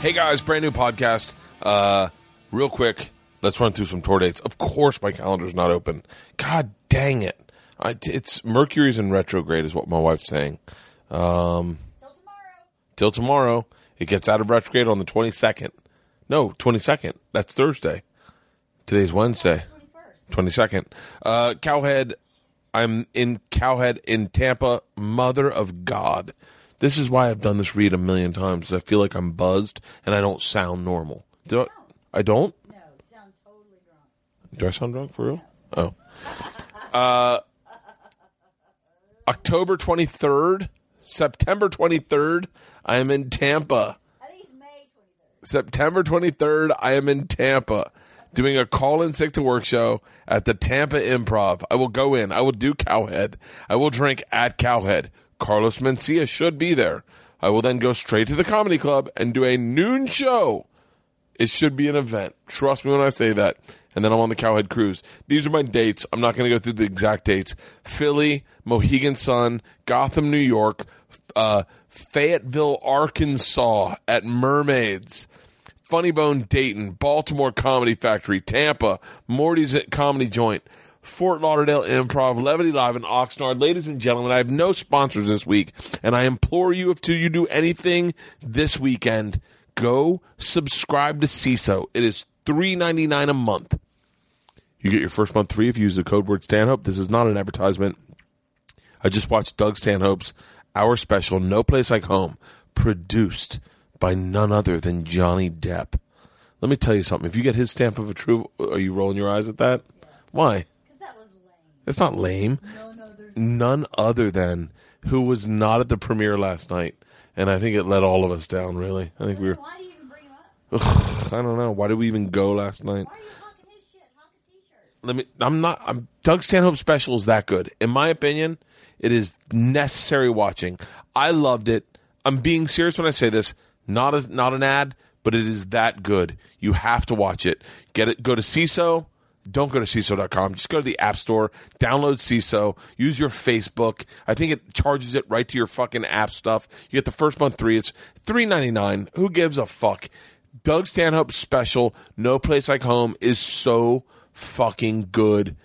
Hey guys, brand new podcast. Uh, real quick, let's run through some tour dates. Of course, my calendar's not open. God dang it! I, it's Mercury's in retrograde, is what my wife's saying. Um, Till tomorrow. till tomorrow, it gets out of retrograde on the twenty second. No, twenty second. That's Thursday. Today's Wednesday. 21st. Twenty second. Uh, Cowhead. I'm in Cowhead in Tampa. Mother of God. This is why I've done this read a million times. I feel like I'm buzzed and I don't sound normal. Do I, I don't? No, you sound totally drunk. Do I sound drunk for real? Oh. Uh, October 23rd, September 23rd, I am in Tampa. I think it's May 23rd. September 23rd, I am in Tampa doing a call in sick to work show at the Tampa Improv. I will go in. I will do Cowhead. I will drink at Cowhead. Carlos Mencia should be there. I will then go straight to the comedy club and do a noon show. It should be an event. Trust me when I say that. And then I'm on the Cowhead cruise. These are my dates. I'm not going to go through the exact dates. Philly, Mohegan Sun, Gotham, New York, uh, Fayetteville, Arkansas at Mermaids. Funny Bone Dayton, Baltimore Comedy Factory, Tampa, Morty's Comedy Joint, Fort Lauderdale Improv, Levity Live in Oxnard. Ladies and gentlemen, I have no sponsors this week, and I implore you if you do anything this weekend, go subscribe to Seeso. It is three ninety nine a month. You get your first month free if you use the code word Stanhope. This is not an advertisement. I just watched Doug Stanhope's Our Special, No Place Like Home, produced by none other than Johnny Depp. Let me tell you something. If you get his stamp of approval, are you rolling your eyes at that? Why? Because that was lame. It's not lame. No, no, None other than who was not at the premiere last night. And I think it let all of us down, really. I think we were, Why do you even bring him up? I don't know. Why did we even go last night? Why are you hawking his shit? Hawk a t-shirt. let me i'm not i'm doug stanhope special is that good in my opinion it is necessary watching i loved it i'm being serious when i say this not a, not an ad but it is that good you have to watch it get it go to Seeso don't go to Seeso.com. Just go to the App Store, download Seeso, use your Facebook. I think it charges it right to your fucking app stuff. You get the first month free. It's three ninety nine. Who gives a fuck? Doug Stanhope's special, No Place Like Home, is so fucking good.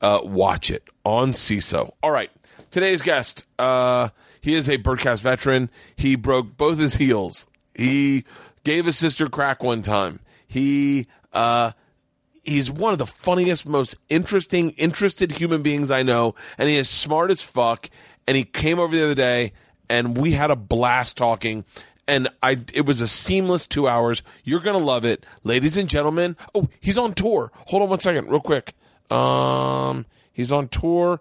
Uh, watch it on Seeso. All right. Today's guest, uh, he is a Bertcast veteran. He broke both his heels. He gave his sister crack one time. He, uh, he's one of the funniest, most interesting, interested human beings I know, and he is smart as fuck. And he came over the other day, and we had a blast talking. And I, it was a seamless two hours. You're gonna love it, ladies and gentlemen. Oh, he's on tour. Hold on one second, real quick. Um, he's on tour.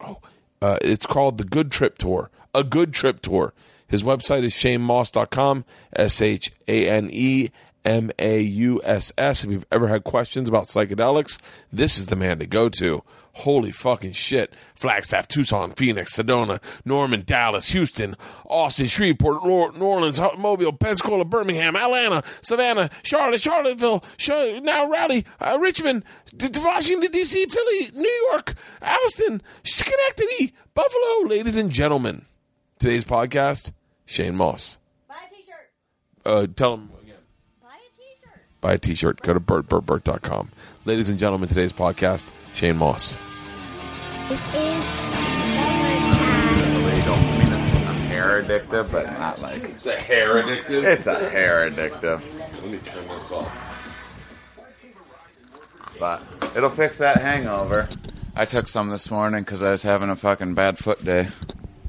Oh, uh, it's called the Good Trip Tour. A Good Trip Tour. His website is shanemauss.com. S H A N E M A U S S. If you've ever had questions about psychedelics, this is the man to go to. Holy fucking shit. Flagstaff, Tucson, Phoenix, Sedona, Norman, Dallas, Houston, Austin, Shreveport, New Orleans, Mobile, Pensacola, Birmingham, Atlanta, Savannah, Charlotte, Charlottesville, now Raleigh, uh, Richmond, Washington, D.C., Philly, New York, Alliston, Schenectady, Buffalo. Ladies and gentlemen, today's podcast, Shane Mauss. Buy a t-shirt. Uh, tell him again Buy a t-shirt. buy a t-shirt go to bertbertbert.com ladies and gentlemen today's podcast shane mauss This is Bertcast. really I mean it's a hair addictive, but not like it's a hair addictive it's a hair addictive. let me turn this off But it'll fix that hangover. I took some this morning because I was having a fucking bad foot day.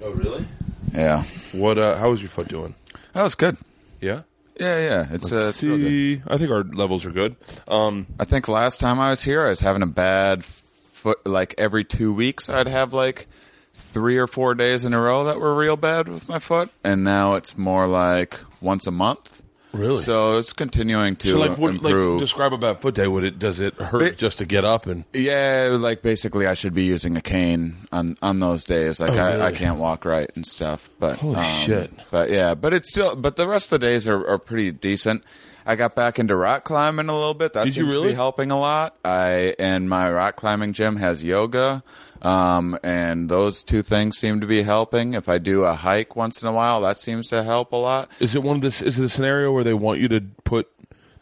oh really Yeah, what uh how was your foot doing that was good. yeah Yeah, yeah, it's uh, it's real good. see i think our levels are good um I think last time I was here, I was having a bad foot. Like every two weeks, I'd have like three or four days in a row that were real bad with my foot, and now it's more like once a month. Really So it's continuing to so like what improve. like describe about foot day would it does it hurt It- just to get up and Yeah, like basically, I should be using a cane on on those days. Like I, I really? can't walk right and stuff. But Holy um, shit. But yeah, but it's still. But the rest of the days are, are pretty decent. I got back into rock climbing a little bit. That Did seems to really? be helping a lot. I and my rock climbing gym has yoga, um, and those two things seem to be helping. If I do a hike once in a while, that seems to help a lot. Is it one of this? Is it a scenario where they want you to put?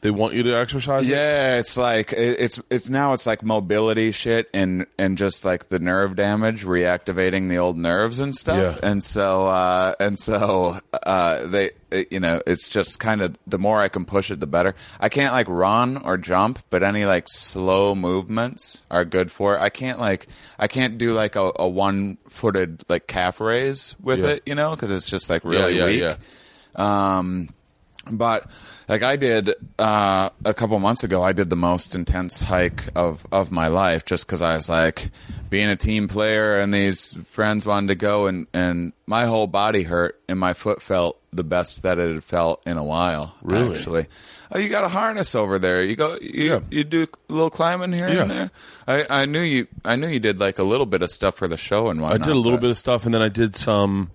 They want you to exercise. it? Yeah, it's like it- it's it's now it's like mobility shit and and just like the nerve damage reactivating the old nerves and stuff. Yeah. And so uh and so uh they it- you know, it's just kind of the more I can push it the better. I can't like run or jump, but any like slow movements are good for it. I can't like I can't do like a, a one-footed like calf raise with Yeah. it, you know, cuz it's just like really yeah, weak. yeah. Um, but like I did uh, a couple months ago, I did the most intense hike of of my life, just because I was like being a team player, and these friends wanted to go, and and my whole body hurt, and my foot felt the best that it had felt in a while. Really? Actually, oh, you got a harness over there. You go, you Yeah. you do a little climbing here Yeah. and there. I I knew you. I knew you did like a little bit of stuff for the show and whatnot. I did a little but- bit of stuff, and then I did some.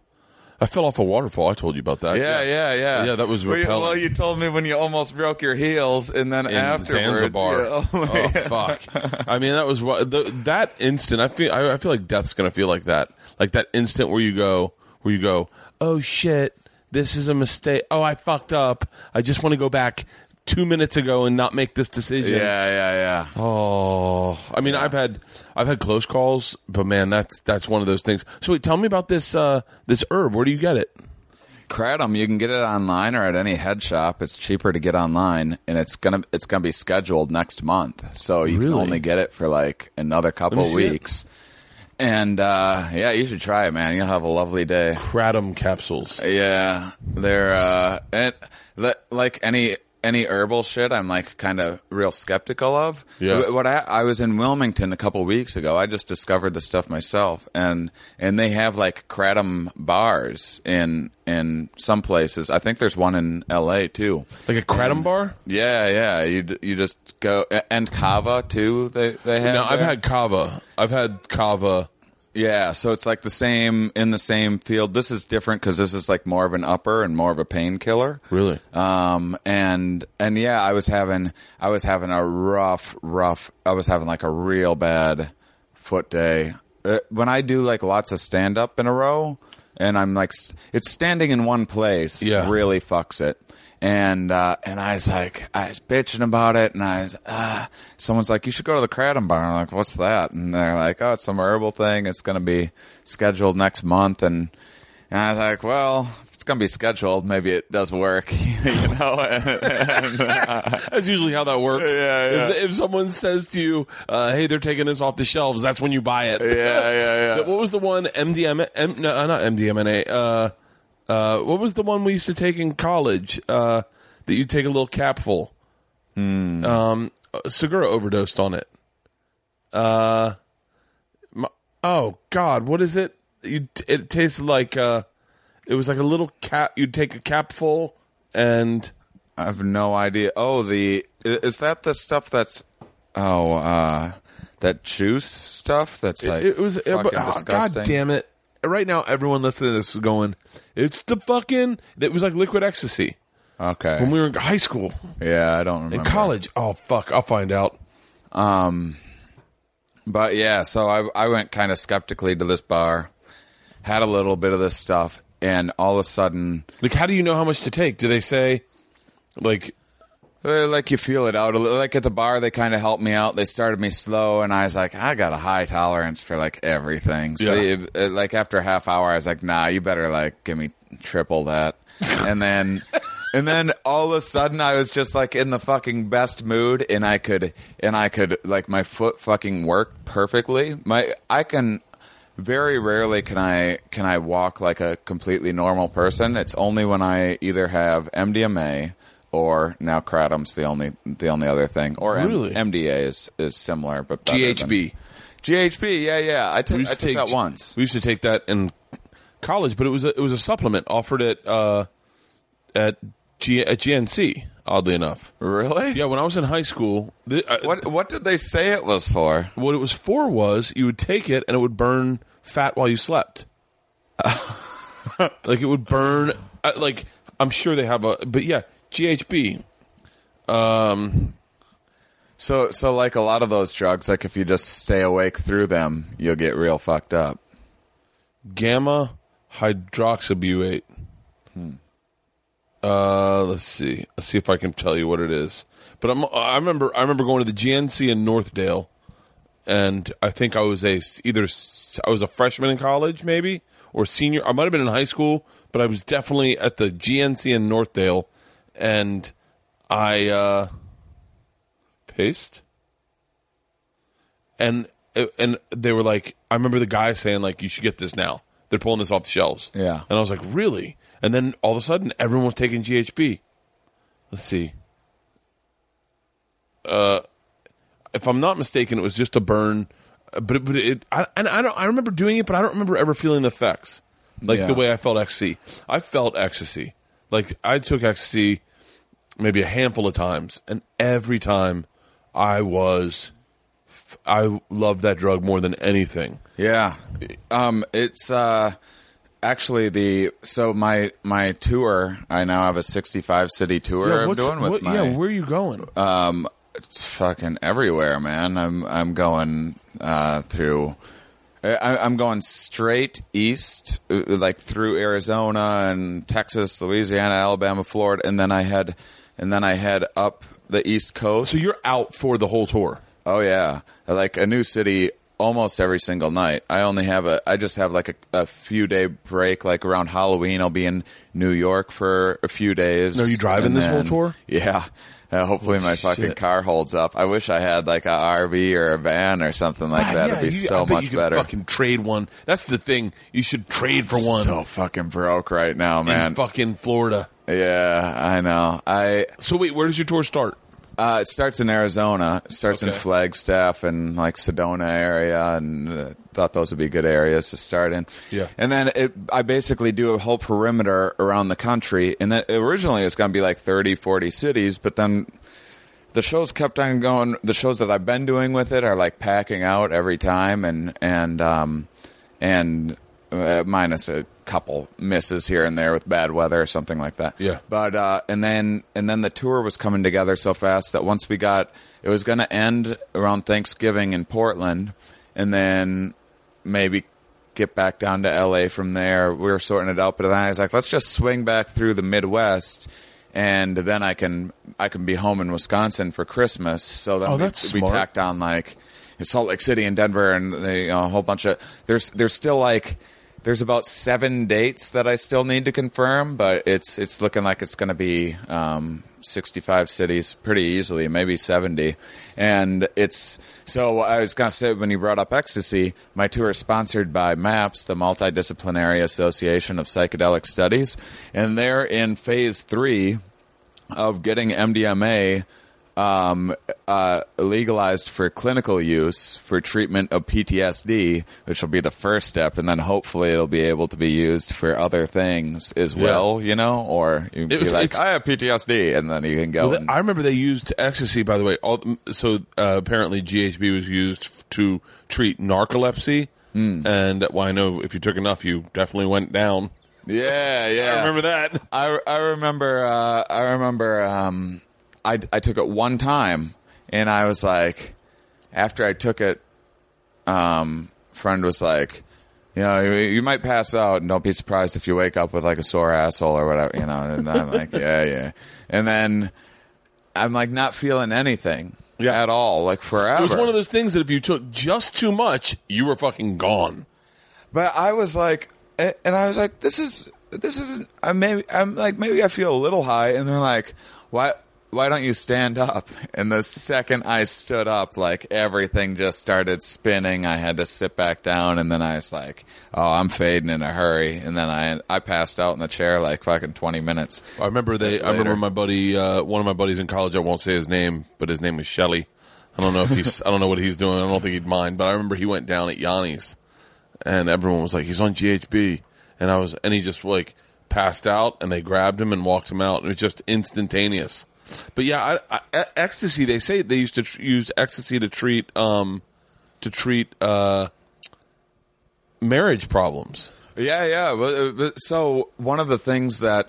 I fell off a waterfall. I told you about that. Yeah, yeah, yeah. Yeah, that was Well, you-. Well, you told me when you almost broke your heels, and then in afterwards, Zanzibar. Oh, yeah, oh oh fuck! I mean, that was what the, that instant. I feel. I, I feel like death's gonna feel like that. Like that instant where you go, where you go, oh shit, this is a mistake. Oh, I fucked up. I just want to go back two minutes ago and not make this decision. Yeah, yeah, yeah. Oh, I mean, I've had I've had close calls, but man, that's that's one of those things. So wait, tell me about this uh, this herb. Where do you get it? Kratom, you can get it online or at any head shop. It's cheaper to get online, and it's gonna it's gonna be scheduled next month. So you Really? can only get it for like another couple see it. weeks. And uh, yeah, you should try it, man. You'll have a lovely day. Kratom capsules. Yeah, they're uh, and like any any herbal shit. I'm like kind of real skeptical of. Yeah. What I I was in Wilmington a couple weeks ago. I just discovered the stuff myself, and and they have like kratom bars in in some places. I think there's one in L.A. too. Like a kratom bar? Yeah, yeah. You you just go and kava too. They they have. No, I've had kava. I've had kava. Yeah, so it's like the same in the same field. This is different because this is like more of an upper and more of a painkiller. Really? Um, and and yeah, I was having I was having a rough, rough. I was having like a real bad foot day. Uh, when I do like lots of stand up in a row, and I'm like, it's standing in one place. Yeah. really fucks it. And uh, and I was like, I was bitching about it, and I was, ah. someone's like, you should go to the Kratom Bar. And I'm like, what's that? And they're like, oh, it's some herbal thing. It's going to be scheduled next month, and and I was like, well, if it's going to be scheduled, maybe it does work, you know. That's usually how that works. Yeah, yeah. If, if someone says to you, uh, "Hey, they're taking this off the shelves," that's when you buy it. yeah, yeah, yeah. What was the one MDMA? M, no, uh, not MDMA. Uh, uh, what was the one we used to take in college? Uh, that you take a little capful. Hmm. Um, Segura overdosed on it. Uh, my, oh God, what is it? You, it tastes like uh, it was like a little cap. You'd take a capful and I have no idea. Oh, the is that the stuff that's oh uh that juice stuff that's like it was. fucking but, oh, disgusting. God damn it! Right now, everyone listening to this is going, "It's the fucking." It was like liquid ecstasy Okay, when we were in high school. yeah, I don't remember. In college, oh fuck, I'll find out. Um But yeah, so I I went kind of skeptically to this bar, had a little bit of this stuff, and all of a sudden, Like, how do you know how much to take? Do they say, like, like you feel it out a little. Like at the bar, they kind of helped me out. They started me slow, and I was like, I got a high tolerance for like everything. So Yeah. you, uh, like after a half hour, I was like, Nah, you better like give me triple that, and then. And then all of a sudden, I was just like in the fucking best mood, and I could, and I could like my foot fucking work perfectly. My I can very rarely can I can I walk like a completely normal person. It's only when I either have MDMA or now kratom's the only the only other thing, or M- Really? MDA is is similar but better than- GHB? GHB, yeah, yeah. I We I took take that once. We used to take that in college, but it was a, it was a supplement offered at uh, at G, at GNC. Oddly enough, Really? yeah. When I was in high school, the, uh, What what did they say it was for? what it was for was you would take it and it would burn fat while you slept. like it would burn. Uh, like I'm sure they have a, but yeah, GHB. Um, So, so like a lot of those drugs, like if you just stay awake through them, you'll get real fucked up. gamma hydroxybutyrate. Uh, let's see. Let's see if I can tell you what it is. But I'm, I remember, I remember going to the GNC in Northdale, and I think I was a either I was a freshman in college, maybe or senior. I might have been in high school, but I was definitely at the GNC in Northdale, and I uh, paste and and they were like, I remember the guy saying like, you should get this now. They're pulling this off the shelves. Yeah. and I was like, really? And then all of a sudden, everyone was taking GHB. Let's see. Uh, if I'm not mistaken, it was just a burn, uh, but it, but it I, and I don't I remember doing it, but I don't remember ever feeling the effects like Yeah. the way I felt ecstasy. I felt ecstasy. Like I took ecstasy maybe a handful of times, and every time I was, I loved that drug more than anything. Yeah. Um, it's uh, actually the so my my tour. I now have a 65 city tour I'm doing with what- my. yeah, where are you going? Um, it's fucking everywhere, man. I'm I'm going uh, through. I, I'm going straight east, uh, like through Arizona and Texas, Louisiana, Alabama, Florida, and then I head, and then I head up the East Coast. so you're out for the whole tour. Oh yeah, like a new city almost every single night. I only have a, I just have like a, a few day break. Like around Halloween, I'll be in New York for a few days. Are you driving this whole tour? Yeah. Uh, hopefully my fucking car holds up. I wish I had like a RV or a van or something like that. It'd be you- so much better. Fucking trade one. That's the thing. You should trade for one So fucking broke right now, in man. fucking Florida. yeah, I know. I So wait, where does your tour start? Uh, it starts in Arizona. It starts in Flagstaff and like Sedona area, and uh, thought those would be good areas to start in. Yeah. And then it, I basically do a whole perimeter around the country, and then originally it's going to be like 30, 40 cities, but then the shows kept on going. The shows that I've been doing with it are like packing out every time, and and um, and uh, minus a couple misses here and there with bad weather or something like that. Yeah. But uh, and then and then the tour was coming together so fast that once we got it was going to end around Thanksgiving in Portland, and then maybe get back down to LA from there. We were sorting it out, but then I was like, let's just swing back through the Midwest. And then I can I can be home in Wisconsin for Christmas. So then Oh, we, that's we tacked on like Salt Lake City and Denver and you know, a whole bunch of there's there's still like there's about seven dates that I still need to confirm, but it's it's looking like it's going to be um, 65 cities pretty easily, maybe 70. And it's so I was going to say when you brought up ecstasy, my tour is sponsored by MAPS, the Multidisciplinary Association of Psychedelic Studies, and they're in phase three of getting MDMA um, uh, legalized for clinical use for treatment of PTSD, which will be the first step, and then hopefully it'll be able to be used for other things as Yeah. well, you know, or you be was- like, I have PTSD, and then you can go. Well, and, I remember they used ecstasy. By the way, all so uh, apparently GHB was used to treat narcolepsy, Hmm. and well, I know if you took enough, you definitely went down. yeah, yeah. I remember that. I, I remember uh, I remember um, I I took it one time and I was like after I took it um friend was like you know you, you might pass out and don't be surprised if you wake up with like a sore asshole or whatever you know and I'm like yeah yeah and then I'm like not feeling anything Yeah. at all like forever It was one of those things that if you took just too much, you were fucking gone. But I was like, and I was like, this is this is I maybe I'm like maybe I feel a little high, and they're like, why why don't you stand up? And the second I stood up, like everything just started spinning. I had to sit back down, and then I was like, oh, I'm fading in a hurry, and then I I passed out in the chair like fucking twenty minutes. I remember they. I remember my buddy, uh, one of my buddies in college. I won't say his name, but his name was Shelly. I don't know if he's. I don't know what he's doing. I don't think he'd mind. But I remember he went down at Yanni's, and everyone was like, "He's on GHB," and I was, and he just like passed out, and they grabbed him and walked him out, and it was just instantaneous. But yeah, I, I, ecstasy. They say they used to tr- use ecstasy to treat, um, to treat uh, marriage problems. Yeah, yeah. But, uh, but- So one of the things that,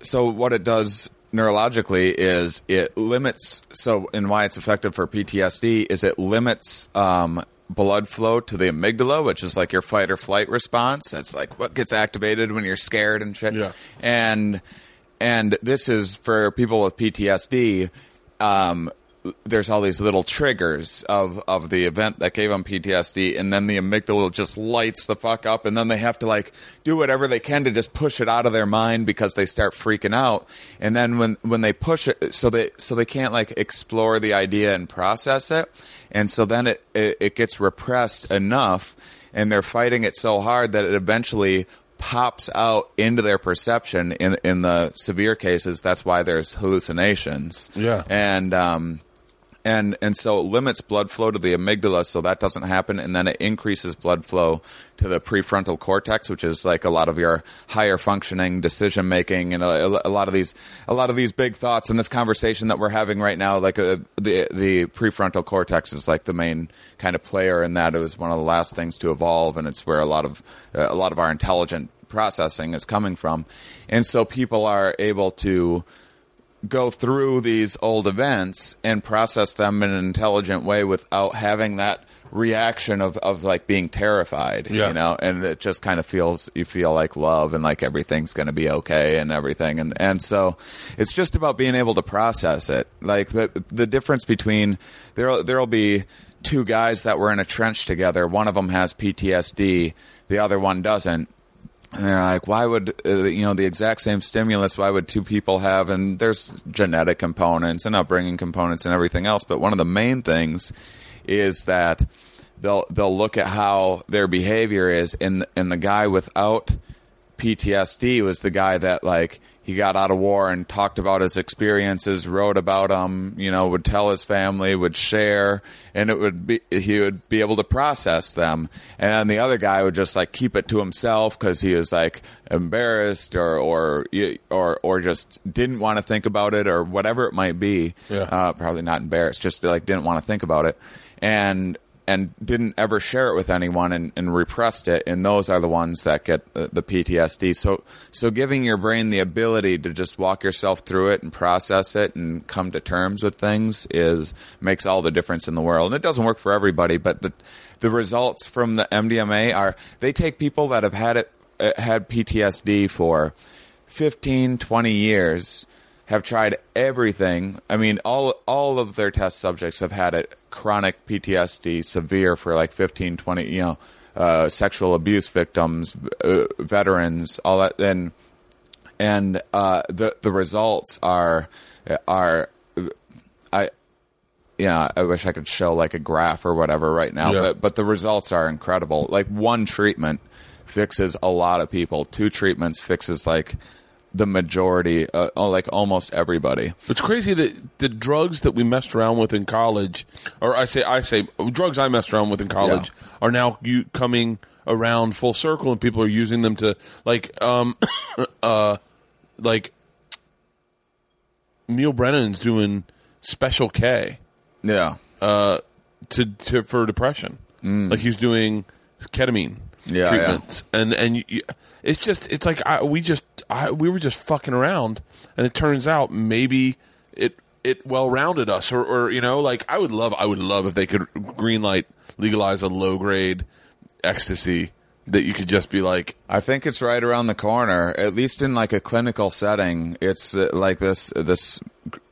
so what it does neurologically is it limits. So, and why it's effective for PTSD is it limits um, blood flow to the amygdala, which is like your fight or flight response. That's like what gets activated when you're scared and shit. Yeah. And and this is for people with PTSD. Um, there's all these little triggers of, of the event that gave them PTSD, and then the amygdala just lights the fuck up, and then they have to like do whatever they can to just push it out of their mind because they start freaking out. And then when when they push it, so they so they can't like explore the idea and process it, and so then it it, it gets repressed enough, and they're fighting it so hard that it eventually pops out into their perception in in the severe cases that's why there's hallucinations Yeah. and um and and so it limits blood flow to the amygdala so that doesn't happen. And then it increases blood flow to the prefrontal cortex which is like a lot of your higher functioning decision making and a, a lot of these a lot of these big thoughts. In this conversation that we're having right now like uh, the the prefrontal cortex is like the main kind of player in that. It was one of the last things to evolve and it's where a lot of uh, a lot of our intelligent processing is coming from. And so people are able to go through these old events and process them in an intelligent way without having that reaction of, of like being terrified Yeah. you know? And it just kind of feels you feel like love and like everything's going to be okay and everything. And and so it's just about being able to process it. Like the the difference between there there'll be two guys that were in a trench together. One of them has PTSD the other one doesn't and they're like, why would uh, you know the exact same stimulus? Why would two people have? And there's genetic components and upbringing components and everything else. But one of the main things is that they'll they'll look at how their behavior is. And and the guy without PTSD was the guy that like he got out of war and talked about his experiences, wrote about them, you know, would tell his family, would share, and it would be he would be able to process them. And then the other guy would just like keep it to himself because he was like embarrassed or or or or just didn't want to think about it or whatever it might be. Yeah. Uh, probably not embarrassed, just like didn't want to think about it. And and didn't ever share it with anyone and, and repressed it and those are the ones that get the, PTSD so so giving your brain the ability to just walk yourself through it and process it and come to terms with things is makes all the difference in the world. And it doesn't work for everybody but the the results from the MDMA are they take people that have had it uh, had PTSD for 15 20 years have tried everything. I mean, all all of their test subjects have had it chronic PTSD, severe for like 15, 20, you know, uh, sexual abuse victims, uh, veterans, all that, and and uh, the the results are are I. Yeah, I wish I could show like a graph or whatever right now, Yeah. but but the results are incredible. Like one treatment fixes a lot of people. Two treatments fixes like the majority, uh, uh, like almost everybody. It's crazy that the drugs that we messed around with in college, or I say, I say, drugs I messed around with in college are now you coming around full circle, and people are using them to like, um, uh, like Neal Brennan's doing Special K Yeah, to, to for depression. Like he's doing ketamine Mm. Yeah, treatments, and and you, you- it's just it's like I, we just I, we were just fucking around, and it turns out maybe it it well rounded us, or or you know like I would love I would love if they could green light legalize a low grade ecstasy that you could just be like I think it's right around the corner. At least in like a clinical setting, it's uh, like this. This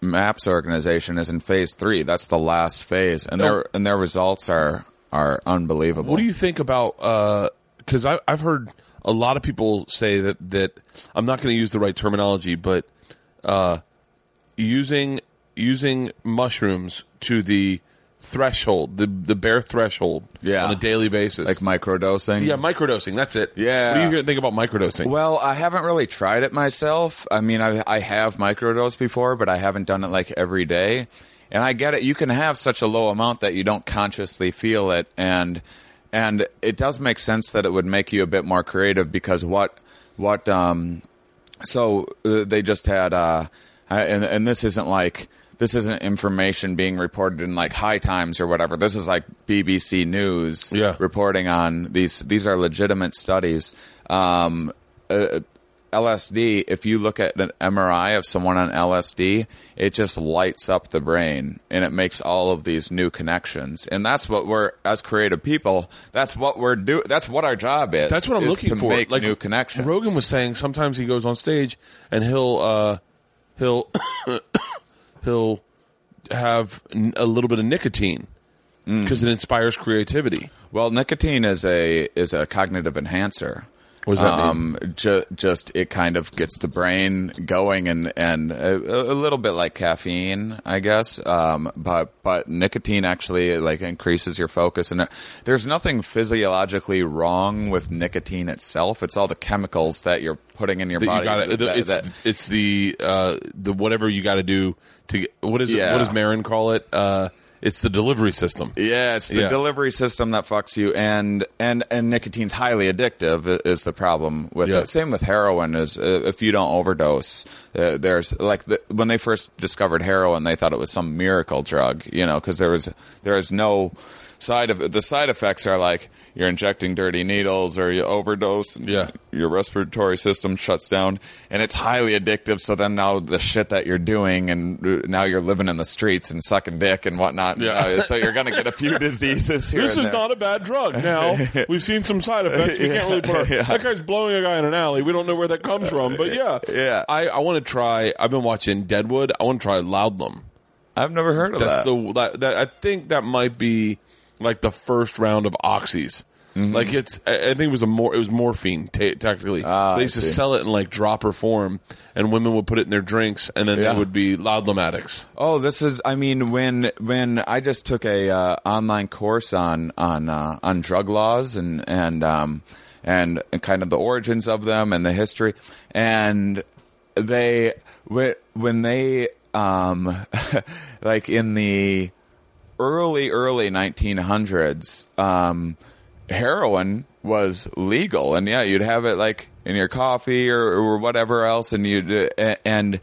MAPS organization is in phase three. That's the last phase, and Oh. their and their results are are unbelievable. What do you think about? uh Because I I've heard a lot of people say that that I'm not going to use the right terminology, but uh, using using mushrooms to the threshold, the the bare threshold, Yeah. on a daily basis, like microdosing? yeah, microdosing. That's it. Yeah. What do you think about microdosing? Well, I haven't really tried it myself. I mean, I, I have microdosed before, but I haven't done it like every day. And I get it. You can have such a low amount that you don't consciously feel it, and and it does make sense that it would make you a bit more creative because what what um so uh, they just had uh and and this isn't like this isn't information being reported in like high times or whatever this is like bbc news Yeah. reporting on these these are legitimate studies um uh, LSD, if you look at an MRI of someone on LSD, it just lights up the brain and it makes all of these new connections. And that's what we're as creative people. That's what we're do. That's what our job is. That's what I'm is looking to for. Make like new connections. Rogan was saying sometimes he goes on stage and he'll uh, he'll he'll have a little bit of nicotine Mm. because it inspires creativity. Well, nicotine is a is a cognitive enhancer. What does that mean? um, Ju- just it kind of gets the brain going and and a, a little bit like caffeine, I guess. Um, but but nicotine actually like increases your focus, and uh, there's nothing physiologically wrong with nicotine itself. It's all the chemicals that you're putting in your That you body. got that- it's that- it's the uh, the whatever you got to do to get, what is it? Yeah. What does Maron call it? Uh, it's the delivery system. Yeah, it's the Yeah. delivery system that fucks you, and and and nicotine's highly addictive. Is the problem with Yeah. it? Same with heroin. Is uh, if you don't overdose, uh, there's like the, when they first discovered heroin, they thought it was some miracle drug, you know, because there was there is no side of the side effects are like you're injecting dirty needles or you overdose and Yeah. your respiratory system shuts down and it's highly addictive so then now the shit that you're doing and now you're living in the streets and sucking dick and whatnot Yeah. so you're gonna get a few diseases here This is there. not a bad drug. Now we've seen some side effects. We can't really put our, that guy's blowing a guy in an alley. We don't know where that comes from, but yeah, Yeah. I, I want to try. I've been watching Deadwood. I want to try laudanum. I've never heard of That's that the that, that I think that might be like the first round of oxys. Mm-hmm. Like it's, I think it was a more, it was morphine. T- technically, Ah, they used to sell it in like dropper form, and women would put it in their drinks, and then Yeah. they would be laudanum addicts. Oh, this is. I mean, when when I just took a uh, online course on on uh, on drug laws and and um and, and kind of the origins of them and the history, and they wh- when they um like in the early early 1900s um heroin was legal. And yeah you'd have it like in your coffee or, or whatever else and you and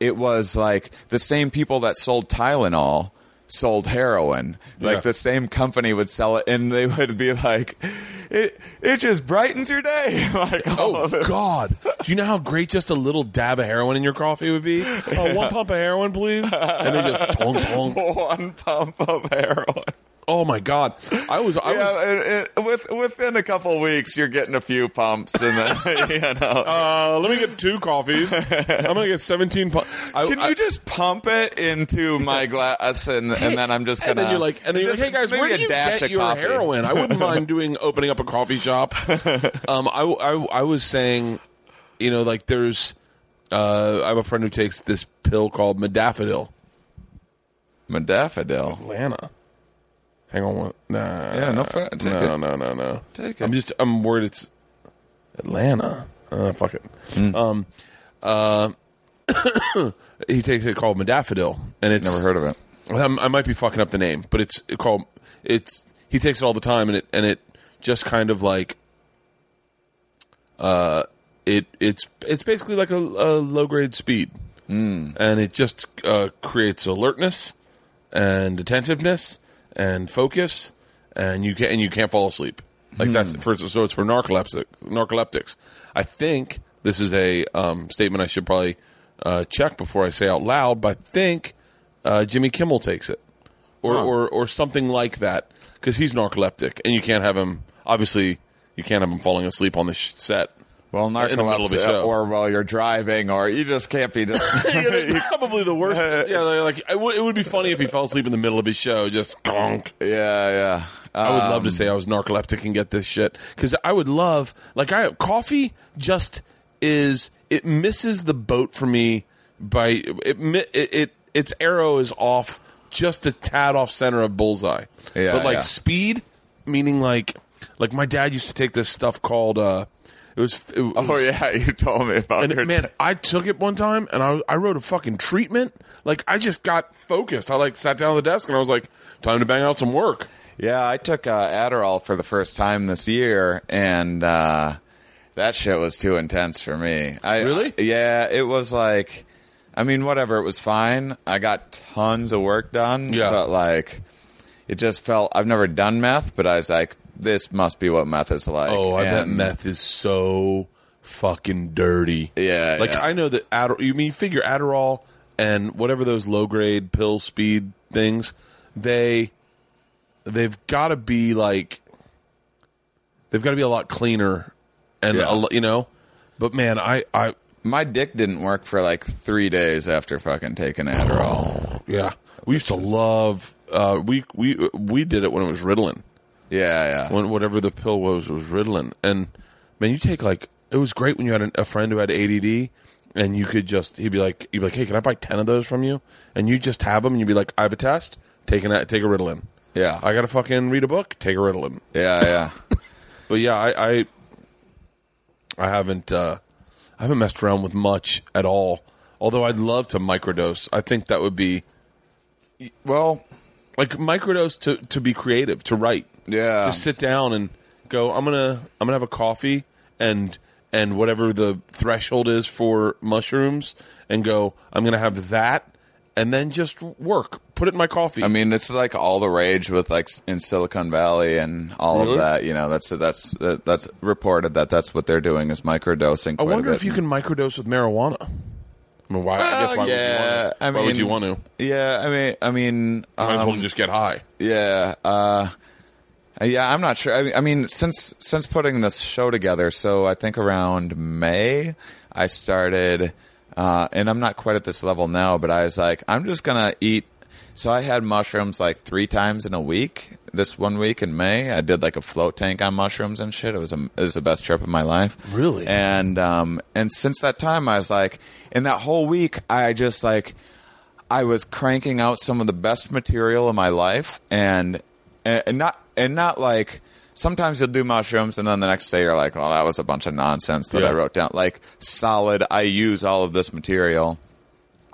it was like the same people that sold Tylenol sold heroin like Yeah. the same company would sell it and they would be like it it just brightens your day like all Oh of it. God! Do you know how great just a little dab of heroin in your coffee would be? Oh, one pump of heroin, please. And they just tonk tonk. one pump of heroin Oh my God! I was I was. it, it, with, within a couple weeks, you're getting a few pumps, and then you know. Uh, let me get two coffees. I'm gonna get 17. Pu- I, Can I- you just pump it into my glass, and and then I'm just gonna. and then you're like, and then you're like, hey guys, where do a you dash get your coffee. heroin? I wouldn't mind doing opening up a coffee shop. Um, I, I, I was saying, you know, like there's, uh, I have a friend who takes this pill called Modafinil. Modafinil. Atlanta. Hang on, one. Nah, Yeah, no, fa- take no, it. no, no, no. Take it. I'm just, I'm worried it's Atlanta. Uh, fuck it. Hmm. Um, uh, he takes it called Modafinil, and it's Never heard of it. Um, I might be fucking up the name, but it's called. It's he takes it all the time, and it and it just kind of like. Uh, it it's it's basically like a, a low grade speed, mm. and it just uh, creates alertness and attentiveness and focus, and you can and you can't fall asleep. Like that's for so it's for narcoleptic narcoleptics. I think this is a um, statement I should probably uh, check before I say out loud, but I think uh, Jimmy Kimmel takes it, or or, or something like that, because he's narcoleptic, and you can't have him. Obviously, you can't have him falling asleep on the sh- set. Well, in the middle of a show. or while you're driving, or you just can't be. Just, yeah, probably the worst. Yeah, like it would, it would be funny if he fell asleep in the middle of his show, just conk. yeah, yeah. I would love Um, to say I was narcoleptic and get this shit because I would love like I coffee just is it misses the boat for me by it it, it its arrow is off just a tad off center of bullseye. Yeah, but like yeah. speed, meaning like like my dad used to take this stuff called uh it was, it was Oh yeah, you told me about and man, I took it one time and I I wrote a fucking treatment. Like I just got focused. I like sat down at the desk and I was like, time to bang out some work. Yeah, I took uh, Adderall for the first time this year, and uh, that shit was too intense for me. I, Really? yeah, it was like, I mean, whatever. It was fine. I got tons of work done. Yeah. but like, it just felt. I've never done meth, but I was like, this must be what meth is like. Oh, I bet And- meth is so fucking dirty. Yeah, Like yeah. I know that Adderall. You mean you figure Adderall and whatever those low grade pill speed things, they they've got to be like they've got to be a lot cleaner and Yeah. a, lo- you know. But man, I I My dick didn't work for like three days after fucking taking Adderall. yeah we used to love uh, we we we did it when it was Ritalin. Yeah, yeah. when whatever the pill was was Ritalin. And man, you take like it was great when you had an, a friend who had ADD, and you could just he'd be like he'd be like, hey, can I buy ten of those from you? And you just have them, and you'd be like, I have a test, take a take a Ritalin. Yeah. I gotta fucking read a book, take a Ritalin. yeah, yeah. But yeah, I I, I haven't uh, I haven't messed around with much at all. Although I'd love to microdose. I think that would be Well, like microdose to to be creative, to write. Yeah. Just sit down and go, I'm gonna I'm gonna have a coffee and and whatever the threshold is for mushrooms and go, I'm gonna have that and then just work. Put it in my coffee. I mean, it's like all the rage with like in Silicon Valley and all Really? of that. You know, that's that's that's reported that that's what they're doing is microdosing. I wonder if you can microdose with marijuana. I mean, why? I guess why yeah, would you want to? I why would mean- you want to? Yeah, I mean, I mean, Might as well um, just get high. Yeah. Uh, yeah, I'm not sure. I mean, I mean, since since putting this show together, so I think around May, I started, uh, and I'm not quite at this level now, but I was like, I'm just gonna eat. So I had mushrooms like three times in a week. This one week in May, I did like a float tank on mushrooms and shit. It was a, it was the best trip of my life. Really? And um, and since that time, I was like, in that whole week, I just like. I was cranking out some of the best material in my life, and and not and not like sometimes you'll do mushrooms, and then the next day you're like, oh, that was a bunch of nonsense that Yeah. I wrote down. Like solid, I use all of this material,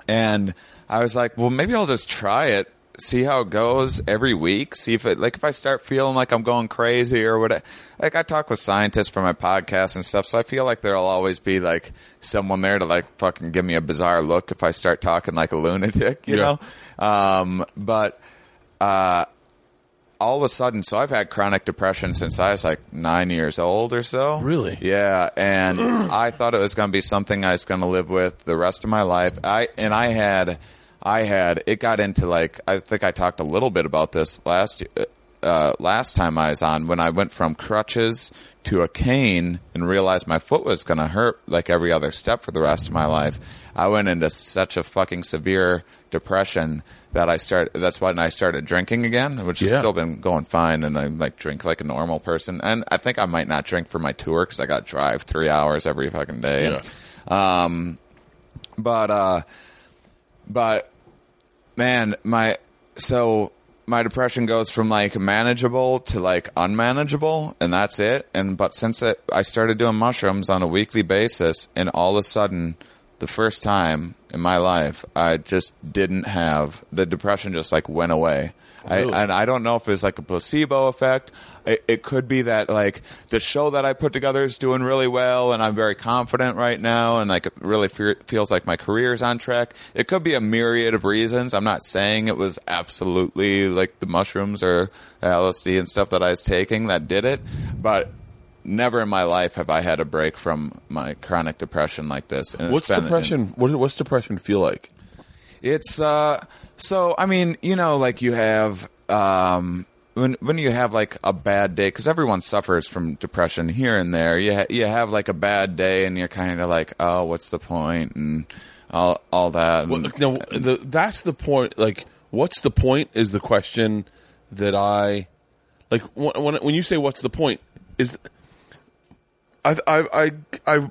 and I was like, well, maybe I'll just try it. See how it goes every week. See if it like if I start feeling like I'm going crazy or what. Like I talk with scientists for my podcast and stuff, so I feel like there'll always be like someone there to like fucking give me a bizarre look if I start talking like a lunatic, you Yeah. know. Um, but uh, all of a sudden, so I've had chronic depression since I was like nine years old or so. Really? Yeah, and I thought it was going to be something I was going to live with the rest of my life. I and I had, I had it got into like I think I talked a little bit about this last uh, last time I was on when I went from crutches to a cane and realized my foot was going to hurt like every other step for the rest of my life. I went into such a fucking severe depression that I start. That's when I started drinking again, which has Yeah. still been going fine, and I like drink like a normal person. And I think I might not drink for my tour because I got to drive three hours every fucking day. Yeah. Um, but uh, but man, my so my depression goes from like manageable to like unmanageable, and that's it. And but since it, I started doing mushrooms on a weekly basis, and all of a sudden, the first time in my life, I just didn't have the depression. Just like went away. I, and I don't know if it's like a placebo effect. It, it could be that like the show that I put together is doing really well, and I'm very confident right now, and like it really fe- feels like my career is on track. It could be a myriad of reasons. I'm not saying it was absolutely like the mushrooms or LSD and stuff that I was taking that did it, but never in my life have I had a break from my chronic depression like this. And What's depression? What, what's depression feel like? it's uh so I mean, you know, like you have um when when you have like a bad day cuz everyone suffers from depression here and there. You ha- you have like a bad day and you're kind of like, "Oh, what's the point?" and all all that. Well, And- no, the, that's the point. Like, what's the point? Is the question that I like when when, when you say what's the point? Is I I I I,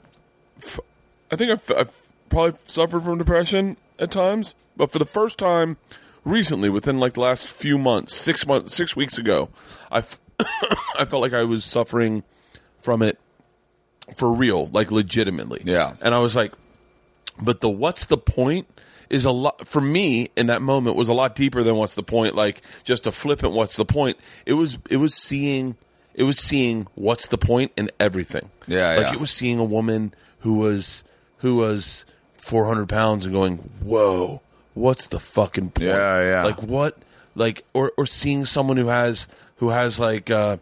I think I've, I've probably suffered from depression at times, but for the first time recently, within like the last few months, six months, six weeks ago, I I felt like I was suffering from it for real, like legitimately. Yeah. and I was like, but the what's the point is a lot for me in that moment was a lot deeper than what's the point like just a flippant what's the point it was it was seeing it was seeing what's the point in everything Yeah, like yeah. it was seeing a woman who was who was 400 pounds and going whoa what's the fucking point Yeah, yeah. like what like or or seeing someone who has who has like uh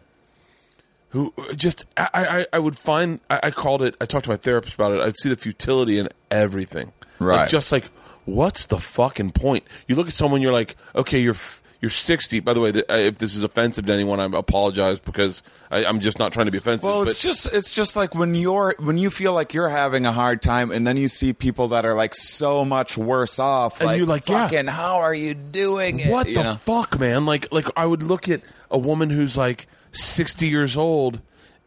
who just I, I, I would find I, I called it I talked to my therapist about it. I'd see the futility in everything. Like, Right. just like what's the fucking point? You look at someone, you're like, okay, you're f- you're 60. By the way, th- uh, if this is offensive to anyone, I apologize because I, I'm just not trying to be offensive. Well, but it's just it's just like when you're when you feel like you're having a hard time, and then you see people that are like so much worse off, And like, you're like, yeah. fucking, how are you doing it? what You the know? fuck, man? Like, like I would look at a woman who's like sixty years old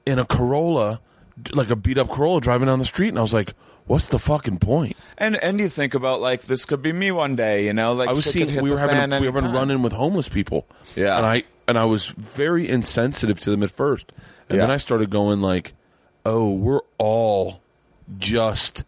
in a Corolla, d- like a beat up Corolla, driving down the street, and I was like, what's the fucking point? And and you think about like this could be me one day, you know? Like I was seeing we were having a, we were having run in with homeless people, Yeah. and I and I was very insensitive to them at first, and then I started going like, oh, we're all just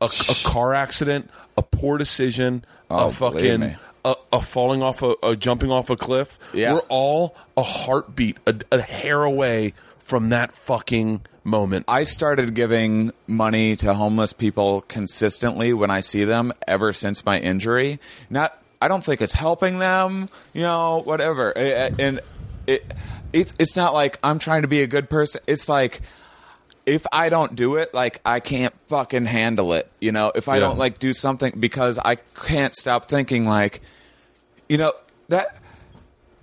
a, a car accident, a poor decision, Oh, a fucking a, a falling off a, a jumping off a cliff. Yeah. We're all a heartbeat, a, a hair away from that fucking moment. I started giving money to homeless people consistently when I see them ever since my injury. Not, I don't think it's helping them, you know, whatever. And it, it's it's not like I'm trying to be a good person. It's like if I don't do it, like I can't fucking handle it. You know, if I Yeah. don't like do something because I can't stop thinking like, you know, that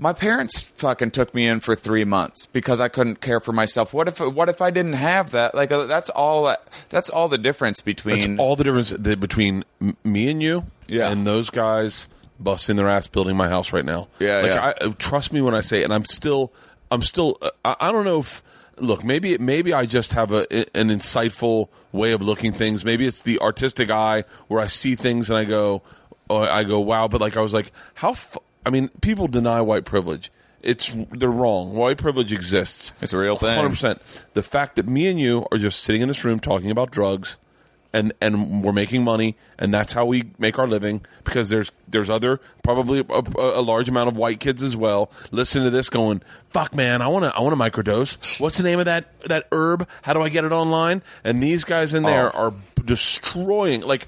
my parents fucking took me in for three months because I couldn't care for myself. What if what if I didn't have that? Like uh, that's all. That's all the difference between That's all the difference that between me and you Yeah. and those guys busting their ass building my house right now. Yeah, like yeah. I, trust me when I say, and I'm still, I'm still, uh, I, I don't know if. Look, maybe maybe I just have a an insightful way of looking things. Maybe it's the artistic eye where I see things and I go, I go, wow. But like I was like, how? F-? I mean, people deny white privilege. It's they're wrong. White privilege exists. It's a real thing. Hundred percent. The fact that me and you are just sitting in this room talking about drugs, and and we're making money, and that's how we make our living. Because there's there's other probably a, a, a large amount of white kids as well. Listen to this, going, "Fuck, man, I want to I want to microdose. What's the name of that that herb? How do I get it online?" And these guys in there Oh. are destroying like.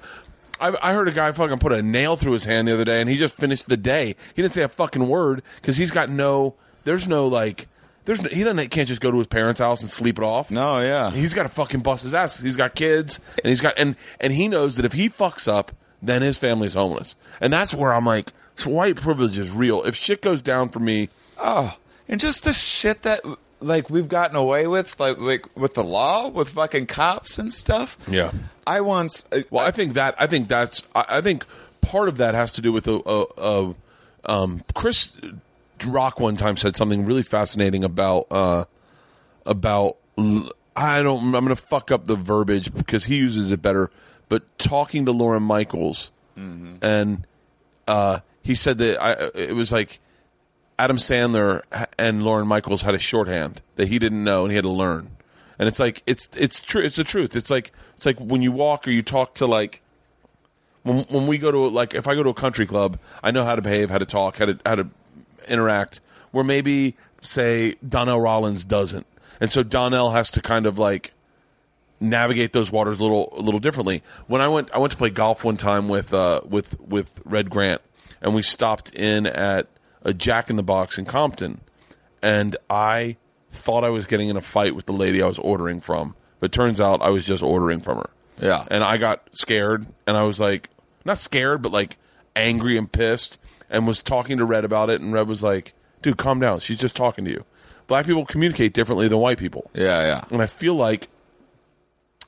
I, I heard a guy fucking put a nail through his hand the other day, and he just finished the day. He didn't say a fucking word because he's got no. There's no like. There's no, he doesn't can't just go to his parents' house and sleep it off. No, yeah. He's got to fucking bust his ass. He's got kids, and he's got and and he knows that if he fucks up, then his family's homeless. And that's where I'm like, so white privilege is real. If shit goes down for me, Oh, and just the shit that like we've gotten away with, like like with the law, with fucking cops and stuff. Yeah. I once. uh, well, I think that I think that's I, I think part of that has to do with a, a, a um, Chris Rock one time said something really fascinating about uh, about I don't I'm going to fuck up the verbiage because he uses it better, but talking to Lorne Michaels and uh, he said that I, it was like Adam Sandler and Lorne Michaels had a shorthand that he didn't know and he had to learn. And it's like it's it's true. It's the truth. It's like it's like when you walk or you talk to like when when we go to like if I go to a country club, I know how to behave, how to talk, how to how to interact. Where maybe say Donnell Rawlings doesn't, and so Donnell has to kind of like navigate those waters a little a little differently. When I went I went to play golf one time with uh, with with Red Grant, and we stopped in at a Jack in the Box in Compton, and I thought I was getting in a fight with the lady I was ordering from, but turns out I was just ordering from her. Yeah. and I got scared, and I was like not scared, but like angry and pissed, and was talking to Red about it, and Red was like, "Dude, calm down. She's just talking to you." Black people communicate differently than white people. yeah, yeah. And I feel like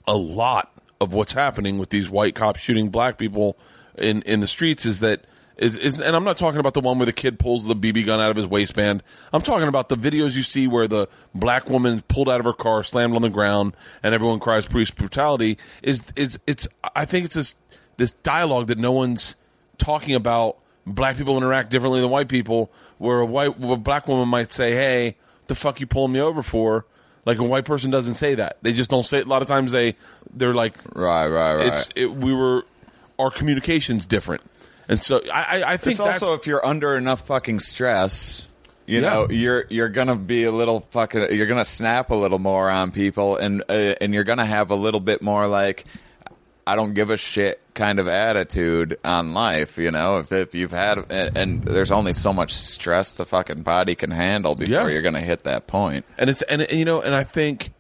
a lot of what's happening with these white cops shooting black people in, in the streets is that is, is and I'm not talking about the one where the kid pulls the BB gun out of his waistband. I'm talking about the videos you see where the black woman pulled out of her car, slammed on the ground, and everyone cries police brutality. Is is it's I think it's this this dialogue that no one's talking about. Black people interact differently than white people. Where a white a black woman might say, "Hey, the fuck you pulling me over for?" Like a white person doesn't say that. They just don't say. it. A lot of times they they're like, Right, right, right. it's it, we were our communication's different, and so I I, I think It's also if you're under enough fucking stress, you Yeah. know, you're you're gonna be a little fucking, you're gonna snap a little more on people, and uh, and you're gonna have a little bit more like, I don't give a shit kind of attitude on life. You know, if if you've had and, and there's only so much stress the fucking body can handle before Yeah. you're going to hit that point. and it's and you know and i think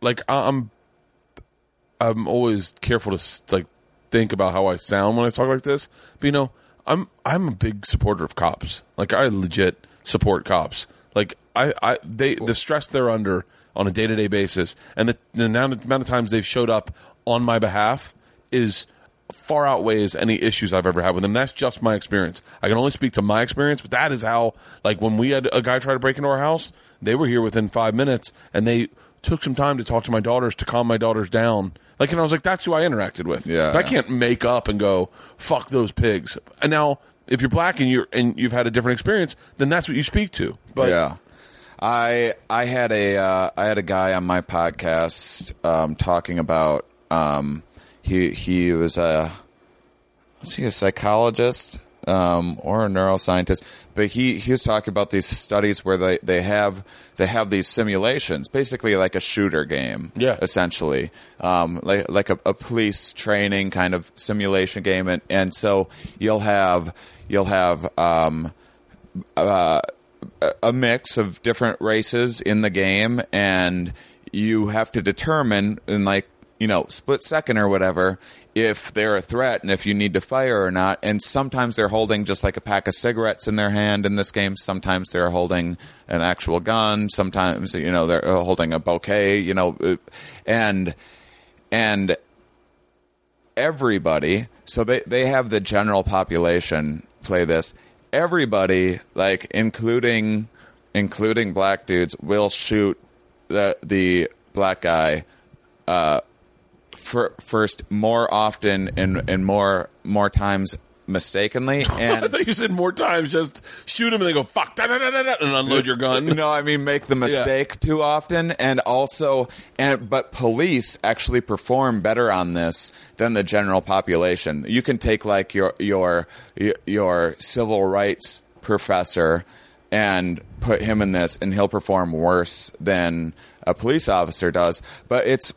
like i'm i'm always careful to like think about how i sound when i talk like this but you know i'm i'm a big supporter of cops like i legit support cops like i i they the stress they're under on a day-to-day basis and the, the amount of times they've showed up on my behalf is far outweighs any issues I've ever had with them. That's just my experience. I can only speak to my experience, but that is how, like, when we had a guy try to break into our house, they were here within five minutes and they took some time to talk to my daughters to calm my daughters down. Like, and I was like, that's who I interacted with. Yeah. But I can't make up and go, fuck those pigs. And now, if you're black and you're and you've had a different experience, then that's what you speak to. But yeah. I I had a uh, I had a guy on my podcast um, talking about um, he he was a was he a psychologist um, or a neuroscientist? But he, he was talking about these studies where they, they have they have these simulations, basically like a shooter game, Yeah. essentially, um, like like a, a police training kind of simulation game, and, and so you'll have you'll have um, uh, a- a mix of different races in the game, and you have to determine in like you know split second or whatever if they're a threat and if you need to fire or not. And sometimes they're holding just like a pack of cigarettes in their hand in this game. Sometimes they're holding an actual gun. Sometimes you know they're holding a bouquet. You know, uh, and and everybody so they they have the general population play this everybody like including including black dudes will shoot the the black guy uh fir- first more often and and more more times mistakenly And I thought you said more times just shoot them and they go fuck da, da, da, da, and unload uh, your gun. No, I mean make the mistake too often, and also, and but police actually perform better on this than the general population. You can take like your your your civil rights professor and put him in this, and he'll perform worse than a police officer does. But it's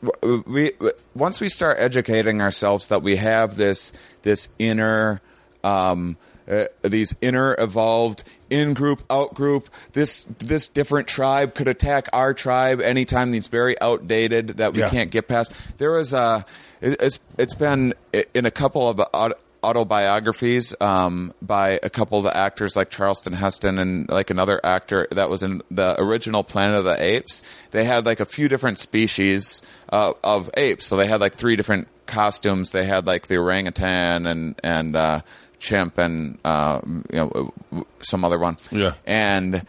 we once we start educating ourselves that we have this this inner um, uh, these inner evolved in group out group this this different tribe could attack our tribe anytime these very outdated that we Yeah. can't get past there was a it- it's it's been in a couple of aut- autobiographies um, by a couple of the actors like Charleston Heston and like another actor that was in the original Planet of the Apes. They had like a few different species uh, of apes, so they had like three different costumes. They had like the orangutan and and uh, chimp and uh, you know some other one. Yeah. and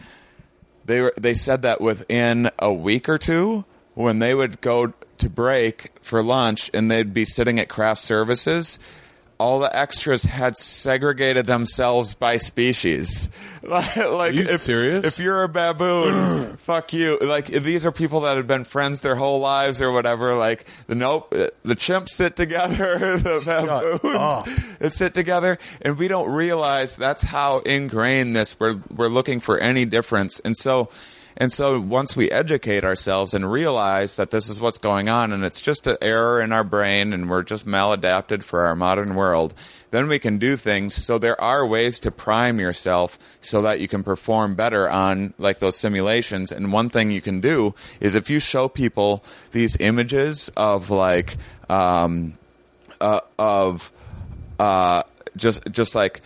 they were they said that within a week or two when they would go to break for lunch and they'd be sitting at craft services all the extras had segregated themselves by species. Like like you if, serious? if you're a baboon fuck you. Like these are people that have been friends their whole lives or whatever. Like the nope uh, the chimps sit together the baboons sit together. And we don't realize that's how ingrained this we're we're looking for any difference. And so and so once we educate ourselves and realize that this is what's going on and it's just an error in our brain and we're just maladapted for our modern world then we can do things. So there are ways to prime yourself so that you can perform better on like those simulations. And one thing you can do is if you show people these images of like um uh, of uh, just just like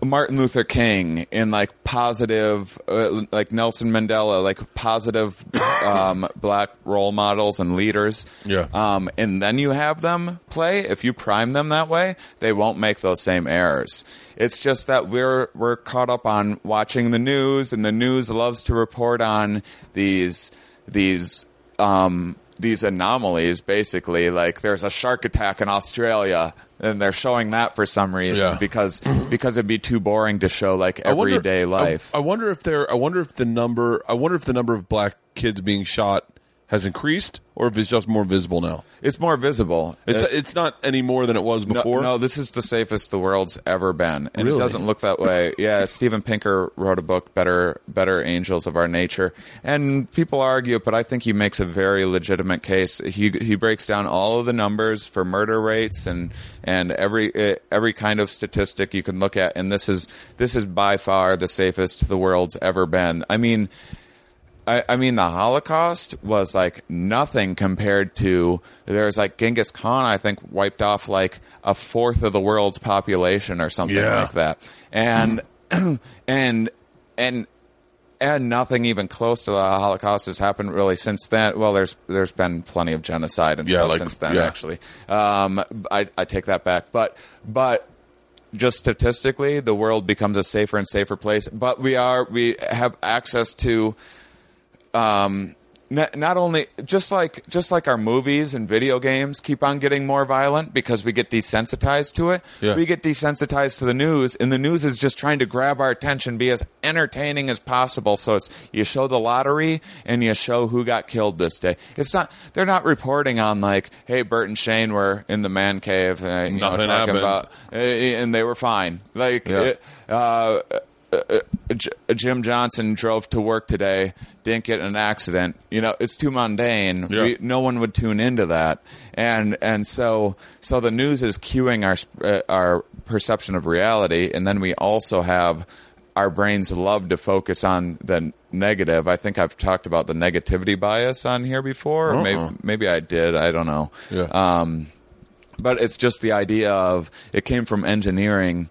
Martin Luther King in like positive, uh, like Nelson Mandela, like positive um, black role models and leaders. Yeah. Um, and then you have them play. If you prime them that way, they won't make those same errors. It's just that we're we're caught up on watching the news, and the news loves to report on these these um, these anomalies. Basically, like there's a shark attack in Australia, and they're showing that for some reason Yeah. because because it'd be too boring to show like I wonder- everyday I- life. I, wonder if there. I wonder if the number. I wonder if the number of black kids being shot has increased, or if it's just more visible now. It's more visible. It's Uh, it's not any more than it was before. no, this is the safest the world's ever been, and Really? it doesn't look that way. Yeah, Steven Pinker wrote a book, "Better Better Angels of Our Nature," and people argue but I think he makes a very legitimate case. He he breaks down all of the numbers for murder rates and and every eh, every kind of statistic you can look at, and this is this is by far the safest the world's ever been. I mean. I, I mean, the Holocaust was like nothing compared to there's like Genghis Khan. I think wiped off like a fourth of the world's population or something Yeah. like that, and and and and nothing even close to the Holocaust has happened really since then. Well, there's there's been plenty of genocide and Yeah, stuff like- since then. yeah. Actually, um, I I take that back, but but just statistically, the world becomes a safer and safer place. But we are we have access to um, not, not only just like just like our movies and video games keep on getting more violent because we get desensitized to it. Yeah. We get desensitized to the news, and the news is just trying to grab our attention, be as entertaining as possible. So it's you show the lottery and you show who got killed this day. It's not they're not reporting on like, hey, Bert and Shane were in the man cave, uh, you know, Nothing talking happened. about, uh, and they were fine. Like. Yeah. it- uh, uh, J- Jim Johnson drove to work today, didn't get in an accident. You know, it's too mundane. Yeah. We, no one would tune into that, and and so so the news is cueing our uh, our perception of reality, and then we also have our brains love to focus on the negative. I think I've talked about the negativity bias on here before. or Maybe Uh-uh. maybe I did. I don't know. Yeah. Um, but it's just the idea of it came from engineering.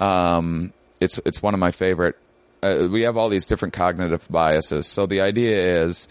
Um, it's it's one of my favorite. Uh, we have all these different cognitive biases. So the idea is,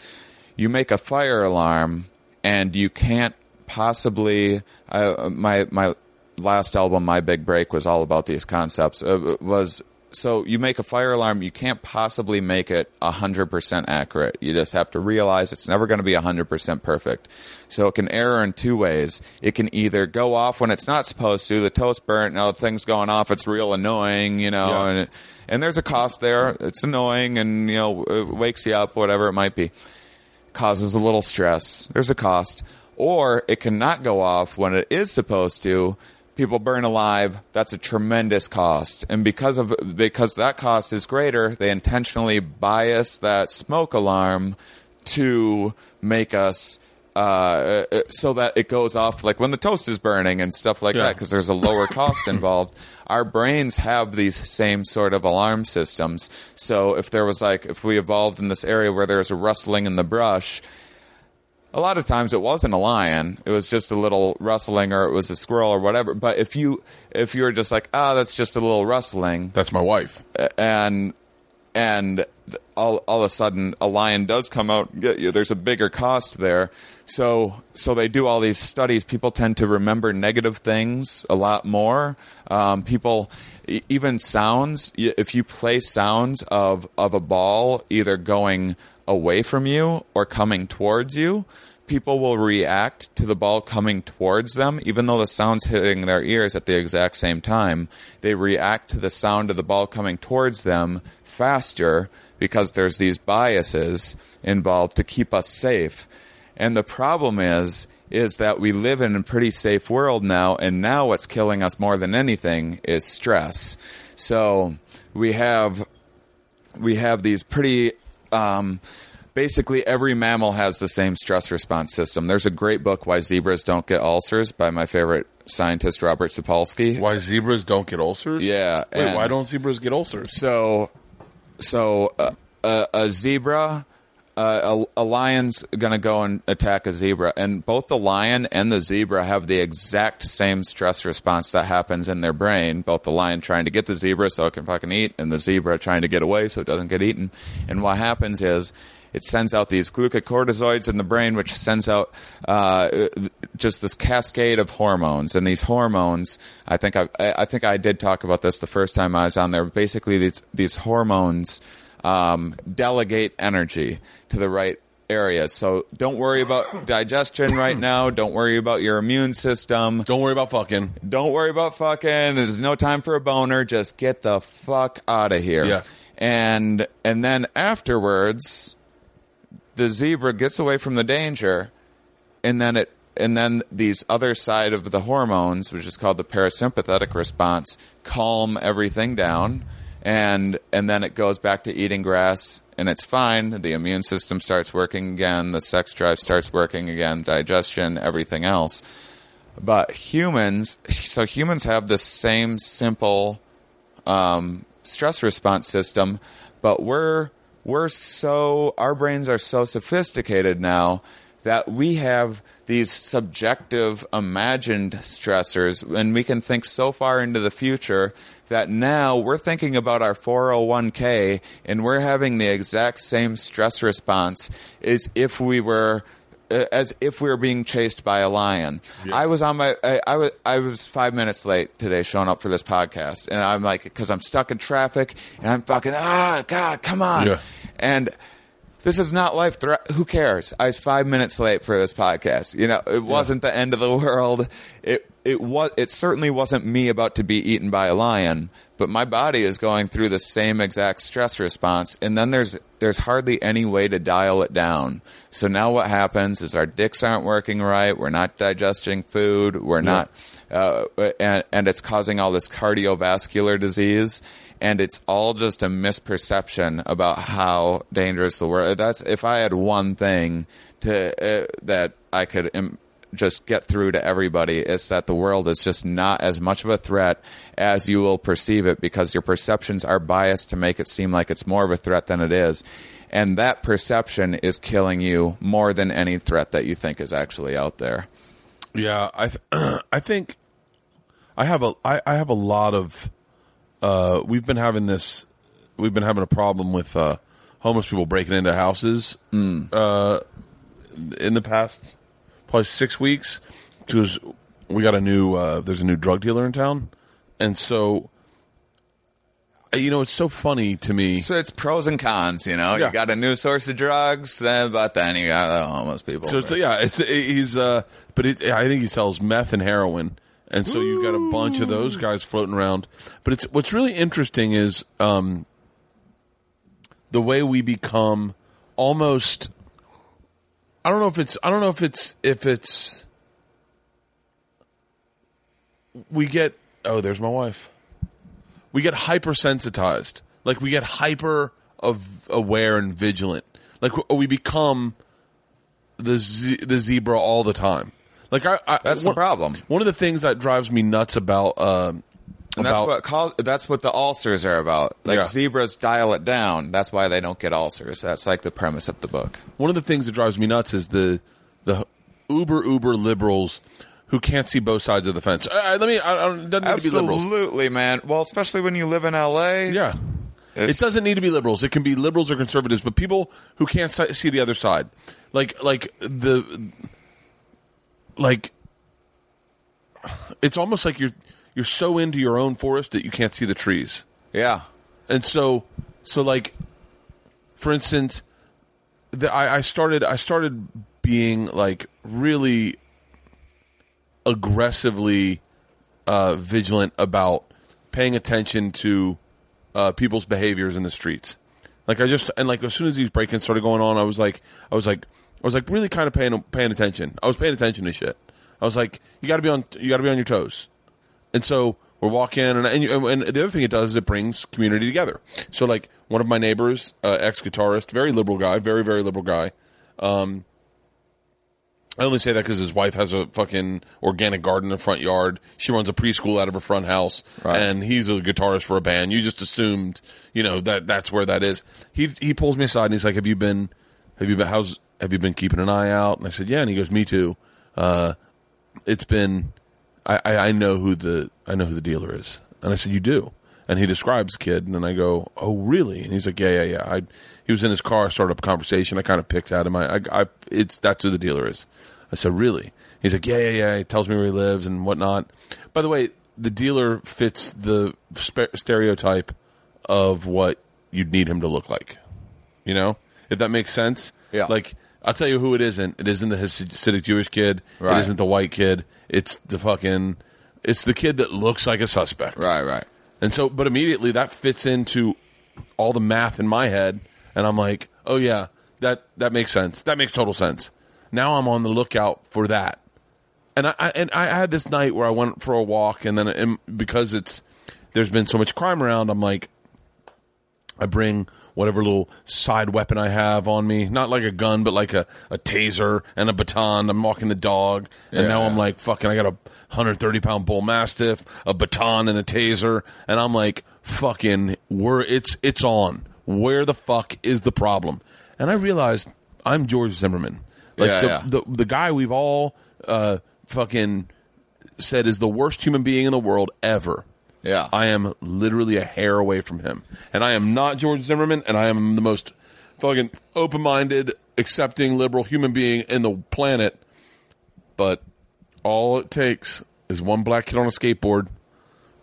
you make a fire alarm, and you can't possibly. Uh, my my last album, My Big Break, was all about these concepts. Uh, was so you make a fire alarm, you can't possibly make it 100% accurate. You just have to realize it's never going to be 100% perfect. So it can error in two ways. It can either go off when it's not supposed to, the toast burnt, now the thing's going off, it's real annoying, you know, Yeah. and, it, and there's a cost there. It's annoying and, you know, it wakes you up, whatever it might be. Causes a little stress. There's a cost. Or it cannot go off when it is supposed to, people burn alive that's a tremendous cost and because of because that cost is greater they intentionally bias that smoke alarm to make us uh, uh, so that it goes off like when the toast is burning and stuff like Yeah. that because there's a lower cost involved. Our brains have these same sort of alarm systems. So if there was like if we evolved in this area where there's a rustling in the brush, a lot of times it wasn't a lion. It was just a little rustling or it was a squirrel or whatever. But if you if you were just like ah that's just a little rustling. That's my wife. and and all all of a sudden a lion does come out and get you. There's a bigger cost there. So so they do all these studies. People tend to remember negative things a lot more. Um, people even sounds if you play sounds of of a ball either going away from you or coming towards you people will react to the ball coming towards them, even though the sound's hitting their ears at the exact same time. They react to the sound of the ball coming towards them faster because there's these biases involved to keep us safe. And the problem is, is that we live in a pretty safe world now, and now what's killing us more than anything is stress. So we have we have these pretty um, basically every mammal has the same stress response system there's a great book why zebras don't get ulcers by my favorite scientist robert sapolsky Why zebras don't get ulcers? Yeah, Wait, why don't zebras get ulcers? so so uh, a, a zebra uh, a, a lion's gonna go and attack a zebra. And both the lion and the zebra have the exact same stress response that happens in their brain. Both the lion trying to get the zebra so it can fucking eat and the zebra trying to get away so it doesn't get eaten. And what happens is it sends out these glucocorticoids in the brain, which sends out uh, just this cascade of hormones. And these hormones, I think I, I think I did talk about this the first time I was on there. Basically, these these hormones um, delegate energy to the right areas. So don't worry about digestion right now. Don't worry about your immune system. Don't worry about fucking. Don't worry about fucking. There's no time for a boner. Just get the fuck out of here. Yeah. And and then afterwards, the zebra gets away from the danger, and then it and then these other side of the hormones, which is called the parasympathetic response, calm everything down, and and then it goes back to eating grass, and it's fine. The immune system starts working again. The sex drive starts working again. Digestion, everything else. But humans, so humans have the same simple um, stress response system, but we're we're so our brains are so sophisticated now that we have these subjective imagined stressors and we can think so far into the future that now we're thinking about our 401k and we're having the exact same stress response as if we were as if we were being chased by a lion. I was on my I, I was I was five minutes late today showing up for this podcast, and I'm like because I'm stuck in traffic and I'm fucking ah God come on, Yeah. and this is not life threat. Who cares? I was five minutes late for this podcast. You know, it wasn't the end of the world. It it was it certainly wasn't me about to be eaten by a lion, but my body is going through the same exact stress response, and then there's there's hardly any way to dial it down. So now what happens is our dicks aren't working right. We're not digesting food. We're not, uh, and and it's causing all this cardiovascular disease. And it's all just a misperception about how dangerous the world. That's if I had one thing to uh, that I could Im- just get through to everybody is that the world is just not as much of a threat as you will perceive it because your perceptions are biased to make it seem like it's more of a threat than it is. And that perception is killing you more than any threat that you think is actually out there. Yeah, I th- I think I have a I, I have a lot of uh we've been having this we've been having a problem with uh homeless people breaking into houses uh in the past probably 6 weeks because we got a new uh there's a new drug dealer in town and so you know it's so funny to me So it's pros and cons, you know. Yeah. You got a new source of drugs, but then you got the homeless people. So it's yeah, it's he's uh, but it, I think he sells meth and heroin, and so you've got a bunch of those guys floating around. But it's what's really interesting is um, the way we become almost. I don't know if it's. I don't know if it's if it's. We get oh, there's my wife. We get hypersensitized, like we get hyper of aware and vigilant, like we become the ze- the zebra all the time. Like I, I That's the problem. One of the things that drives me nuts about um, And that's what that's what the ulcers are about. Like Yeah. zebras dial it down. That's why they don't get ulcers. That's like the premise of the book. one of the things that drives me nuts is the the uber uber liberals who can't see both sides of the fence. Uh, let me. I, I doesn't need to be liberals. Absolutely, man. Well, especially when you live in LA. Yeah. It's- it doesn't need to be liberals. It can be liberals or conservatives, but people who can't see the other side, like like the like, it's almost like you're you're so into your own forest that you can't see the trees. Yeah. and so so like for instance the, I, I started i started being like really aggressively uh, vigilant about paying attention to uh, people's behaviors in the streets like i just and like as soon as these break-ins started going on i was like i was like i was like really kind of paying paying attention i was paying attention to shit i was like you got to be on you got to be on your toes and so we're walking, and and, and the other thing it does is it brings community together. So like one of my neighbors, uh, ex guitarist, very liberal guy, very very liberal guy. Um, I only say that because his wife has a fucking organic garden in the front yard. She runs a preschool out of her front house, Right. and he's a guitarist for a band. You just assumed, you know, that that's where that is. He he pulls me aside and he's like, "Have you been? Have you been? How's? Have you been keeping an eye out?" And I said, "Yeah." And he goes, "Me too." Uh, it's been I, I, I know who the I know who the dealer is. And I said, You do? And he describes the kid and then I go, Oh really? And he's like, Yeah, yeah, yeah. I he was in his car, started up a conversation, I kinda picked at him. I, I, I it's that's who the dealer is. I said, Really? He's like, Yeah, yeah, yeah. He tells me where he lives and whatnot. By the way, the dealer fits the stereotype of what you'd need him to look like. You know? If that makes sense. Yeah. Like I'll tell you who it isn't. It isn't the Hasidic Jewish kid. Right. It isn't the white kid. It's the fucking. It's the kid that looks like a suspect. Right. Right. And so, but immediately that fits into all the math in my head, and I'm like, oh yeah, that that makes sense. That makes total sense. Now I'm on the lookout for that. And I, I and I had this night where I went for a walk, and then and because it's there's been so much crime around, I'm like, I bring whatever little side weapon I have on me, not like a gun, but like a, a taser and a baton. I'm walking the dog, and now I'm like, fucking, I got a 130 pound bull mastiff, a baton, and a taser, and I'm like, fucking, we're it's it's on. Where the fuck is the problem? And I realized I'm George Zimmerman, like Yeah, the, yeah. the the guy we've all uh, fucking said is the worst human being in the world ever. Yeah. I am literally a hair away from him. And I am not George Zimmerman, and I am the most fucking open minded, accepting, liberal human being in the planet. But all it takes is one black kid on a skateboard.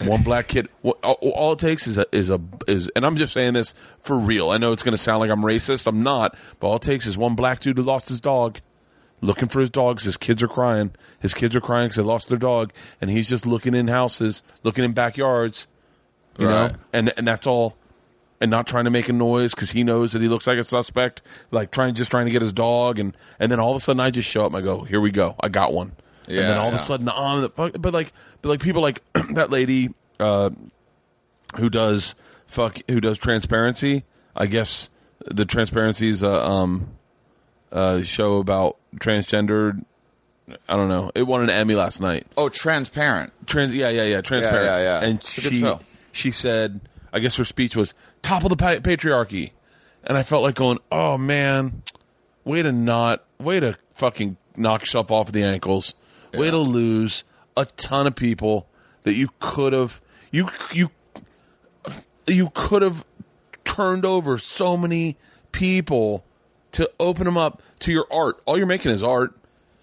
One black kid. All, it takes is a is a is, and I'm just saying this for real. I know it's going to sound like I'm racist. I'm not. But all it takes is one black dude who lost his dog, looking for his dogs. His kids are crying. His kids are crying because they lost their dog, and he's just looking in houses, looking in backyards, you Right. know, and and that's all, and not trying to make a noise because he knows that he looks like a suspect, like trying just trying to get his dog, and and then all of a sudden I just show up, and I go, here we go, I got one, yeah, and then Yeah, all of a yeah. sudden on the fuck, but like but like people like that lady uh, who does fuck who does transparency, I guess the transparency is a um uh show about transgendered. I don't know. It won an Emmy last night oh, transparent. trans yeah yeah yeah transparent yeah, yeah. and It's she she said i guess her speech was topple the pa- patriarchy and i felt like going oh man way to not way to fucking knock yourself off the ankles way to lose a ton of people that you could have you you you could have turned over so many people to open them up to your art. All you're making is art.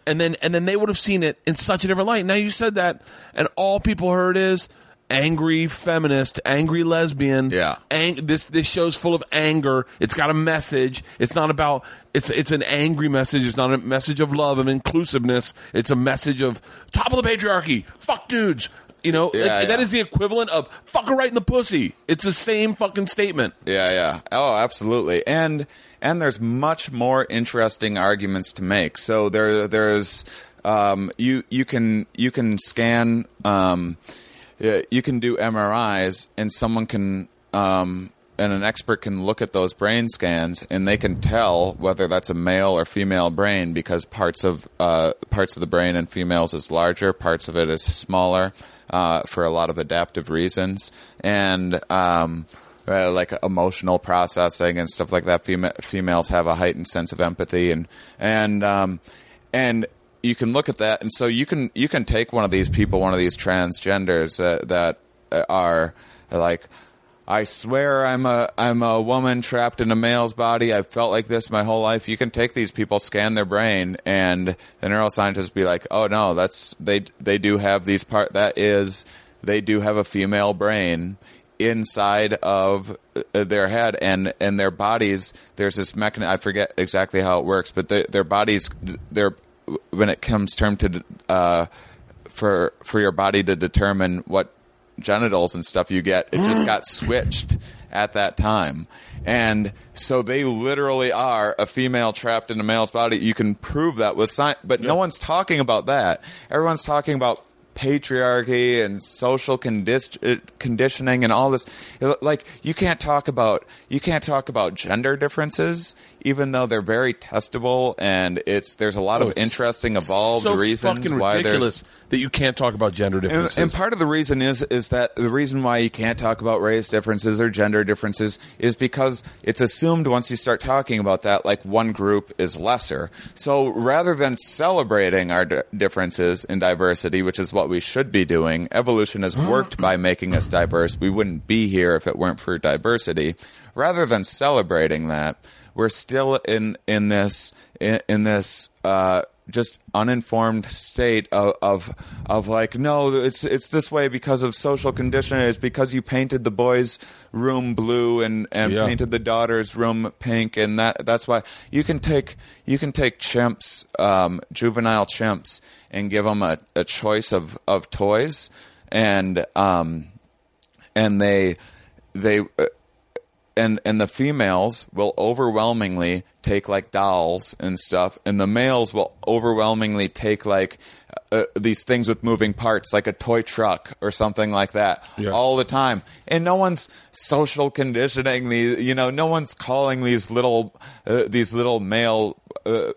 And then and then they would have seen it in such a different light. Now you said that and all people heard is angry feminist, angry lesbian. Yeah. Ang- this this show's full of anger. It's got a message. It's not about it's it's an angry message. It's not a message of love and inclusiveness. It's a message of top of the patriarchy. Fuck dudes. You know, Yeah, that yeah. is the equivalent of fuck her right in the pussy. It's the same fucking statement. Yeah, yeah. Oh, absolutely. And and there's much more interesting arguments to make. So there there's um, you you can you can scan um, yeah, you can do MRIs and someone can um, and an expert can look at those brain scans and they can tell whether that's a male or female brain because parts of uh, parts of the brain in females is larger, parts of it is smaller uh, for a lot of adaptive reasons, and um, uh, like emotional processing and stuff like that. Fema- females have a heightened sense of empathy and and um, and you can look at that, and so you can you can take one of these people, one of these transgenders that that are like. I swear I'm a I'm a woman trapped in a male's body. I've felt like this my whole life. You can take these people, scan their brain, and the neuroscientists be like, "Oh no, that's they they do have these part that is they do have a female brain inside of uh, their head and and their bodies. There's this mechanism. I forget exactly how it works, but their bodies, their when it comes term to uh, for for your body to determine what genitals and stuff you get, it just got switched at that time. And so they literally are a female trapped in a male's body. You can prove that with science, but no one's talking about that. Everyone's talking about patriarchy and social condi- uh, conditioning and all this like you can't talk about you can't talk about gender differences even though they're very testable and it's there's a lot Oh, of interesting evolved so reasons why ridiculous there's that you can't talk about gender and, differences. and part of the reason is is that the reason why you can't talk about race differences or gender differences is because it's assumed once you start talking about that, like one group is lesser. So rather than celebrating our d- differences in diversity, which is what we should be doing, evolution has worked by making us diverse. We wouldn't be here if it weren't for diversity. Rather than celebrating that, we're still in in this in, in this. Uh, just uninformed state of, of of like no it's it's this way because of social conditioning it's because you painted the boys room blue and and Yeah. painted the daughter's room pink. And that that's why you can take you can take chimps um, juvenile chimps and give them a, a choice of of toys. And um and they they uh, and and the females will overwhelmingly take like dolls and stuff, and the males will overwhelmingly take like uh, these things with moving parts, like a toy truck or something like that, Yeah. all the time. And no one's social conditioning these. You know, no one's calling these little uh, these little male. Uh,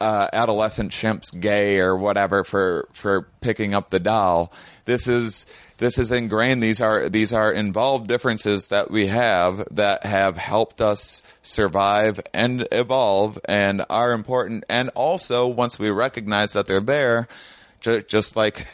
uh, adolescent chimps gay or whatever for for picking up the doll. This is this is ingrained. These are these are involved differences that we have that have helped us survive and evolve and are important. And also, once we recognize that they're there, ju- just like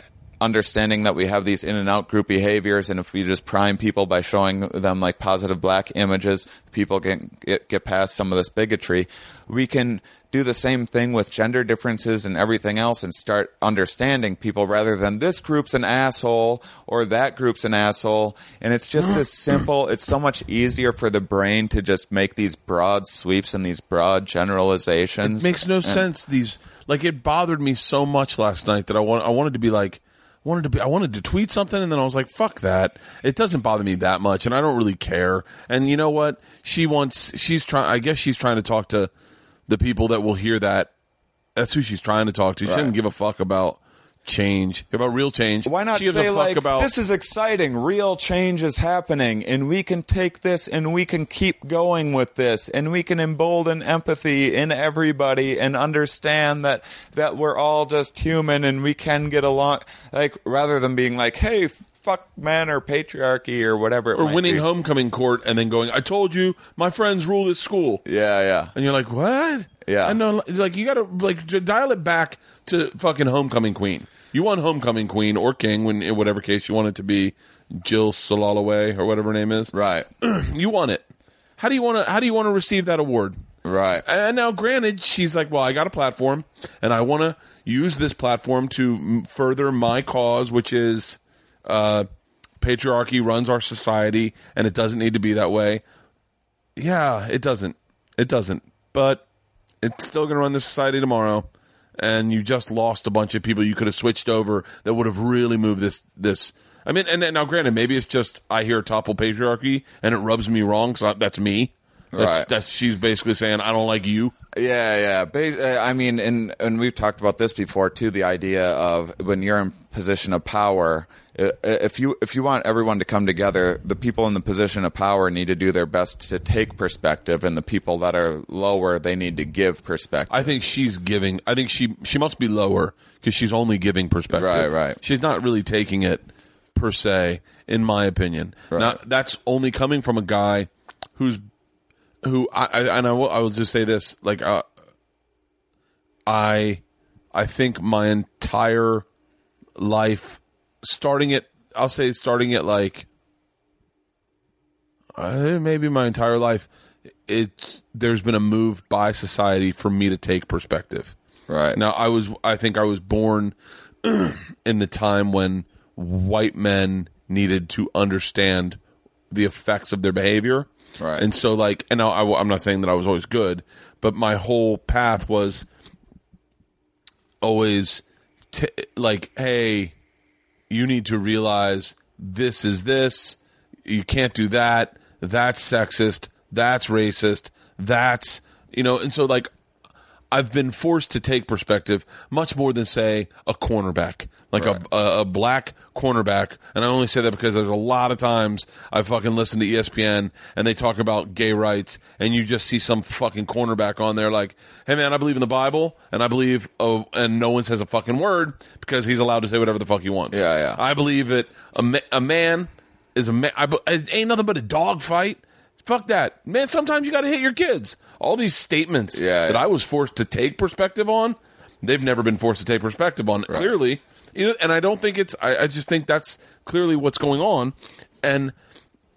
understanding that we have these in and out group behaviors and if we just prime people by showing them like positive black images people can get, get past some of this bigotry we can do the same thing with gender differences and everything else and start understanding people rather than this group's an asshole or that group's an asshole and it's just this simple it's so much easier for the brain to just make these broad sweeps and these broad generalizations It makes no And- sense. These like it bothered me so much last night that I want I wanted to be like wanted to be I wanted to tweet something and then I was like fuck that. It doesn't bother me that much and I don't really care. And you know what? She wants she's trying I guess she's trying to talk to the people that will hear that. That's who she's trying to talk to. She Right. doesn't give a fuck about change, about real change. Why not she gives say a fuck like about this is exciting, real change is happening, and we can take this and we can keep going with this, and we can embolden empathy in everybody and understand that that we're all just human and we can get along. Like rather than being like, hey. Fuck men or patriarchy or whatever. It or winning be. homecoming court and then going, I told you my friends rule this school. Yeah, yeah. And you're like, what? Yeah. I know, like you got to like j- dial it back to fucking homecoming queen. You want homecoming queen or king, when in whatever case you want it to be, Jill Solalaway or whatever her name is. Right, You want it. How do you want to? How do you want to receive that award? right. And now, granted, she's like, well, I got a platform, and I want to use this platform to m- further my cause, which is uh, patriarchy runs our society, and it doesn't need to be that way. Yeah, it doesn't. It doesn't. But it's still going to run the society tomorrow. And you just lost a bunch of people you could have switched over that would have really moved this. This. I mean, and, and now, granted, maybe it's just I hear topple patriarchy and it rubs me wrong because that's me. That's, Right. That's she's basically saying I don't like you. Yeah, yeah. Bas- uh, I mean, and and we've talked about this before too. The idea of when you're in position of power, if you if you want everyone to come together, the people in the position of power need to do their best to take perspective, and the people that are lower, they need to give perspective. I think she's giving. I think she she must be lower because she's only giving perspective. Right, right. She's not really taking it per se, in my opinion. Right. Now that's only coming from a guy who's who I, I and I will, I will just say this like uh, I I think my entire life starting at I'll say starting at like uh, maybe my entire life it's there's been a move by society for me to take perspective Right. now i was i think i was born in the time when white men needed to understand the effects of their behavior Right. and so like and I, i'm not saying that i was always good but my whole path was always t- like hey you need to realize this is this. You can't do that. That's sexist. That's racist. That's, you know, and so like I've been forced to take perspective much more than say a cornerback, like Right. a, a a black cornerback. And I only say that because there's a lot of times I fucking listen to ESPN and they talk about gay rights, and you just see some fucking cornerback on there like, hey man, I believe in the Bible, and I believe, oh, and no one says a fucking word because he's allowed to say whatever the fuck he wants. Yeah, yeah. I believe it. A, ma- a man is a man. I, be- it ain't nothing but a dog fight. Fuck that, man. Sometimes you got to hit your kids. All these statements Yeah, that yeah. I was forced to take perspective on, they've never been forced to take perspective on. Clearly, and I don't think it's. I, I just think that's clearly what's going on, and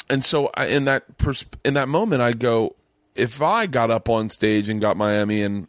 and so I, in that pers- in that moment, I go, if I got up on stage and got Miami, and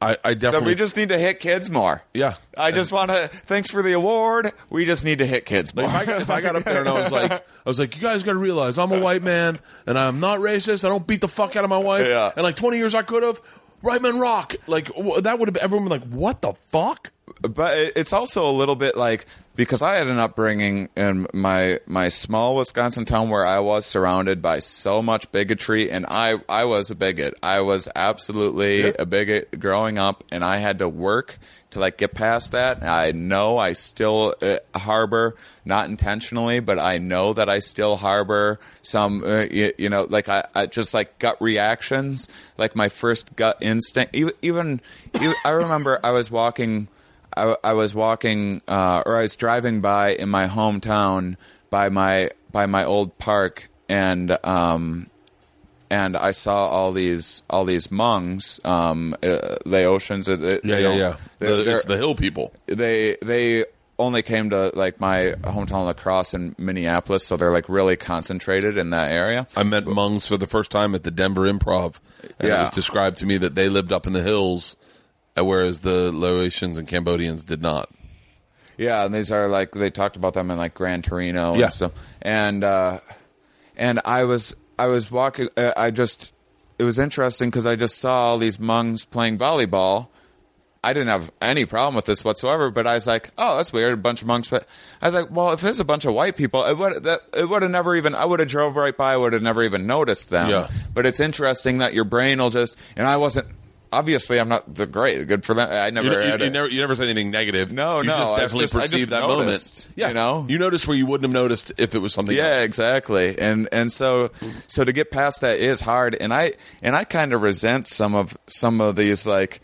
I, I So we just need to hit kids more. yeah, I just want to. Thanks for the award. We just need to hit kids more. Like if I, got, if I got up there and I was like, I was like, you guys got to realize I'm a white man and I'm not racist. I don't beat the fuck out of my wife. Yeah. And like 20 years I could have. Right men rock. Like that would have everyone been like, what the fuck? But it's also a little bit like because I had an upbringing in my my small Wisconsin town where I was surrounded by so much bigotry, and I I was a bigot. I was absolutely a bigot growing up, and I had to work to like get past that. I know I still uh, harbor, not intentionally, but I know that I still harbor some, uh, you, you know, like I, I just like gut reactions, like my first gut instinct. Even, even, even I remember I was walking, I, I was walking, uh, or I was driving by in my hometown by my by my old park, and um, and I saw all these all these Hmongs, um, uh, Laotians. Uh, they- Yeah, yeah, yeah. The, it's the hill people. they they only came to like my hometown La Crosse in Minneapolis, so they're like really concentrated in that area. I met Hmongs for the first time at the Denver Improv, and it Yeah. was described to me that they lived up in the hills, whereas the Laotians and Cambodians did not. Yeah, and these are like they talked about them in like Gran Torino Yeah. and stuff. And uh, and I was I was walking. Uh, I just it was interesting because I just saw all these Hmongs playing volleyball. I didn't have any problem with this whatsoever, but I was like, "Oh, that's weird." A bunch of Hmongs, but I was like, "Well, if it's a bunch of white people, it would that it would have never even. I would have drove right by. I would have never even noticed them." Yeah. But it's interesting that your brain will just. And I wasn't. Obviously, I'm not the great. Good for that. I never. You, you- had you it. never, you never said anything negative. No, you no, just definitely just perceived that noticed, moment. Yeah, you know? you noticed where you wouldn't have noticed if it was something. Yeah, else. exactly. And and so so to get past that is hard. And I and I kind of resent some of some of these like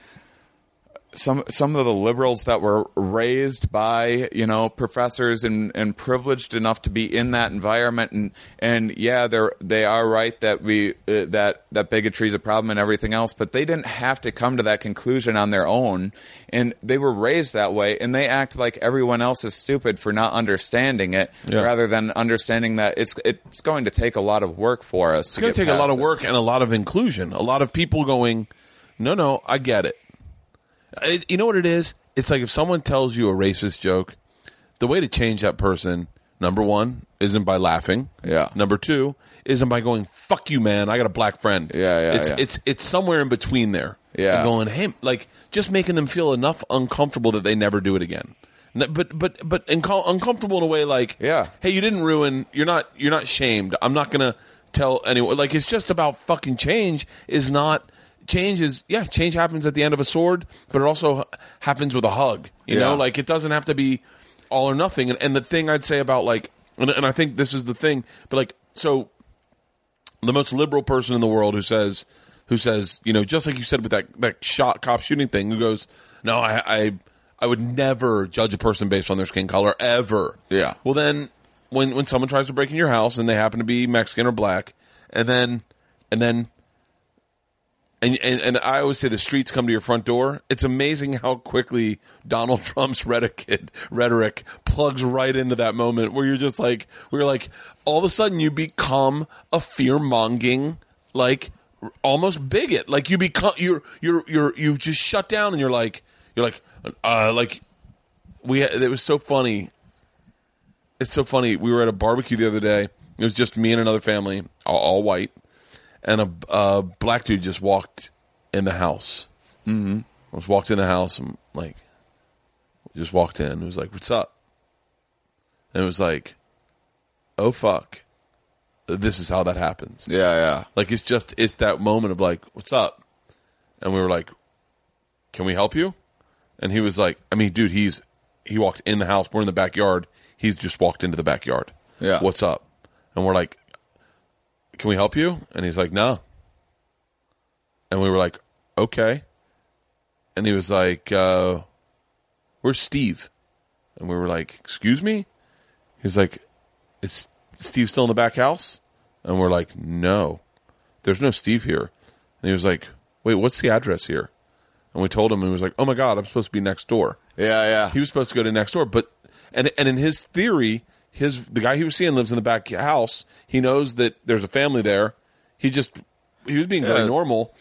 some some of the liberals that were raised by you know professors and, and privileged enough to be in that environment and and yeah they're they are right that we uh, that that bigotry is a problem and everything else but they didn't have to come to that conclusion on their own and they were raised that way and they act like everyone else is stupid for not understanding it Yeah. rather than understanding that it's it's going to take a lot of work for us It's going to take a lot of work and a lot of inclusion. A lot of people going, no, no, I get it. It- You know what it is? It's like if someone tells you a racist joke, the way to change that person, number one, isn't by laughing. Yeah. Number two, isn't by going, fuck you, man. I got a black friend. Yeah, yeah, It's, yeah. it's, it's somewhere in between there. Yeah. And going, hey, like, just making them feel enough uncomfortable that they never do it again. But but but unco- uncomfortable in a way like Yeah. hey you didn't ruin you're not you're not shamed I'm not gonna tell anyone like it's just about fucking change is not change is yeah change happens at the end of a sword but it also happens with a hug you Yeah. know like it doesn't have to be all or nothing and, and the thing I'd say about like and, and I think this is the thing but like so the most liberal person in the world who says who says you know just like you said with that that shot cop shooting thing who goes no I I I would never judge a person based on their skin color ever Yeah. well then when when someone tries to break in your house and they happen to be Mexican or black and then and then and, and and I always say the streets come to your front door. It's amazing how quickly Donald Trump's rhetoric rhetoric plugs right into that moment where you're just like where you're like all of a sudden you become a fear mongering like almost bigot. Like you become you're you're you're you just shut down and you're like you're like uh like we it was so funny. It's so funny. We were at a barbecue the other day. It was just me and another family, all, all white and a, a black dude just walked in the house. Mm-hmm. I was walked in the house and like just walked in. It was like, "What's up?" And it was like, "Oh fuck, this is how that happens." Yeah, yeah. Like it's just it's that moment of like, "What's up?" And we were like, "Can we help you?" And he was like, "I mean, dude, he's he walked in the house. We're in the backyard. He's just walked into the backyard. Yeah. What's up?" And we're like, "Can we help you?" And he's like, "No." And we were like, "Okay." And he was like, uh, "Where's Steve?" And we were like, "Excuse me?" He's like, "Is Steve still in the back house?" And we're like, "No, there's no Steve here." And he was like, "Wait, what's the address here?" And we told him, and he was like, "Oh my god, I'm supposed to be next door." Yeah, yeah. He was supposed to go to next door, but and and in his theory, his the guy he was seeing lives in the back house. He knows that there's a family there. He just he was being very Yeah. normal.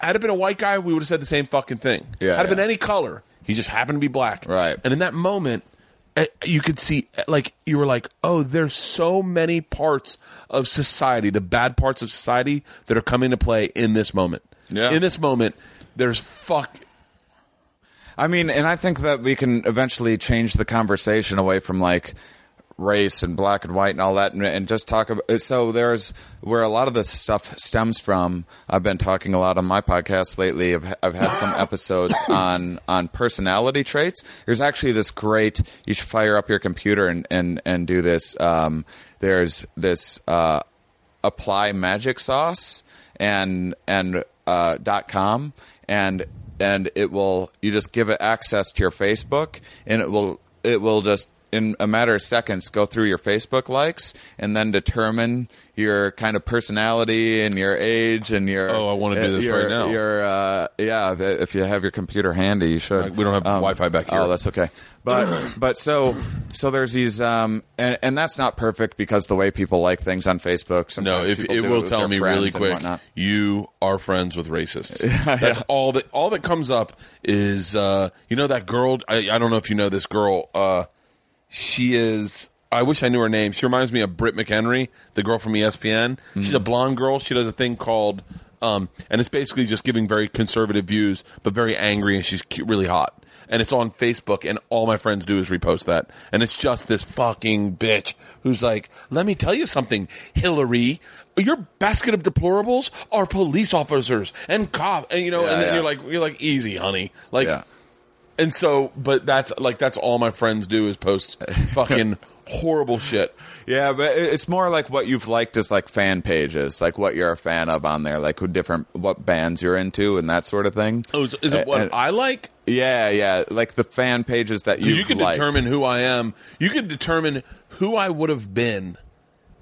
Had it been a white guy, we would have said the same fucking thing. Yeah, Had it been yeah. any color, he just happened to be black. Right. And in that moment, eh, you could see eh, like you were like, oh, there's so many parts of society, the bad parts of society that are coming to play in this moment. Yeah. In this moment, there's fuck I mean, and I think that we can eventually change the conversation away from like race and black and white and all that, and, and just talk about. So there's where a lot of this stuff stems from. I've been talking a lot on my podcast lately. I've, I've had some episodes on on personality traits. There's actually this great. You should fire up your computer and and and do this. Um, there's this uh, apply magic sauce and and uh, dot com and and it will you just give it access to your Facebook and it will it will just in a matter of seconds go through your Facebook likes and then determine your kind of personality and your age and your Oh, I wanna do uh, this your- right now. Your uh, yeah, if you have your computer handy, you should. We don't have Wi-Fi back here. Oh, that's okay. But but so so there's these um and and that's not perfect because the way people like things on Facebook. No, Sometimes if it will with tell me really quick, you are friends with racists. That's all that all that comes up is uh, you know that girl. I, I don't know if you know this girl. Uh, she is. I wish I knew her name. She reminds me of Britt McHenry, the girl from ESPN. She's a Mm. blonde girl. She does a thing called, um, and it's basically just giving very conservative views, but very angry, and she's cu- really hot. And it's on Facebook, and all my friends do is repost that. And it's just this fucking bitch who's like, "Let me tell you something, Hillary." Your basket of deplorables are police officers and cop, and you know, Yeah, and then yeah. you're like, you're like, easy, honey, like, Yeah. And so, but that's like that's all my friends do is post fucking horrible shit. Yeah, but it's more like what you've liked is like fan pages, like what you're a fan of on there, like who different what bands you're into and that sort of thing. Oh, is, is it what Uh, I like? Yeah, yeah, like the fan pages that you You can determine who I am. You can determine who I would have been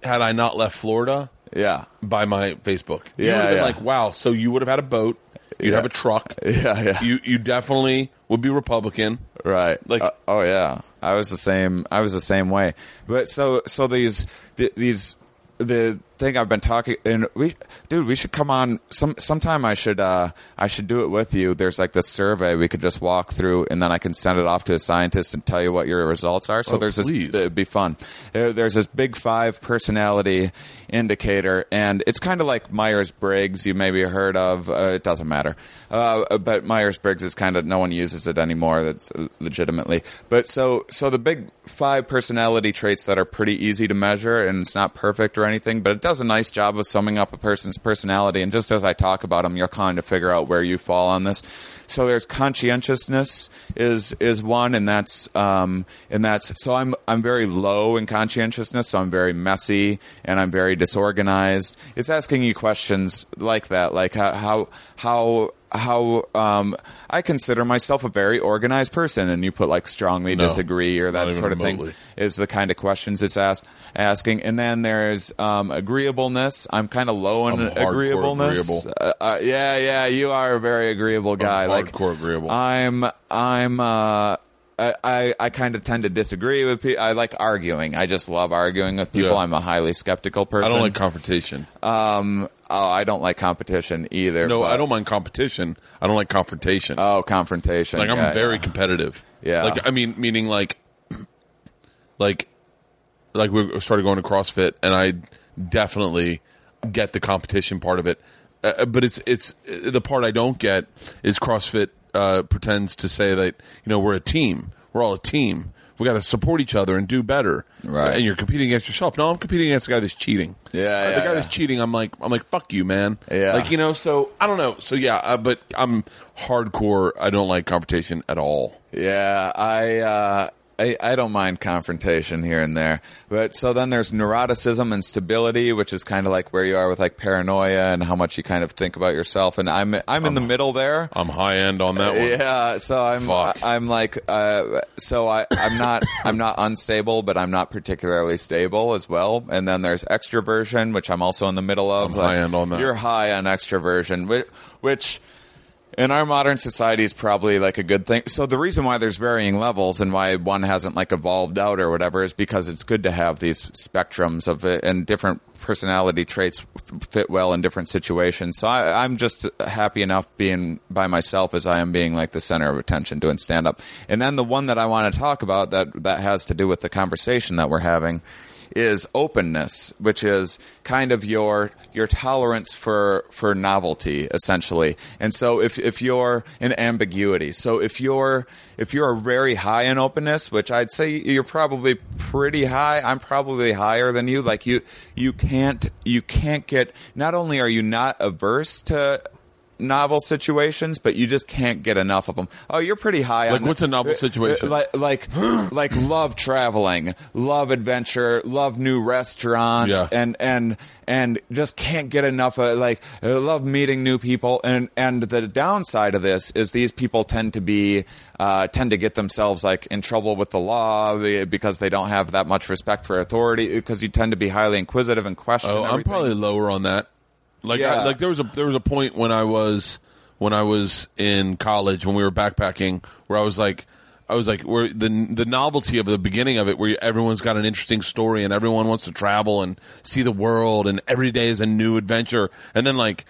had I not left Florida Yeah, by my Facebook. You Yeah, would have been yeah. like, wow. So you would have had a boat. You'd Yeah. have a truck. yeah, yeah. You you definitely would be Republican. Right. Like- Uh, oh yeah, I was the same. I was the same way. But so so these th- these the thing I've been talking and we dude we should come on some sometime I should uh I should do it with you. There's like this survey we could just walk through and then I can send it off to a scientist and tell you what your results are. So Oh, there's please. this it'd be fun. There's this big 5 personality indicator and it's kind of like Myers-Briggs you maybe heard of uh, it doesn't matter. Uh, but Myers-Briggs is kind of no one uses it anymore that's uh, legitimately. But so so the big 5 personality traits that are pretty easy to measure and it's not perfect or anything, but it does a nice job of summing up a person's personality and just as I talk about them you'll kind of figure out where you fall on this. So there's conscientiousness is is one, and that's um, and that's so I'm I'm very low in conscientiousness, so I'm very messy and I'm very disorganized. It's asking you questions like that, like how how how how um, I consider myself a very organized person, and you put like strongly No, disagree or that sort of remotely. thing is the kind of questions it's asked asking. And then there's um, agreeableness. I'm kind of low in I'm agreeableness. agreeable. Uh, uh, yeah, yeah, you are a very agreeable guy. like hardcore agreeable. I'm I'm uh I, I, I kind of tend to disagree with people. I like arguing. I just love arguing with people. Yeah. I'm a highly skeptical person. I don't like confrontation. Um. Oh, I don't like competition either. no, but- I don't mind competition. I don't like confrontation. Oh, confrontation. like I'm Yeah, very yeah. competitive. Yeah. Like I mean, meaning like, like, like we started going to CrossFit, and I definitely get the competition part of it. Uh, but it's it's the part I don't get is CrossFit uh, pretends to say that you know we're a team. We're all a team. We got to support each other and do better. Right. And you're competing against yourself. No, I'm competing against the guy that's cheating. Yeah, Uh, yeah, the guy yeah. that's cheating. I'm like, I'm like, fuck you, man. Yeah. Like you know. So I don't know. So yeah, uh, but I'm hardcore. I don't like confrontation at all. Yeah, I, uh, I I don't mind confrontation here and there, but so then there's neuroticism and stability, which is kind of like where you are with like paranoia and how much you kind of think about yourself. And I'm I'm in the middle there. I'm high end on that one. Yeah, so I'm Fuck. I'm like uh, so I I'm not I'm not unstable, but I'm not particularly stable as well. And then there's extroversion, which I'm also in the middle of. I'm high end on that. You're high on extroversion, which, which in our modern society is probably like a good thing. So the reason why there's varying levels and why one hasn't like evolved out or whatever is because it's good to have these spectrums of it and different personality traits fit well in different situations. So I, I'm just happy enough being by myself as I am being like the center of attention doing stand up. And then the one that I want to talk about that that has to do with the conversation that we're having is openness, which is kind of your your tolerance for for novelty, essentially. And so if if you're in ambiguity, so if you're if you're very high in openness, which I'd say you're probably pretty high, I'm probably higher than you. Like you you can't you can't get. Not only are you not averse to novel situations, but you just can't get enough of them. Oh, you're pretty high Like, on what's a novel uh, uh, situation? Like like like love traveling, love adventure, love new restaurants, Yeah. and and and just can't get enough of like love meeting new people. And and the downside of this is these people tend to be uh, tend to get themselves like in trouble with the law because they don't have that much respect for authority because you tend to be highly inquisitive and question. Oh, I'm probably lower on that. Like, Yeah. I, like there was a there was a point when I was when I was in college when we were backpacking where I was like. I was like, where the the novelty of the beginning of it, where everyone's got an interesting story and everyone wants to travel and see the world, and every day is a new adventure. And then, like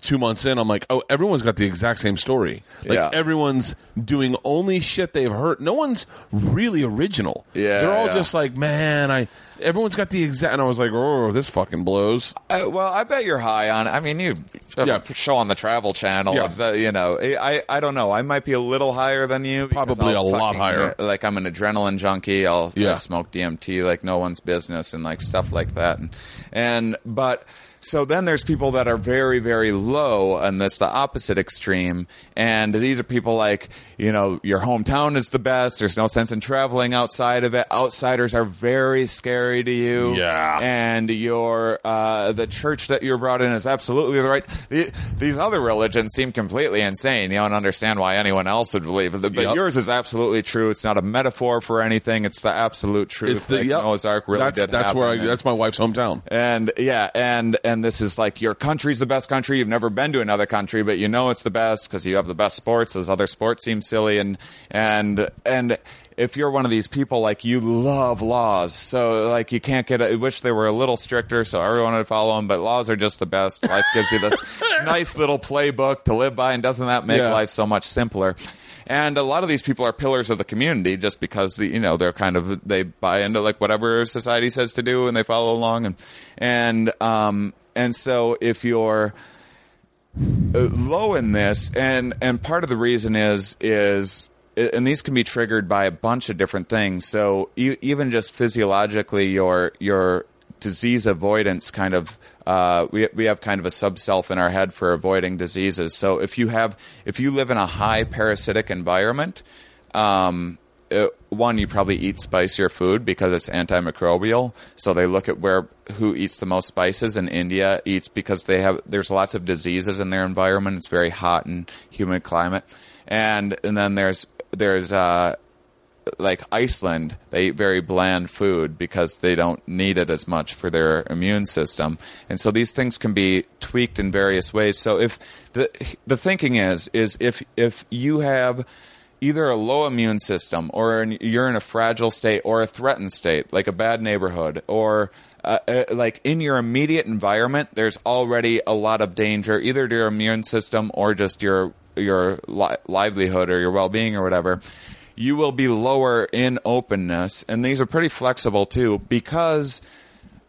two months in, I'm like, oh, everyone's got the exact same story. Like Yeah. everyone's doing only shit they've heard. No one's really original. Yeah, they're all yeah. just like, man, I. Everyone's got the exact. And I was like, oh, this fucking blows. Uh, well, I bet you're high on. I mean, you Yeah. show on the Travel Channel. Yeah. Uh, you know, I I don't know. I might be a little higher than you. Probably I'll a lot higher. Like I'm an adrenaline junkie. I'll, Yeah. I'll smoke DMT like no one's business and like stuff like that. And and but. So then there's people that are very, very low, and that's the opposite extreme. And these are people like, you know, your hometown is the best. There's no sense in traveling outside of it. Outsiders are very scary to you Yeah. and your uh, the church that you're brought in is absolutely the right. The, these other religions seem completely insane. You don't understand why anyone else would believe it, but Yep. yours is absolutely true. It's not a metaphor for anything. It's the absolute truth. It's the like yep. Noah's Ark really that's did that's where I, that's my wife's hometown. And yeah, and and this is like your country's the best country. You've never been to another country, but you know it's the best because you have the best sports. Those other sports seem silly, and and and if you're one of these people, like you love laws, so like you can't get. I wish they were a little stricter, so everyone would follow them. But laws are just the best. Life gives you this nice little playbook to live by, and doesn't that make Yeah. life so much simpler? And a lot of these people are pillars of the community just because the you know they're kind of they buy into like whatever society says to do and they follow along and and um and so if you're uh, low in this and and part of the reason is is and these can be triggered by a bunch of different things. So e- even just physiologically your your disease avoidance kind of uh, we we have kind of a sub self in our head for avoiding diseases. So if you have if you live in a high parasitic environment um, uh, one, you probably eat spicier food because it's antimicrobial. So they look at where who eats the most spices, and India eats because they have there's lots of diseases in their environment. It's very hot and humid climate, and and then there's there's uh, like Iceland, they eat very bland food because they don't need it as much for their immune system. And so these things can be tweaked in various ways. So if the the thinking is is if if you have either a low immune system or an, you're in a fragile state or a threatened state, like a bad neighborhood or uh, uh, like in your immediate environment, there's already a lot of danger, either to your immune system or just your your li- livelihood or your well-being or whatever. You will be lower in openness, and these are pretty flexible too, because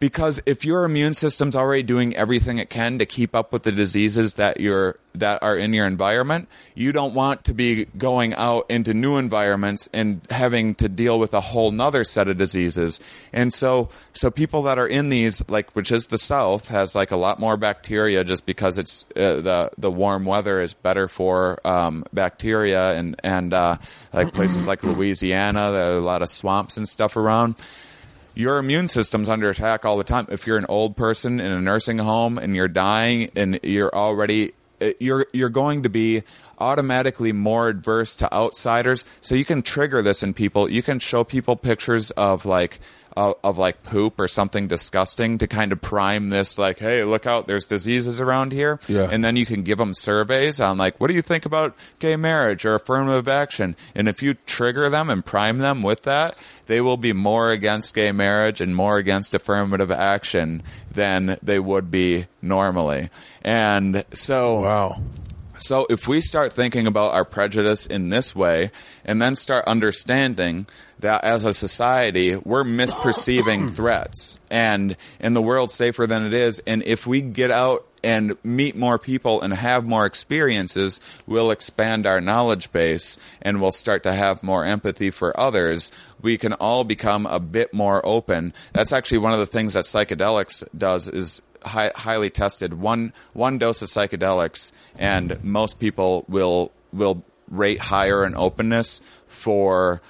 because if your immune system's already doing everything it can to keep up with the diseases that you're that are in your environment, you don't want to be going out into new environments and having to deal with a whole nother set of diseases. And so so people that are in these like which is the south has like a lot more bacteria just because it's uh, the the warm weather is better for um, bacteria and and uh, like places like Louisiana there are a lot of swamps and stuff around your immune system's under attack all the time. If you're an old person in a nursing home and you're dying and you're already uh, you're you're going to be automatically more adverse to outsiders. So you can trigger this in people. You can show people pictures of like of, of like poop or something disgusting to kind of prime this like, hey, look out, there's diseases around here. Yeah. And then you can give them surveys on like, what do you think about gay marriage or affirmative action? And if you trigger them and prime them with that, they will be more against gay marriage and more against affirmative action than they would be normally. And so, Wow. So if we start thinking about our prejudice in this way and then start understanding that as a society we're misperceiving threats and in the world safer than it is and if we get out and meet more people and have more experiences, we'll expand our knowledge base and we'll start to have more empathy for others. We can all become a bit more open. That's actually one of the things that psychedelics does is hi- highly tested. One one dose of psychedelics, and most people will will rate higher in openness for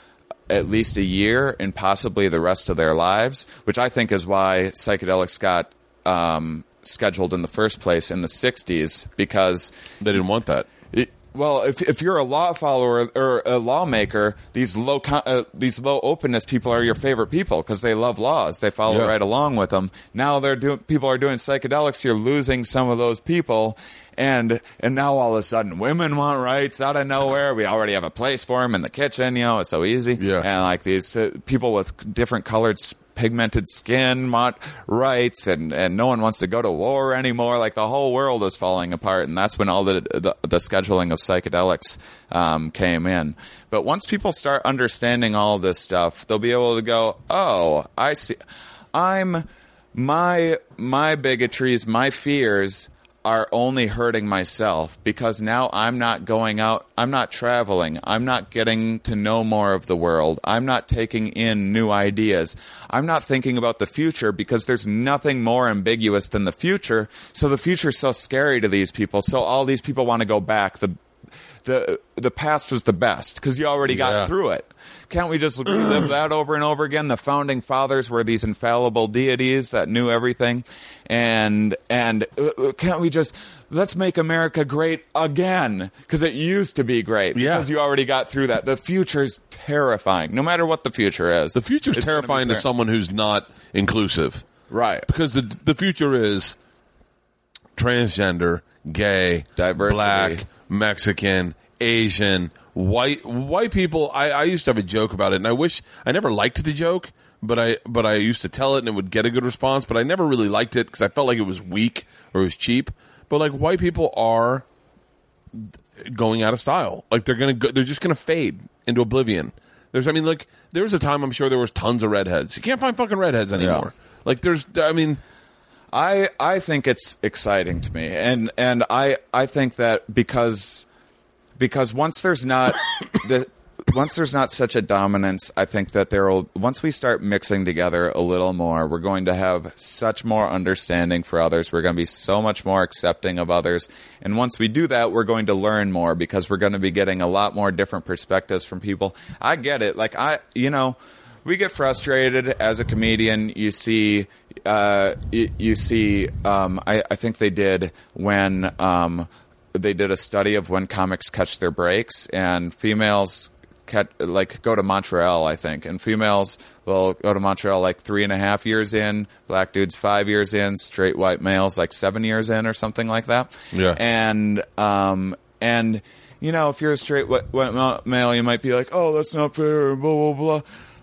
at least a year and possibly the rest of their lives, which I think is why psychedelics got um, scheduled in the first place in the 60s because They didn't want that. Well, if if you're a law follower or a lawmaker, these low uh, these low openness people are your favorite people because they love laws. They follow Yeah. right along with them. Now they're doing people are doing psychedelics. You're losing some of those people, and and now all of a sudden women want rights out of nowhere. We already have a place for them in the kitchen. You know, it's so easy. Yeah. and like these uh, people with different colored. Pigmented skin rights, and, and no one wants to go to war anymore. Like the whole world is falling apart, and that's when all the the, the scheduling of psychedelics um, came in. But once people start understanding all this stuff, they'll be able to go, "Oh, I see. I'm my my bigotries, my fears." Are only hurting myself because now I'm not going out, I'm not traveling, I'm not getting to know more of the world, I'm not taking in new ideas, I'm not thinking about the future because there's nothing more ambiguous than the future. So the future's so scary to these people. So all these people want to go back. The the the past was the best because you already got Yeah. through it. Can't we just relive that over and over again? The founding fathers were these infallible deities that knew everything, and and uh, uh, can't we just let's make America great again because it used to be great Yeah. because you already got through that. The future's terrifying, no matter what the future is. The future's It's gonna terrifying to someone who's not inclusive. right? because the the future is transgender, gay, Diversity. black, Mexican, Asian, white white people. I, I used to have a joke about it, and I wish I never liked the joke, but I but I used to tell it, and it would get a good response. But I never really liked it because I felt like it was weak or it was cheap. But like white people are going out of style. Like they're gonna go, they're just gonna fade into oblivion. There's I mean like there was a time I'm sure there was tons of redheads. You can't find fucking redheads anymore. Like there's I mean I I think it's exciting to me, and and I I think that because because once there's not the once there's not such a dominance, I think that there will once we start mixing together a little more, we're going to have such more understanding for others. We're going to be so much more accepting of others, and once we do that, we're going to learn more because we're going to be getting a lot more different perspectives from people. I get it, like I you know we get frustrated as a comedian. You see, uh, you, you see. Um, I, I think they did when um, they did a study of when comics catch their breaks, and females cat, like go to Montreal. I think, and females will go to Montreal like three and a half years in. Black dudes five years in. Straight white males like seven years in, or something like that. Yeah. and um, and you know, if you're a straight white, white male, you might be like, "Oh, that's not fair," blah blah blah.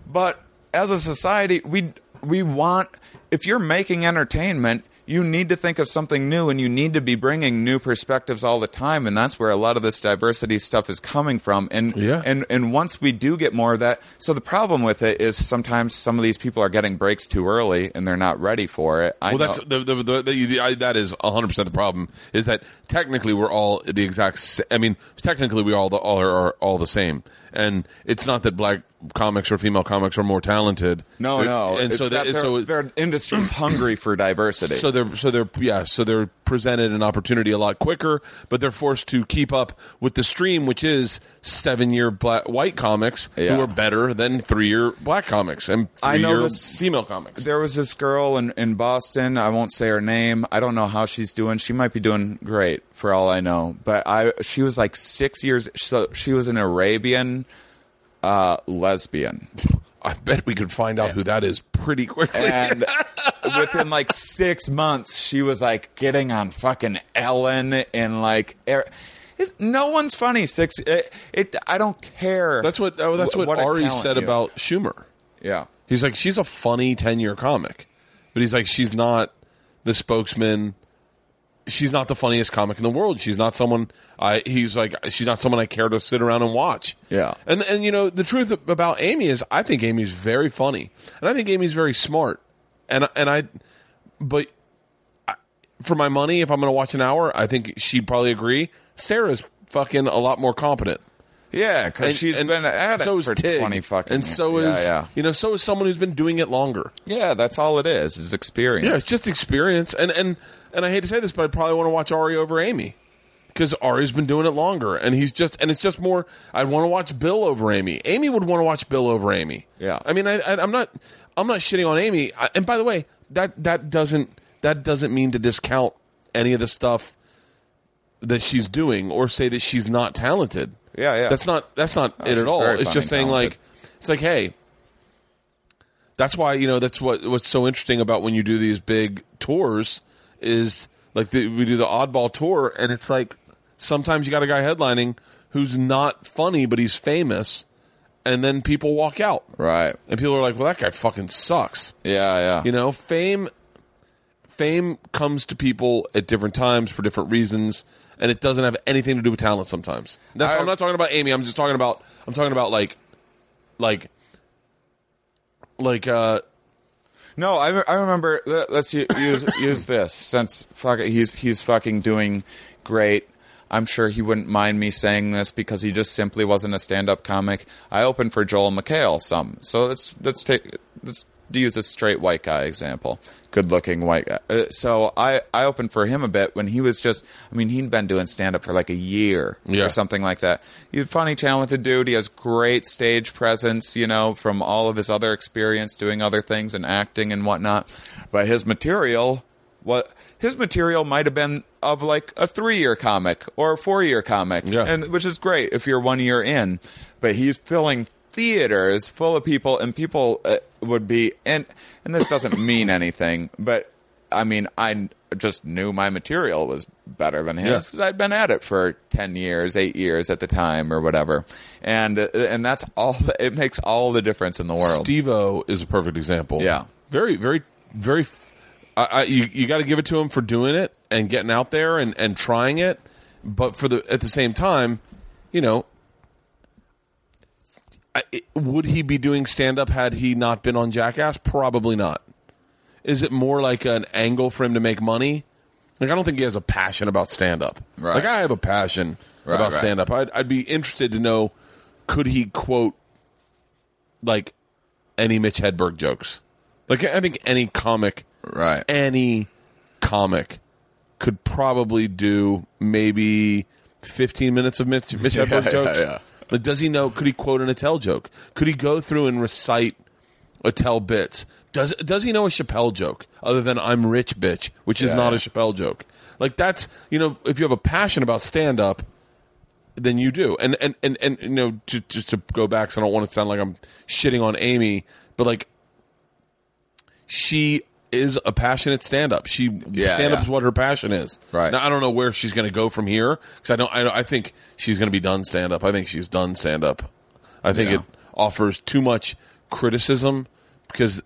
But as a society, we we want if you're making entertainment, you need to think of something new, and you need to be bringing new perspectives all the time, and that's where a lot of this diversity stuff is coming from. And Yeah. and and once we do get more of that, so the problem with it is sometimes some of these people are getting breaks too early, and they're not ready for it. I Well, that's know- the, the, the, the, the I, that is 100 percent the problem. Is that technically we're all the exact. sa- I mean, technically we all the, all are, are all the same, and it's not that black comics or female comics are more talented. no, They're- no, and It's so that that, their, so their industry's hungry for diversity. so they're so they're yeah so they're presented an opportunity a lot quicker, but they're forced to keep up with the stream, which is seven year black white comics Yeah. who are better than three year black comics and I know this- female comics. there was this girl in, in Boston. I won't say her name. I don't know how she's doing. She might be doing great for all I know. But I she was like six years. So she was an Arabian uh, lesbian, I bet we could find out who that is pretty quickly. and within like six months, she was like getting on fucking Ellen and like. it's- no one's funny. Six. It, it. I don't care. That's what oh, that's wh- what, a Ari said you- about Schumer. Yeah. He's like she's a funny ten year comic, but he's like she's not the spokesman. She's not the funniest comic in the world. She's not someone I. He's like she's not someone I care to sit around and watch. Yeah. And and you know the truth about Amy is I think Amy's very funny, and I think Amy's very smart, and and I, but I, for my money, if I'm going to watch an hour, I think she'd probably agree. Sarah's fucking a lot more competent. Yeah, because she's and been at it so is for Tig, twenty fucking. and so years. is yeah, you know so is someone who's been doing it longer. yeah, yeah. That's all it is. Is experience. Yeah, it's just experience, and and and I hate to say this, but I probably want to watch Ari over Amy because Ari's been doing it longer, and he's just and it's just more. I'd want to watch Bill over Amy. Amy would want to watch Bill over Amy. Yeah. I mean, I, I, I'm not I'm not shitting on Amy, I, and by the way, that that doesn't that doesn't mean to discount any of the stuff that she's doing or say that she's not talented. Yeah, yeah. That's not that's not it at all. It's just saying and like it's like hey, that's why you know that's what what's so interesting about when you do these big tours is like the, we do the oddball tour and it's like sometimes you got a guy headlining who's not funny but he's famous and then people walk out Right. and people are like well that guy fucking sucks Yeah, yeah. you know fame fame comes to people at different times for different reasons and it doesn't have anything to do with talent sometimes that's I- i'm not talking about amy i'm just talking about i'm talking about like like like uh No, I, I remember. let- Let's use use this since fuck he's he's fucking doing great. I'm sure he wouldn't mind me saying this because he just simply wasn't a stand-up comic. I opened for Joel McHale some, so let's let's take let's use a straight white guy example, good-looking white guy. Uh, so I I opened for him a bit when he was just. I mean, he'd been doing stand-up for like a year Yeah. or something like that. He's a funny, talented dude. He has great stage presence, you know, from all of his other experience doing other things and acting and whatnot. But his material, what his material might have been of like a three-year comic or a four-year comic, Yeah. and which is great if you're one year in. But he's filling theaters full of people, and people uh, would be and and this doesn't mean anything, but I mean I just knew my material was better than his Yeah. 'cause I'd been at it for 10 years, 8 years at the time or whatever. And and that's all it makes all the difference in the world. Steve-O is a perfect example. Yeah. Very, very, very. I, I, you you got to give it to him for doing it and getting out there and, and trying it, but for the at the same time, you know, would he be doing stand up had he not been on Jackass? Probably not. Is it more like an angle for him to make money? Like I don't think he has a passion about stand up. Right. Like I have a passion Right, about right. stand up. I'd, I'd be interested to know could he quote like any Mitch Hedberg jokes. Like I think any comic, Right. any comic could probably do maybe fifteen minutes of Mitch, Mitch Hedberg yeah, jokes. yeah. Like, does he know? Could he quote an Attell joke? Could he go through and recite Attell bits? Does does he know a Chappelle joke other than "I'm rich, bitch," which is Yeah, not a Chappelle joke? Like that's you know, if you have a passion about stand up, then you do. And and and and you know, to, just to go back, so I don't want to sound like I'm shitting on Amy, but like she is a passionate stand up. She Yeah, stand up yeah. is what her passion is. Right. Now I don't know where she's going to go from here because I don't. I, I think she's going to be done stand up. I think she's done stand up. I think Yeah. it offers too much criticism because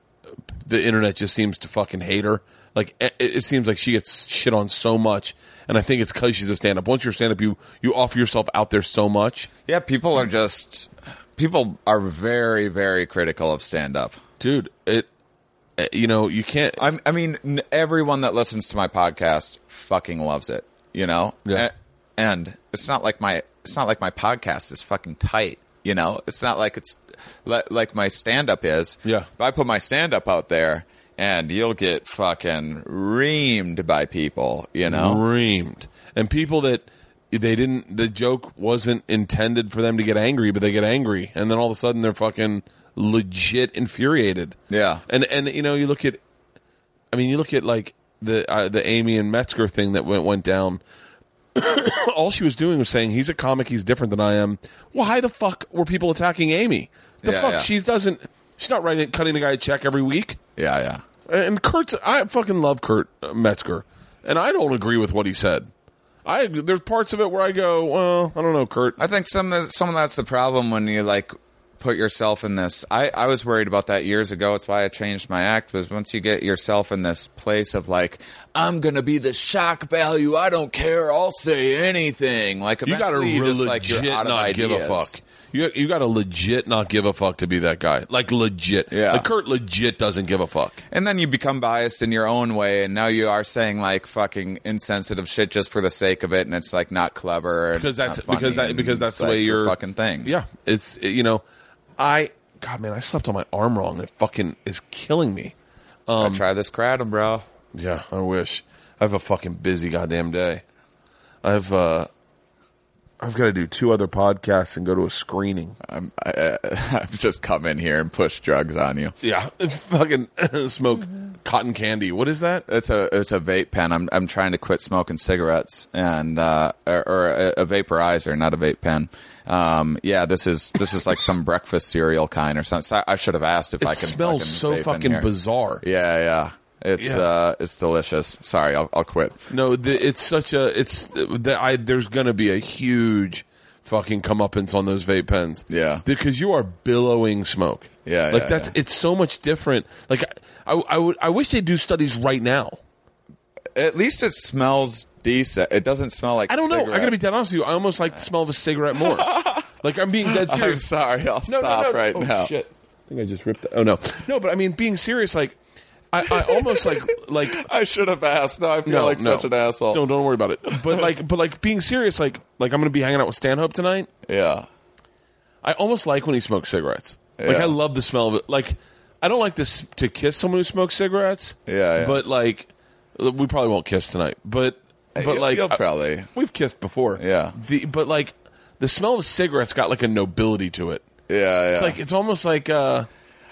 the internet just seems to fucking hate her. Like eh, it, it seems like she gets shit on so much, and I think it's because she's a stand up. Once you're stand up, you you offer yourself out there so much, Yeah, people are just people are very very critical of stand up. dude. It Uh, you know you can't. I, I mean, everyone that listens to my podcast fucking loves it. You know, Yeah. A- and it's not like my it's not like my podcast is fucking tight. You know, it's not like it's li- like my stand up is. Yeah. If I put my stand up out there, and you'll get fucking reamed by people. You know. reamed. And people that they didn't, the joke wasn't intended for them to get angry, but they get angry, and then all of a sudden they're fucking legit infuriated. Yeah. And and you know you look at, I mean you look at like the uh, the Amy and Metzger thing that went went down. all she was doing was saying he's a comic, he's different than I am. Why the fuck were people attacking Amy? The Yeah, fuck yeah. she doesn't. She's not writing cutting the guy a check every week. Yeah. Yeah. And Kurt's, I fucking love Kurt Metzger, and I don't agree with what he said. I there's parts of it where I go, well, I don't know, Kurt. I think some of, some of that's the problem when you like put yourself in this. I, I was worried about that years ago. It's why I changed my act. Was once you get yourself in this place of like, I'm gonna be the shock value. I don't care. I'll say anything. Like You got to eventually really just, like, you're legit out of not give a fuck. You you got to legit not give a fuck to be that guy. Like legit. Yeah. Like Kurt legit doesn't give a fuck. And then you become biased in your own way, and now you are saying like fucking insensitive shit just for the sake of it, and it's like not clever. because that's because that because that's the like, way your you're fucking thing. Yeah, it's you know, I God man, I slept on my arm wrong. It fucking is killing me. Um, try this kratom, bro. Yeah, I wish. I have a fucking busy goddamn day. I've uh I've got to do two other podcasts and go to a screening. I'm, I, I've just come in here and push drugs on you. Yeah, fucking smoke cotton candy. What is that? It's a it's a vape pen. I'm I'm trying to quit smoking cigarettes and uh, or, or a, a vaporizer, not a vape pen. Um, yeah, this is this is like some breakfast cereal kind or something. So I should have asked if It I can. smells fucking so fucking bizarre. Yeah, yeah. It's Yeah. uh, it's delicious. Sorry, I'll, I'll quit. No, the, it's such a it's that I there's gonna be a huge fucking comeuppance on those vape pens. Yeah. because you are billowing smoke. Yeah, like yeah, that's yeah. it's so much different. Like I, I would I wish they do studies right now. At least it smells decent. It doesn't smell like. I don't know. I'm gonna be dead honest with you. I almost like the smell of a cigarette more. like I'm being dead I'm serious. sorry. I'll no, stop no, no. right oh, now. Shit. I think I just ripped. Oh no, no. But I mean, being serious, like I, I almost like like I should have asked. No, I feel no, like no. such an asshole. Don't don't worry about it. But like, but like being serious, like like I'm gonna be hanging out with Stanhope tonight. Yeah. I almost like when he smokes cigarettes. Like Yeah. I love the smell of it. Like I don't like to to kiss someone who smokes cigarettes. Yeah, yeah. But like we probably won't kiss tonight. But but You'll- like you'll I- probably. we've kissed before. Yeah. The but like the smell of cigarettes got like a nobility to it. Yeah, yeah. It's like it's almost like uh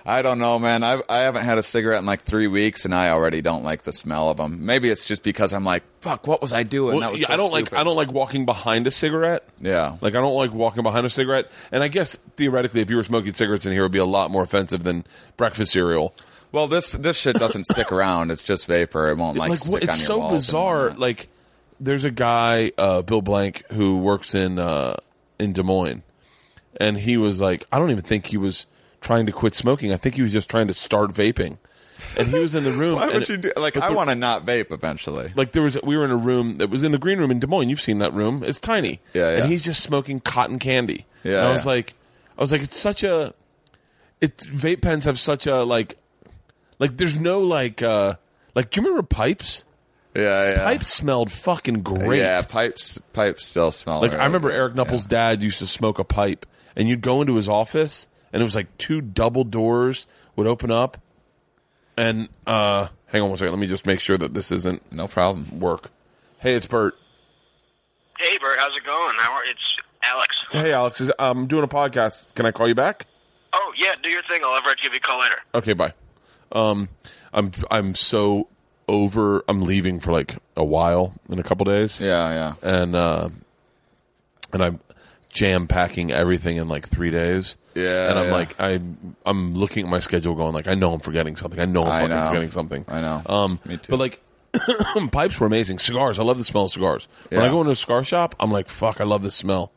I don't know, man. I I haven't had a cigarette in like three weeks, and I already don't like the smell of them. Maybe it's just because I'm like, fuck, what was I doing? well, that was yeah, so I don't like. I don't like walking behind a cigarette. Yeah. Like I don't like walking behind a cigarette. And I guess theoretically if you were smoking cigarettes in here it would be a lot more offensive than breakfast cereal. Well, this this shit doesn't stick around. It's just vapor. It won't like, stick what, on your so walls bizarre. Like, there's a guy, uh, Bill Blank, who works in uh, in Des Moines, and he was like, I don't even think he was trying to quit smoking. I think he was just trying to start vaping. And he was in the room. Why and would you do? Like, I want to not vape eventually. Like there was, we were in a room that was in the green room in Des Moines. You've seen that room; it's tiny. Yeah, yeah. And he's just smoking cotton candy. Yeah, And I was yeah. like, I was like, it's such a, it's vape pens have such a like, like there's no like, uh like do you remember pipes? Yeah, yeah. Pipes smelled fucking great. Yeah, pipes. Pipes still smell. like really I remember good. Eric Knupples' dad used to smoke a pipe, and you'd go into his office, and it was like two double doors would open up, and uh hang on one second, let me just make sure that this isn't no problem. work. Hey, it's Bert. Hey, Bert, how's it going? How are, it's Alex. Hey, Alex, is, I'm doing a podcast. Can I call you back? Oh, yeah, do your thing. I'll ever give you a call later. Okay, bye. Um, I'm I'm so over. I'm leaving for like a while in a couple days. Yeah, yeah. and uh, and I'm jam packing everything in like three days. Yeah, and I'm yeah. like I I'm looking at my schedule, going like I know I'm forgetting something. I know I'm I fucking know. forgetting something. I know. Um, Me too. But like. pipes were amazing. Cigars, I love the smell of cigars. When I go into a cigar shop, I'm like, "Fuck, I love this smell."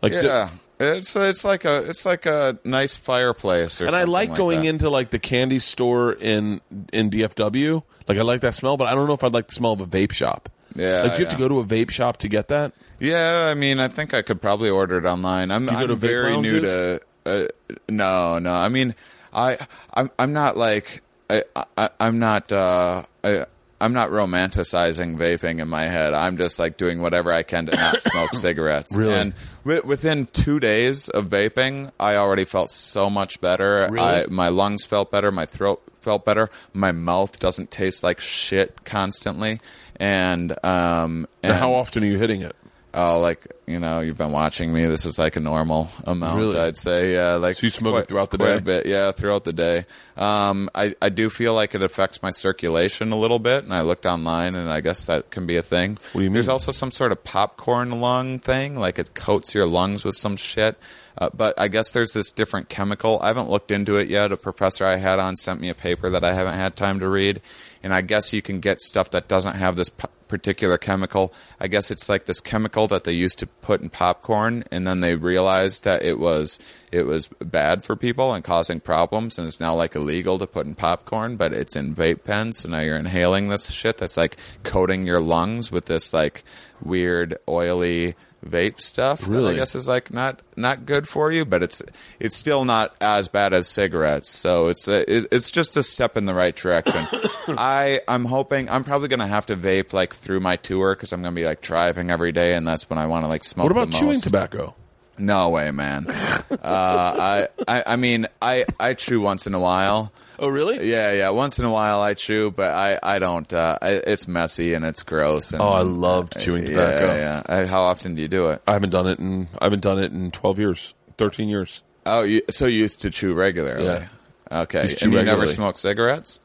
Like, the- Yeah, it's it's like a it's like a nice fireplace or. and I something like going that. into like the candy store in in DFW. Like, I like that smell, but I don't know if I'd like the smell of a vape shop. Yeah, like, do you have to go to a vape shop to get that? Yeah, I mean, I think I could probably order it online. I'm, I'm very new to. Uh, no, no. I mean, I, I'm, I'm not like, I, I I'm not, uh, I, I'm not romanticizing vaping in my head. I'm just like doing whatever I can to not smoke cigarettes. Really? And within two days of vaping, I already felt so much better. Really? I, my lungs felt better. My throat felt better. My mouth doesn't taste like shit constantly. And um, And and how often are you hitting it? Oh, like you know, you've been watching me. This is like a normal amount, Really? I'd say. Yeah, like So you smoke it throughout the day? A bit, yeah, throughout the day. Um, I I do feel like it affects my circulation a little bit, and I looked online, and I guess that can be a thing. What do you There's also some sort of popcorn lung thing, like it coats your lungs with some shit. Uh, but I guess there's this different chemical. I haven't looked into it yet. A professor I had on sent me a paper that I haven't had time to read, and I guess you can get stuff that doesn't have this p- particular chemical. I guess it's like this chemical that they used to put in popcorn, and then they realized that it was it was bad for people and causing problems, and it's now like illegal to put in popcorn, but it's in vape pens. So now you're inhaling this shit that's like coating your lungs with this like weird oily vape stuff. that I guess is like not not good for you, but it's it's still not as bad as cigarettes. So it's a, it, it's just a step in the right direction. I I'm hoping I'm probably gonna have to vape like through my tour because I'm gonna be like driving every day, and that's when I want to like smoke. What about chewing tobacco? No way, man. uh, I, I I mean I I chew once in a while. Oh, really? Yeah, yeah. Once in a while I chew, but I I don't. Uh, I, it's messy and it's gross. And, Oh, I loved chewing tobacco. Yeah, yeah. Uh, How often do you do it? I haven't done it in I haven't done it in twelve years, thirteen years. Oh, you, so you used to chew regularly? Yeah. Okay. To and chew you never regularly. smoked cigarettes?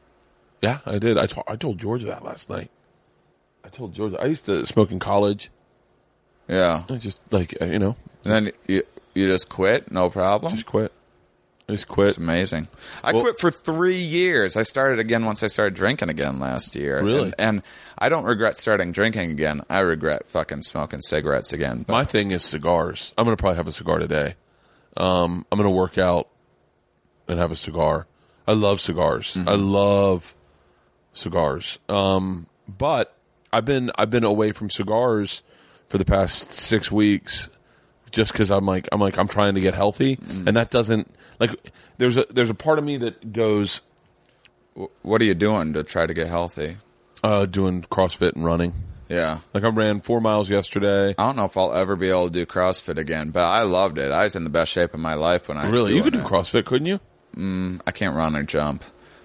Yeah, I did. I I told George that last night. I told George I used to smoke in college. Yeah. I just like uh, you know And then you you just quit, no problem. just quit. Just quit. It's amazing. I Well- quit for three years. I started again once I started drinking again last year. Really? And, and I don't regret starting drinking again. I regret fucking smoking cigarettes again. But My thing is cigars. I'm gonna probably have a cigar today. Um, I'm gonna work out and have a cigar. I love cigars. I love cigars. Um, but I've been I've been away from cigars for the past six weeks, just because I'm like I'm like I'm trying to get healthy, and that doesn't like there's a there's a part of me that goes what are you doing to try to get healthy? uh, doing CrossFit and running. Yeah. Like I ran four miles yesterday. I don't know if I'll ever be able to do CrossFit again, but I loved it. I was in the best shape of my life when I was Really, you could do it. CrossFit, couldn't you? I can't run or jump.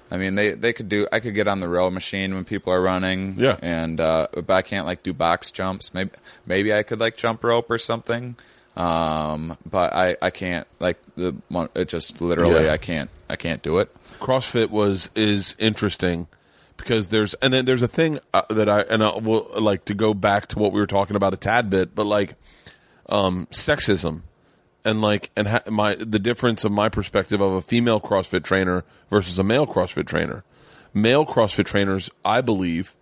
I mean, they, they could do. I could get on the row machine when people are running. Yeah. and uh, but I can't like do box jumps. Maybe maybe I could like jump rope or something. Um, but I, I can't like the it just literally Yeah. I can't I can't do it. CrossFit was is interesting because there's and then there's a thing uh, that I and I will like to go back to what we were talking about a tad bit, but like um, sexism and like and ha- my the difference of my perspective of a female CrossFit trainer versus a male CrossFit trainer. Male CrossFit trainers, I believe,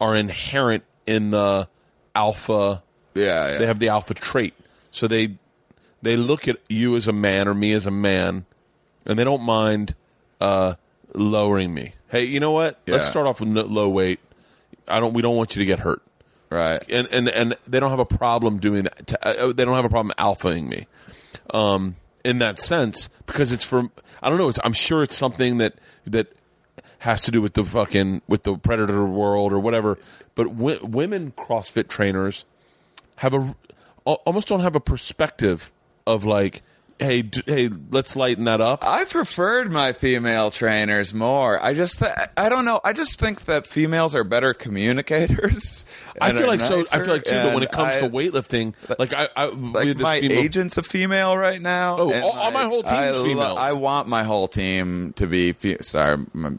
are inherent in the alpha Yeah, yeah. they have the alpha trait. So they they look at you as a man or me as a man, and they don't mind uh, lowering me. Hey, you know what? Let's start off with no, low weight. I don't. We don't want you to get hurt, right. and and and they don't have a problem doing that. To, uh, they don't have a problem alphaing me, um, in that sense because it's from. I don't know. It's, I'm sure it's something that that has to do with the fucking with the predator world or whatever. But w- women CrossFit trainers have a almost don't have a perspective of like, hey, d- hey, let's lighten that up. I preferred my female trainers more. I just, th- I don't know. I just think that females are better communicators. I feel like so. I feel like too. But when it comes I- to weightlifting, like I, I like my female- agent's a female right now. Oh, and, all- all my whole team's I lo- females. I want my whole team to be. Fe- sorry, my,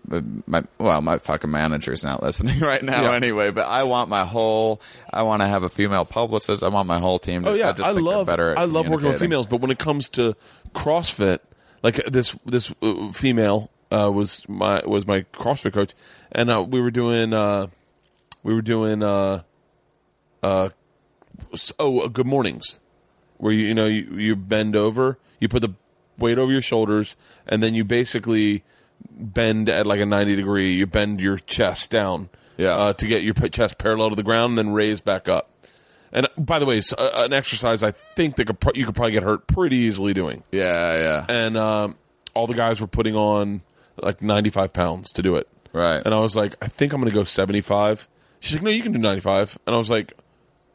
my well, my fucking manager's not listening right now Yeah. anyway. But I want my whole. I want to have a female publicist. I want my whole team. To, Oh yeah, I, I love better. At I love working with females, but when it comes to CrossFit, like this this uh, female uh, was my was my CrossFit coach, and uh, we were doing uh, we were doing uh, uh, oh uh, good mornings, where you you know you, you bend over, you put the weight over your shoulders, and then you basically bend at like a ninety degree. You bend your chest down, Yeah. uh, to get your chest parallel to the ground, and then raise back up. And by the way, it's, uh, an exercise I think that could you could probably get hurt pretty easily doing. Yeah, yeah, And um, all the guys were putting on like 95 pounds to do it. right. And I was like, I think I'm going to go 75. She's like, No, you can do 95. And I was like,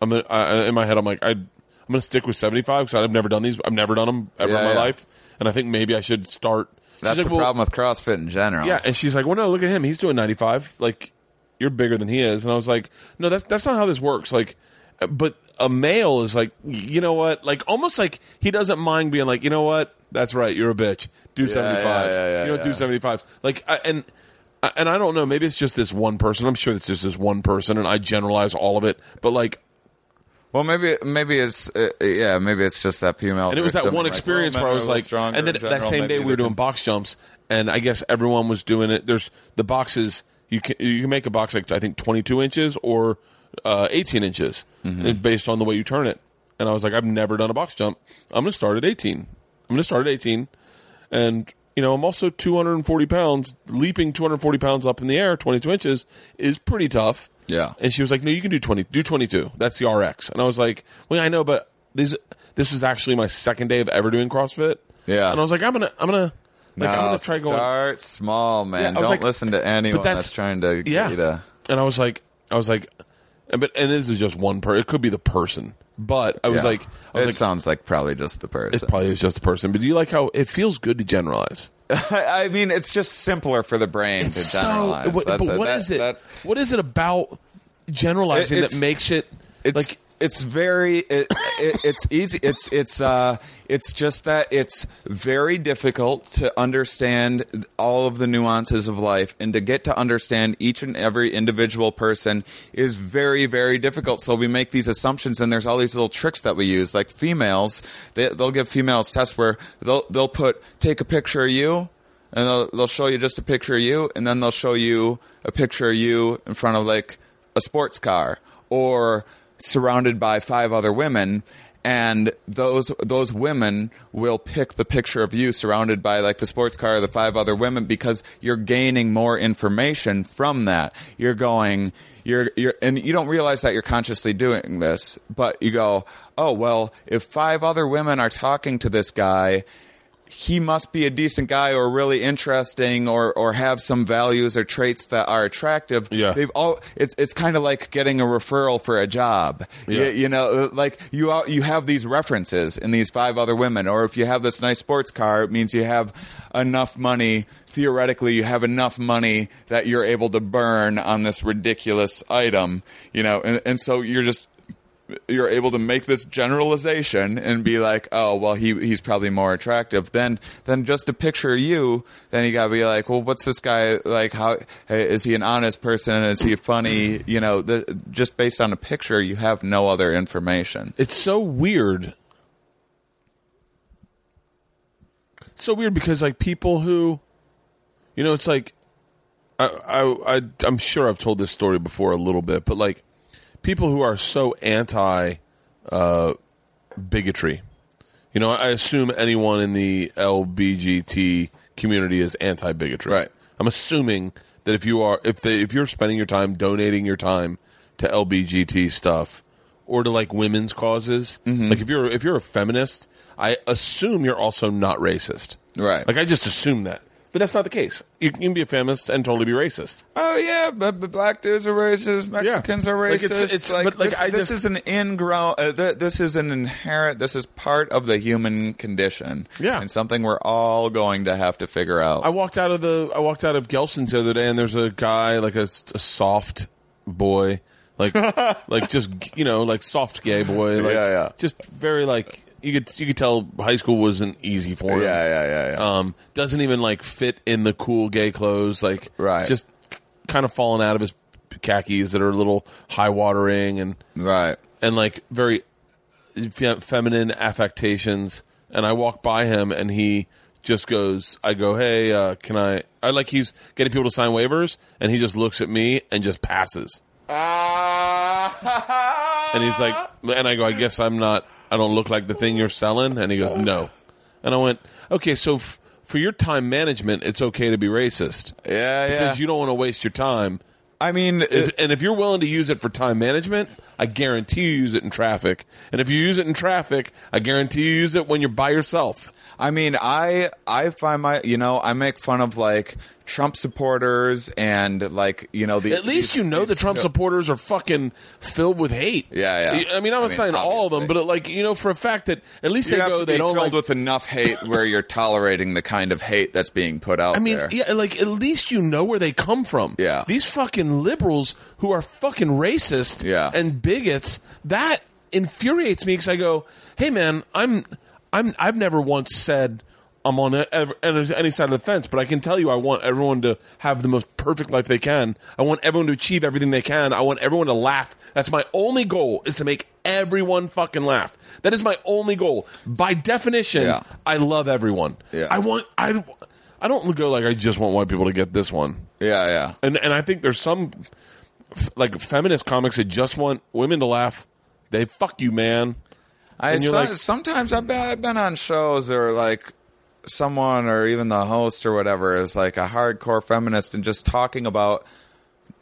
I'm gonna, I, in my head, I'm like, I, I'm going to stick with 75 because I've never done these. I've never done them ever Yeah, in my yeah. life. And I think maybe I should start. She's That's like, the "Well, problem with CrossFit in general. yeah, and she's like, "Well, no, look at him. He's doing 95. Like, you're bigger than he is." And I was like, "No, that's that's not how this works." Like, but a male is like, you know what? Like, almost like he doesn't mind being like, you know what? That's right. You're a bitch. Do 75s. yeah, yeah, you know, do yeah. 75s. Like, I, and and I don't know. Maybe it's just this one person. I'm sure it's just this one person, and I generalize all of it. But like, Well, maybe maybe it's uh, yeah, maybe it's just that female. and it was that one experience where I was like, and then that same day we were doing box jumps, and I guess everyone was doing it. There's the boxes you can you can make a box like I think 22 inches or uh, 18 inches Mm-hmm. based on the way you turn it. And I was like, I've never done a box jump. I'm going to start at 18. I'm going to start at 18. And, you know, I'm also 240 pounds. Leaping 240 pounds up in the air, 22 inches, is pretty tough. Yeah. And she was like, no, you can do 20, do 22. That's the RX. And I was like, well, I know, but this, this was actually my second day of ever doing CrossFit. Yeah. And I was like, I'm going to, I'm going to, like, I'm going to try going. start small, man. Yeah, Don't like- listen to anyone that's- that's, trying to yeah. get you to. And I was like, I was like, and- but and this is just one person. It could be the person, but I was Yeah. like, I was it like, sounds like probably just the person. it probably is just the person. But do you like how it feels good to generalize? I mean, it's just simpler for the brain to generalize. what, That's but what that- is it? that- what is it about generalizing It- that it's- makes it it's like? It's very it, it, it's easy it's it's uh it's just that it's very difficult to understand all of the nuances of life and to get to understand each and every individual person is very very difficult. So we make these assumptions and there's all these little tricks that we use. Like females they, they'll give females tests where they'll they'll put take a picture of you and they'll, they'll show you just a picture of you and then they'll show you a picture of you in front of like a sports car or surrounded by five other women and those those women will pick the picture of you surrounded by like the sports car or the five other women because you're gaining more information from that. You're going you're you're and you don't realize that you're consciously doing this but you go oh well if five other women are talking to this guy he must be a decent guy or really interesting or or have some values or traits that are attractive. Yeah. They've all it's it's kind of like getting a referral for a job. Yeah. You, you know, uh, like you are, you have these references in these five other women or if you have this nice sports car, it means you have enough money theoretically you have enough money that you're able to burn on this ridiculous item, you know. And and so you're just you're able to make this generalization and be like, oh, well, he he's probably more attractive than than just a picture of you. Then you gotta be like, well, what's this guy like? How hey, is he an honest person? Is he funny? You know, the, just based on a picture, you have no other information. It's so weird. So weird because like people who, you know, it's like, I, I, I I'm sure I've told this story before a little bit, but like people who are so anti uh, bigotry. You know, I assume anyone in the LBGT community is anti bigotry. Right. I'm assuming that if you are if they if you're spending your time donating your time to LBGT stuff or to like women's causes, Mm-hmm. like if you're if you're a feminist, I assume you're also not racist. Right. Like I just assume that. But that's not the case. You can be a feminist and totally be racist. Oh yeah, but, but black dudes are racist. Mexicans are Like, racist. it's- it's- like, but, like, this just- is an ingrown. Uh, th- this is an inherent. This is part of the human condition. Yeah. and something we're all going to have to figure out. I walked out of the I walked out of Gelson's the other day, and there's a guy like a, a soft boy, like like just you know like soft gay boy, like, Yeah, yeah. just very like you could you could tell high school wasn't easy for him. yeah, yeah, yeah, yeah. Um, doesn't even like fit in the cool gay clothes, like Right. Just kind of falling out of his khakis that are a little high watering and right. and like very fe- feminine affectations. And I walk by him, and he just goes, "I go, hey, uh, can I?" I like he's getting people to sign waivers, and he just looks at me and just passes. And he's like, and I go, "I guess I'm not. I don't look like the thing you're selling." And he goes, "No." And I went, "Okay, so." F- for your time management, it's okay to be racist yeah, yeah. because you don't want to waste your time. I mean, If, and if you're willing to use it for time management, I guarantee you use it in traffic. And if you use it in traffic, I guarantee you use it when you're by yourself. I mean, I I find my you know I make fun of like Trump supporters and like you know the At least these- you know the these- Trump supporters are fucking filled with hate. Yeah, yeah. I mean, I'm not I mean, saying all of them, obviously. but like you know, for a fact that at least You they go, they don't filled like. with enough hate where you're tolerating the kind of hate that's being put out I mean, there. yeah, like at least you know where they come from. Yeah. These fucking liberals who are fucking racist Yeah. and bigots, that infuriates me because I go, "Hey man, I'm I'm I've never once said I'm on a, any side of the fence, but I can tell you I want everyone to have the most perfect life they can. I want everyone to achieve everything they can. I want everyone to laugh. That's my only goal is to make everyone fucking laugh. That is my only goal. By definition, Yeah. I love everyone. Yeah. I want I I don't go like I just want white people to get this one. yeah, yeah. And and I think there's some like feminist comics that just want women to laugh. They fuck you, man. I so- like- sometimes I've been, I've been on shows or like someone or even the host or whatever is like a hardcore feminist and just talking about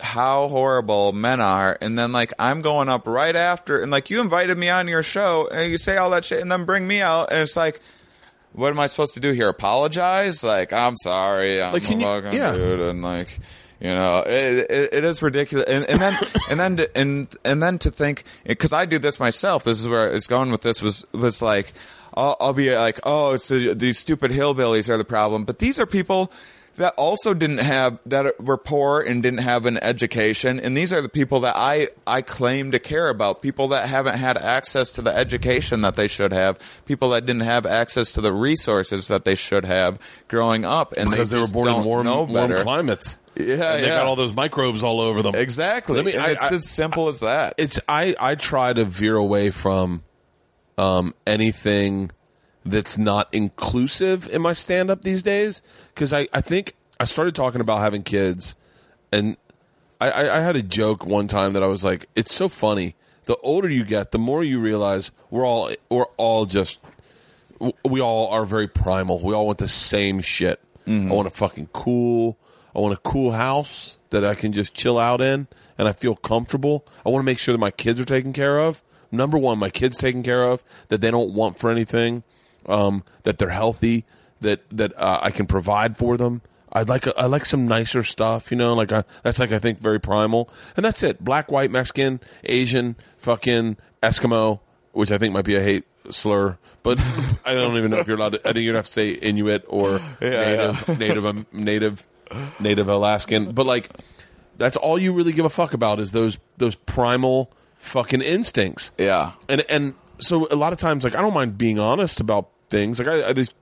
how horrible men are. And then like I'm going up right after and like you invited me on your show and you say all that shit and then bring me out. And it's like what am I supposed to do here? Apologize? Like I'm sorry. I'm Like, a you- fucking yeah. dude and like you know it, it, it is ridiculous. And, and then and then to, and and then to think because I do this myself. This is where it's going with this was was like I'll, I'll be like oh it's the, these stupid hillbillies are the problem. But these are people that also didn't have that were poor and didn't have an education and these are the people that I I claim to care about people that haven't had access to the education that they should have people that didn't have access to the resources that they should have growing up and Because they, were born in warm, warm climates. Yeah, and they yeah. got all those microbes all over them. Exactly. Let mean, I- it's I- as simple as that. it's I I try to veer away from um, anything that's not inclusive in my stand up these days because I I think I started talking about having kids and I, I I had a joke one time that I was like it's so funny the older you get the more you realize we're all we're all just we all are very primal. We all want the same shit. Mm-hmm. I want a fucking cool. I want a cool house that I can just chill out in and I feel comfortable. I want to make sure that my kids are taken care of. Number one, my kids taken care of. That they don't want for anything. Um, that they're healthy. That that uh, I can provide for them. I'd like a, I like some nicer stuff, you know. Like I, that's like I think very primal, and that's it. Black, white, Mexican, Asian, fucking Eskimo, which I think might be a hate slur, but I don't even know if you're allowed. to I think you'd have to say Inuit or native, native, um, native, native Alaskan. But like, that's all you really give a fuck about is those those primal fucking instincts. yeah. And and so a lot of times, like I don't mind being honest about things. Like I, I just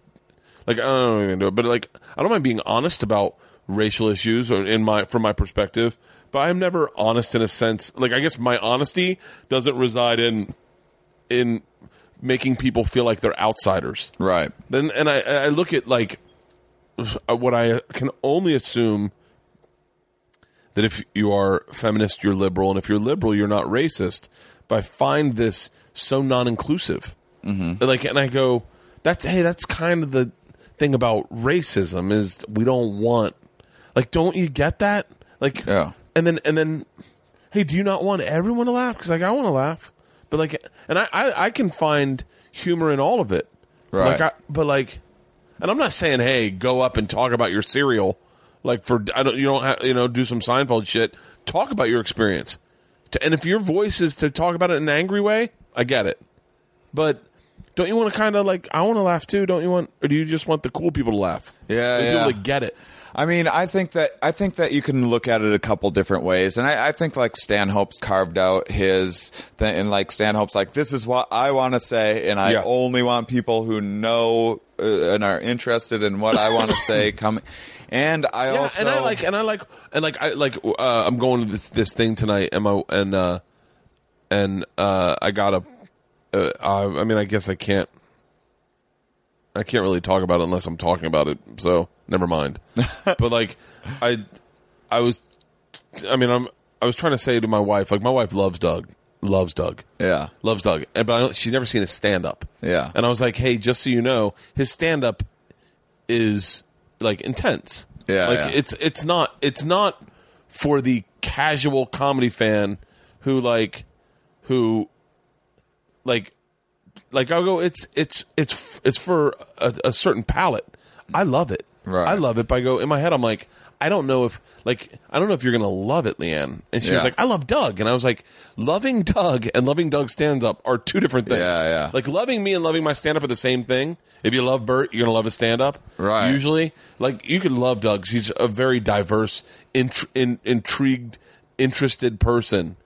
like I don't even do it, but like I don't mind being honest about racial issues or in my from my perspective. But I'm never honest in a sense. Like I guess my honesty doesn't reside in in making people feel like they're outsiders. Right. Then and I I look at like uh, what I can only assume that if you are feminist, you're liberal, and if you're liberal, you're not racist. But I find this so non-inclusive. Mm-hmm. Like, and I go, that's hey, that's kind of the thing about racism is we don't want. Like, don't you get that? Like, Yeah. and then and then, hey, do you not want everyone to laugh? Because like I want to laugh, but like, and I, I I can find humor in all of it. Right. Like, I, but like, and I'm not saying, hey, go up and talk about your cereal. Like for I don't you don't have, you know do some Seinfeld shit. Talk about your experience, To- and if your voice is to talk about it in an angry way, I get it. But don't you want to kind of like I want to laugh too? Don't you want, or do you just want the cool people to laugh? Yeah, the yeah. people that get it. I mean, I think that I think that you can look at it a couple different ways, and I, I think like Stanhope's carved out his thing, and like Stanhope's like, this is what I want to say, and I Yeah. only want people who know uh, and are interested in what I want to say coming. And I Yeah, also and I like, and I like, and like, I like. Uh, I'm going to this this thing tonight, and my and uh, and uh, I got a. Uh, I I mean, I guess I can't. I can't really talk about it unless I'm talking about it. So never mind. but like, I, I was, I mean, I'm. I was trying to say to my wife, like, my wife loves Doug, loves Doug, yeah, loves Doug, and but I don't, she's never seen his stand up. Yeah. and I was like, hey, just so you know, his stand up is like intense. Yeah, like yeah. it's it's not it's not for the casual comedy fan who like who like like I'll go. It's it's it's it's for a, a certain palate. I love it. Right. I love it. But I go in my head. I'm like, I don't know if like I don't know if you're gonna love it, Leanne. And she was like, I love Doug, and I was like, loving Doug and loving Doug stands up are two different things. Yeah, yeah. Like loving me and loving my stand up are the same thing. If you love Bert, you're gonna love his stand up. Right. Usually, like you can love Doug. He's a very diverse, intr- in, intrigued, interested person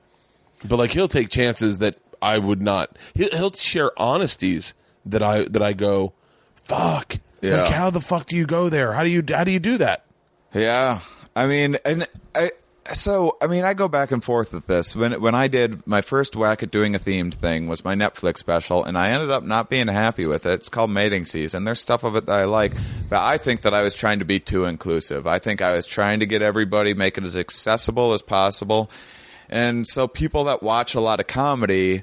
but like he'll take chances that I would not. He'll, he'll share honesties that I that I go, fuck. Yeah. Like how the fuck do you go there? How do you how do you do that? Yeah, I mean, and I so I mean, I go back and forth with this. When when I did my first whack at doing a themed thing was my Netflix special, and I ended up not being happy with it. It's called Mating Season. There's stuff of it that I like, but I think that I was trying to be too inclusive. I think I was trying to get everybody, make it as accessible as possible. and so people that watch a lot of comedy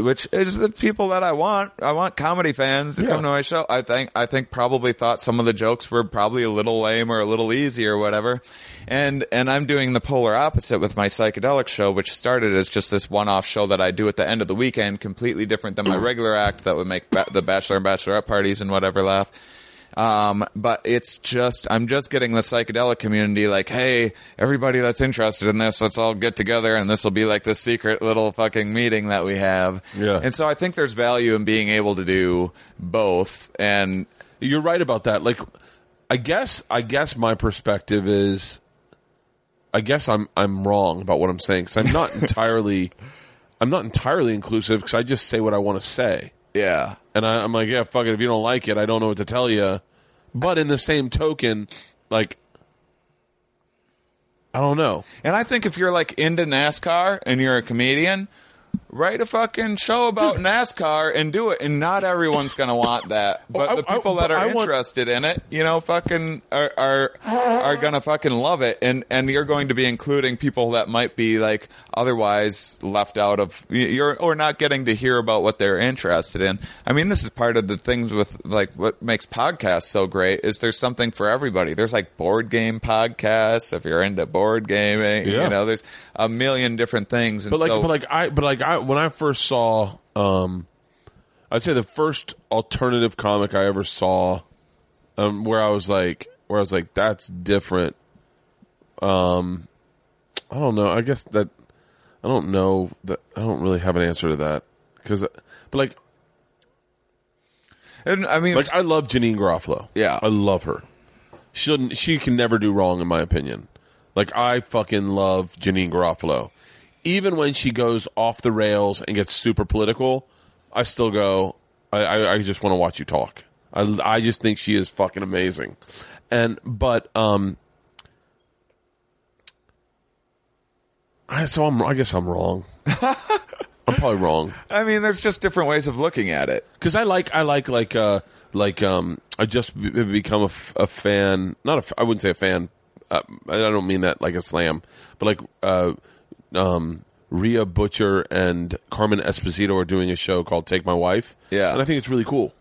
which is the people that I want. I want comedy fans to Yeah. come to my show. I think I think probably thought some of the jokes were probably a little lame or a little easy or whatever. And and I'm doing the polar opposite with my psychedelic show, which started as just this one-off show that I do at the end of the weekend, completely different than my regular act that would make ba- the bachelor and bachelorette parties and whatever laugh. Um, but it's just, I'm just getting the psychedelic community like, hey, everybody that's interested in this, let's all get together and this will be like the secret little fucking meeting that we have. Yeah. And so I think there's value in being able to do both. And You're right about that. Like, I guess, I guess my perspective is, I guess I'm I'm wrong about what I'm saying because I'm not entirely, I'm not entirely inclusive because I just say what I want to say, yeah. and I, I'm like, yeah, fuck it. If you don't like it, I don't know what to tell you. But in the same token, like, I don't know. And I think if you're like into NASCAR and you're a comedian, write a fucking show about NASCAR and do it. And not everyone's going to want that. Oh, but I- the I- people but that are I want- interested in it, you know, fucking are are, are going to fucking love it. And and you're going to be including people that might be like otherwise left out of you're or not getting to hear about what they're interested in. I mean, this is part of the things with like what makes podcasts so great is there's something for everybody. There's like board game podcasts if you're into board gaming, Yeah. you know, there's a million different things. And But like, so, but like I, but like I, when I first saw, um, I'd say the first alternative comic I ever saw, um, where I was like, where I was like, that's different. Um, I don't know. I guess that I don't know that I don't really have an answer to that because, but like, and I mean, like I love Janeane Garofalo. Yeah. I love her. She she can never do wrong in my opinion. Like I fucking love Janeane Garofalo. Even when she goes off the rails and gets super political, I still go. I, I, I just want to watch you talk. I, I just think she is fucking amazing. And but um, I so I'm I guess I'm wrong. I'm probably wrong I mean, there's just different ways of looking at it. because I like I like like uh like um I just be- become a, f- a fan not a f- I wouldn't say a fan uh, I don't mean that like a slam but like uh um Rhea Butcher and Cameron Esposito are doing a show called Take My Wife Yeah. and I think it's really cool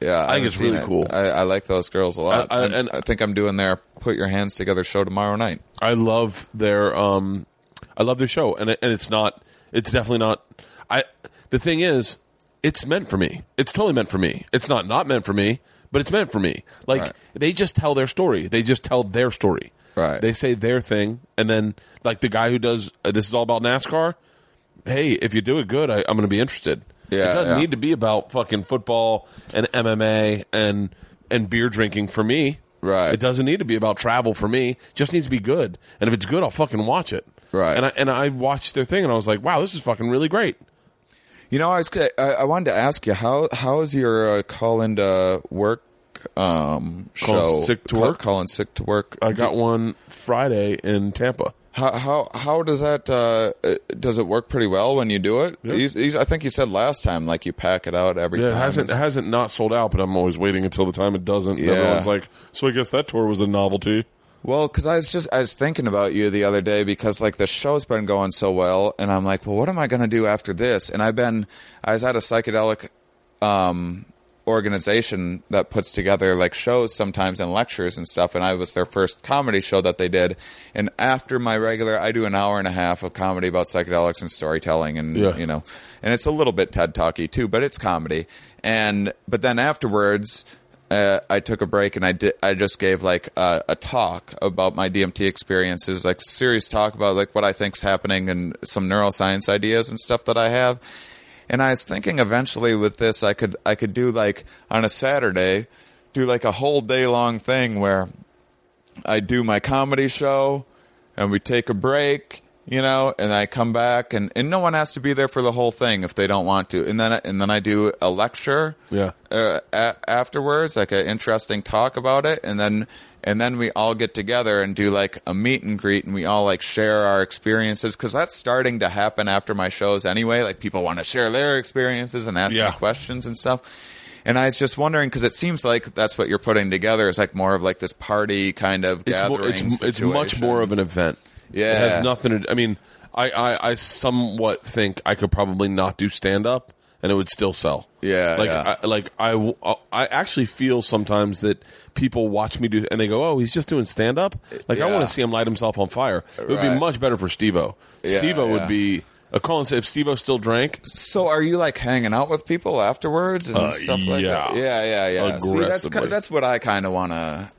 Yeah, I think it's really it. cool. I, I like those girls a lot, I- I- and, and- I think I'm doing their "Put Your Hands Together" show tomorrow night. I love their um I love their show and it, and it's not it's definitely not I the thing is it's meant for me. It's totally meant for me. It's not not meant for me, but it's meant for me. Like Right. they just tell their story. They just tell their story. Right. They say their thing and then like the guy who does uh, this is all about NASCAR, hey, if you do it good, I, I'm going to be interested. Yeah, it doesn't yeah. need to be about fucking football and MMA and and beer drinking for me. Right. It doesn't need to be about travel for me. It just needs to be good. And if it's good, I'll fucking watch it. Right. And I and I watched their thing and I was like, wow, this is fucking really great. You know, I was I, I wanted to ask you how how is your uh, call into work um, show? sick to work? Calling sick to work. I got one Friday in Tampa. How how how does that uh, does it work pretty well when you do it? He's, he's, I think you said last time like you pack it out every Yeah, it hasn't it hasn't not sold out, but I'm always waiting until the time it doesn't. Yeah. Everyone's like, so I guess that tour was a novelty. Well, because I was just I was thinking about you the other day because like the show's been going so well, and I'm like, well, what am I going to do after this? And I've been I was at a psychedelic um, organization that puts together like shows sometimes and lectures and stuff, and I was their first comedy show that they did. And after my regular, I do an hour and a half of comedy about psychedelics and storytelling, and Yeah. you know, and it's a little bit TED talky too, but it's comedy. And but then afterwards uh, I took a break and I did. I just gave like a, a talk about my DMT experiences, like serious talk about like what I think's happening and some neuroscience ideas and stuff that I have. And I was thinking eventually with this, I could I could do like on a Saturday, do like a whole day long thing where I do my comedy show and we take a break, you know, and I come back and, and no one has to be there for the whole thing if they don't want to. And then and then I do a lecture Yeah. uh, a- afterwards, like an interesting talk about it, and then and then we all get together and do like a meet and greet, and we all like share our experiences because that's starting to happen after my shows anyway. Like people want to share their experiences and ask Yeah. me questions and stuff. And I was just wondering because it seems like that's what you're putting together is like more of like this party kind of It's more, it's, it's much more of an event. Yeah. it has nothing to. I mean, I, I I somewhat think I could probably not do stand up and it would still sell. Yeah, like yeah. I, like I w- I actually feel sometimes that people watch me do and they go, "Oh, he's just doing stand up." Like I want to see him light himself on fire. It would be much better for Steve-O. Yeah, Steve-O yeah. would be. a call and say if Steve-O still drank, So are you like hanging out with people afterwards and Uh, stuff like yeah. that? Yeah, yeah, yeah. See, that's Aggressively. ki- that's what I kind of want to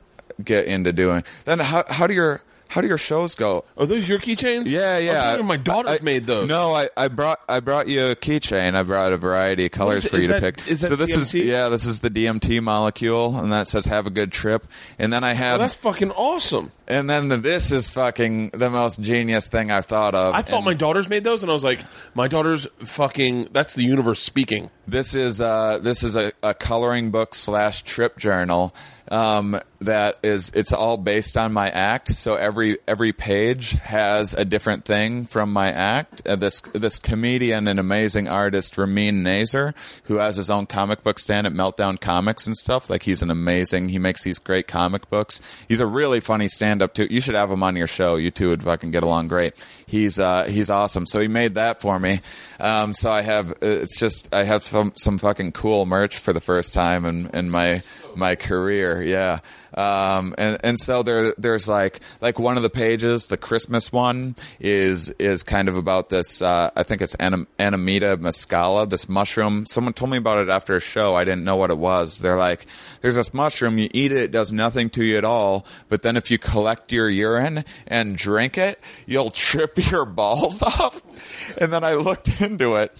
get into doing. Then how how do your how do your shows go? are those your keychains? Yeah, I was yeah. wondering, my daughters I- made those. No, I, I brought I brought you a keychain. I brought a variety of colors is for you Is to pick. is that so this is yeah, this is the DMT molecule, and that says "Have a good trip." And then I had, that's fucking awesome. and then the, this is fucking the most genius thing I've thought of. I thought And my daughters made those, and I was like, my daughters fucking. That's the universe speaking. This is uh, this is a, a coloring book slash trip journal um, that is it's all based on my act. So every every page has a different thing from my act. Uh, this this comedian and amazing artist Ramin Nazer, who has his own comic book stand at Meltdown Comics and stuff. Like he's an amazing. He makes these great comic books. He's a really funny stand up too. You should have him on your show. You two would fucking get along great. He's uh, he's awesome. So he made that for me. Um, so I have it's just I have some some fucking cool merch for the first time in in my my career. Yeah. Um, and and so there there's like like one of the pages, the Christmas one is is kind of about this. Uh, I think it's Anim- Amanita muscaria, this mushroom. Someone told me about it after a show. I didn't know what it was. They're like, there's this mushroom. You eat it, it does nothing to you at all. But then if you collect your urine and drink it, you'll trip your balls off. And then I looked into it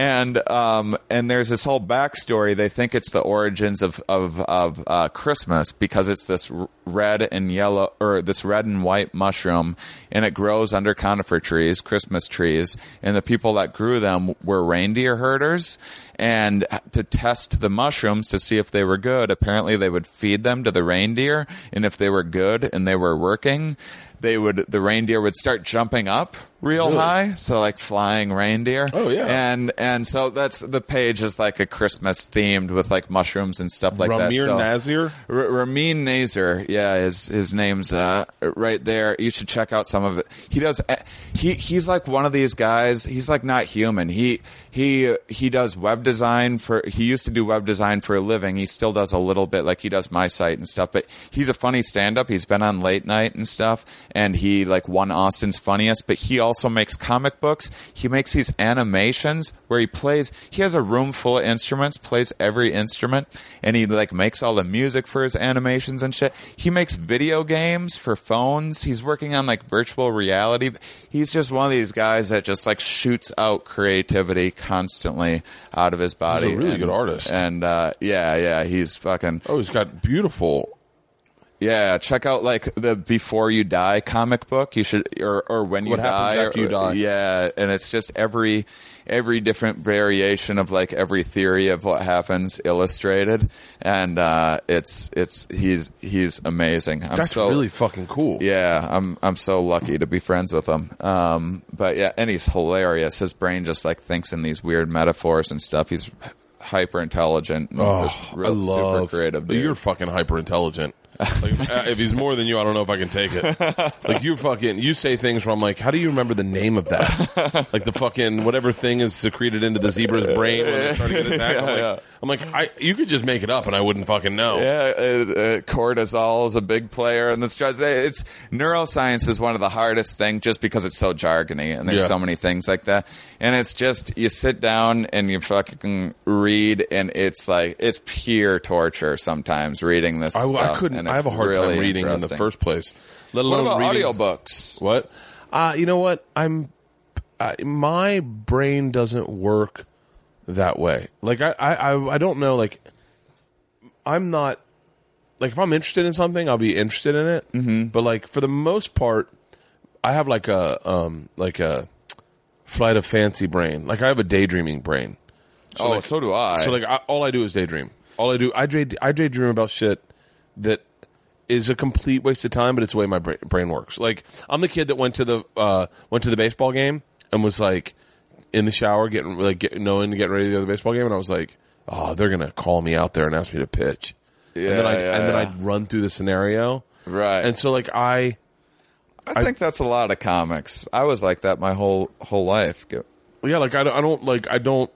and um, and there's this whole backstory. They think it's the origins of of, of uh, Christmas because it's this red and yellow or this red and white mushroom, and it grows under conifer trees, Christmas trees. And the people that grew them were reindeer herders, and to test the mushrooms to see if they were good, apparently they would feed them to the reindeer, and if they were good and they were working. They would the reindeer would start jumping up real high, so like flying reindeer. Oh, yeah. and and so that's the page is like a Christmas themed with like mushrooms and stuff like that. Ramir So- Nazir. R- Ramin Nazer, yeah, his his name's uh, right there. You should check out some of it. He does. eh, He he's like one of these guys. He's like not human. He he he does web design for. He used to do web design for a living. He still does a little bit, like he does my site and stuff. But he's a funny stand up. He's been on late night and stuff, and he like won Austin's funniest. But he also makes comic books. He makes these animations where he plays. He has a room full of instruments, plays every instrument, and he like makes all the music for his animations and shit. He makes video games for phones. He's working on like virtual reality. He's just one of these guys that just like shoots out creativity constantly out of his body. He's a really And- good artist. And uh, yeah, yeah, he's fucking Oh, he's got beautiful. Yeah, check out like the Before You Die comic book. You should or or when you What happens die. after you die. Yeah, and it's just every every different variation of like every theory of what happens illustrated, and uh, it's it's he's he's amazing. I'm That's so really fucking cool. yeah, I'm I'm so lucky to be friends with him. Um, but yeah, and he's hilarious. His brain just like thinks in these weird metaphors and stuff. He's hyper intelligent. Oh, just I love. super creative. Dude. You're fucking hyper intelligent. Like, uh, if he's more than you, I don't know if I can take it. Like you fucking, you say things where I'm like, how do you remember the name of that? Like the fucking whatever thing is secreted into the zebra's brain when they start to get attacked. I'm like, I'm like, I, you could just make it up and I wouldn't fucking know. Yeah, uh, uh, cortisol is a big player in this. It's neuroscience is one of the hardest things just because it's so jargony and there's Yeah. so many things like that. And it's just you sit down and you fucking read, and it's like it's pure torture sometimes reading this. I, I couldn't. I have a hard really time reading in the first place. Let What alone about reading audiobooks? What? Uh, you know what? I'm. I, my brain doesn't work that way. Like I, I, I, I don't know. Like I'm not. Like if I'm interested in something, I'll be interested in it. Mm-hmm. But like for the most part, I have like a um like a flight of fancy brain. Like I have a daydreaming brain. oh, like- so do I. So like I, all I do is daydream. All I do I I daydream about shit that is a complete waste of time, but it's the way my brain, brain works. Like I'm the kid that went to the uh, went to the baseball game and was like in the shower getting like get, knowing getting ready to go to the baseball game, and I was like, oh, they're gonna call me out there and ask me to pitch. and then I Yeah, and then yeah, I'd run through the scenario. Right. And so like I I think that's a lot of comics. I was like that my whole whole life. Yeah, like I don't, I don't like I don't.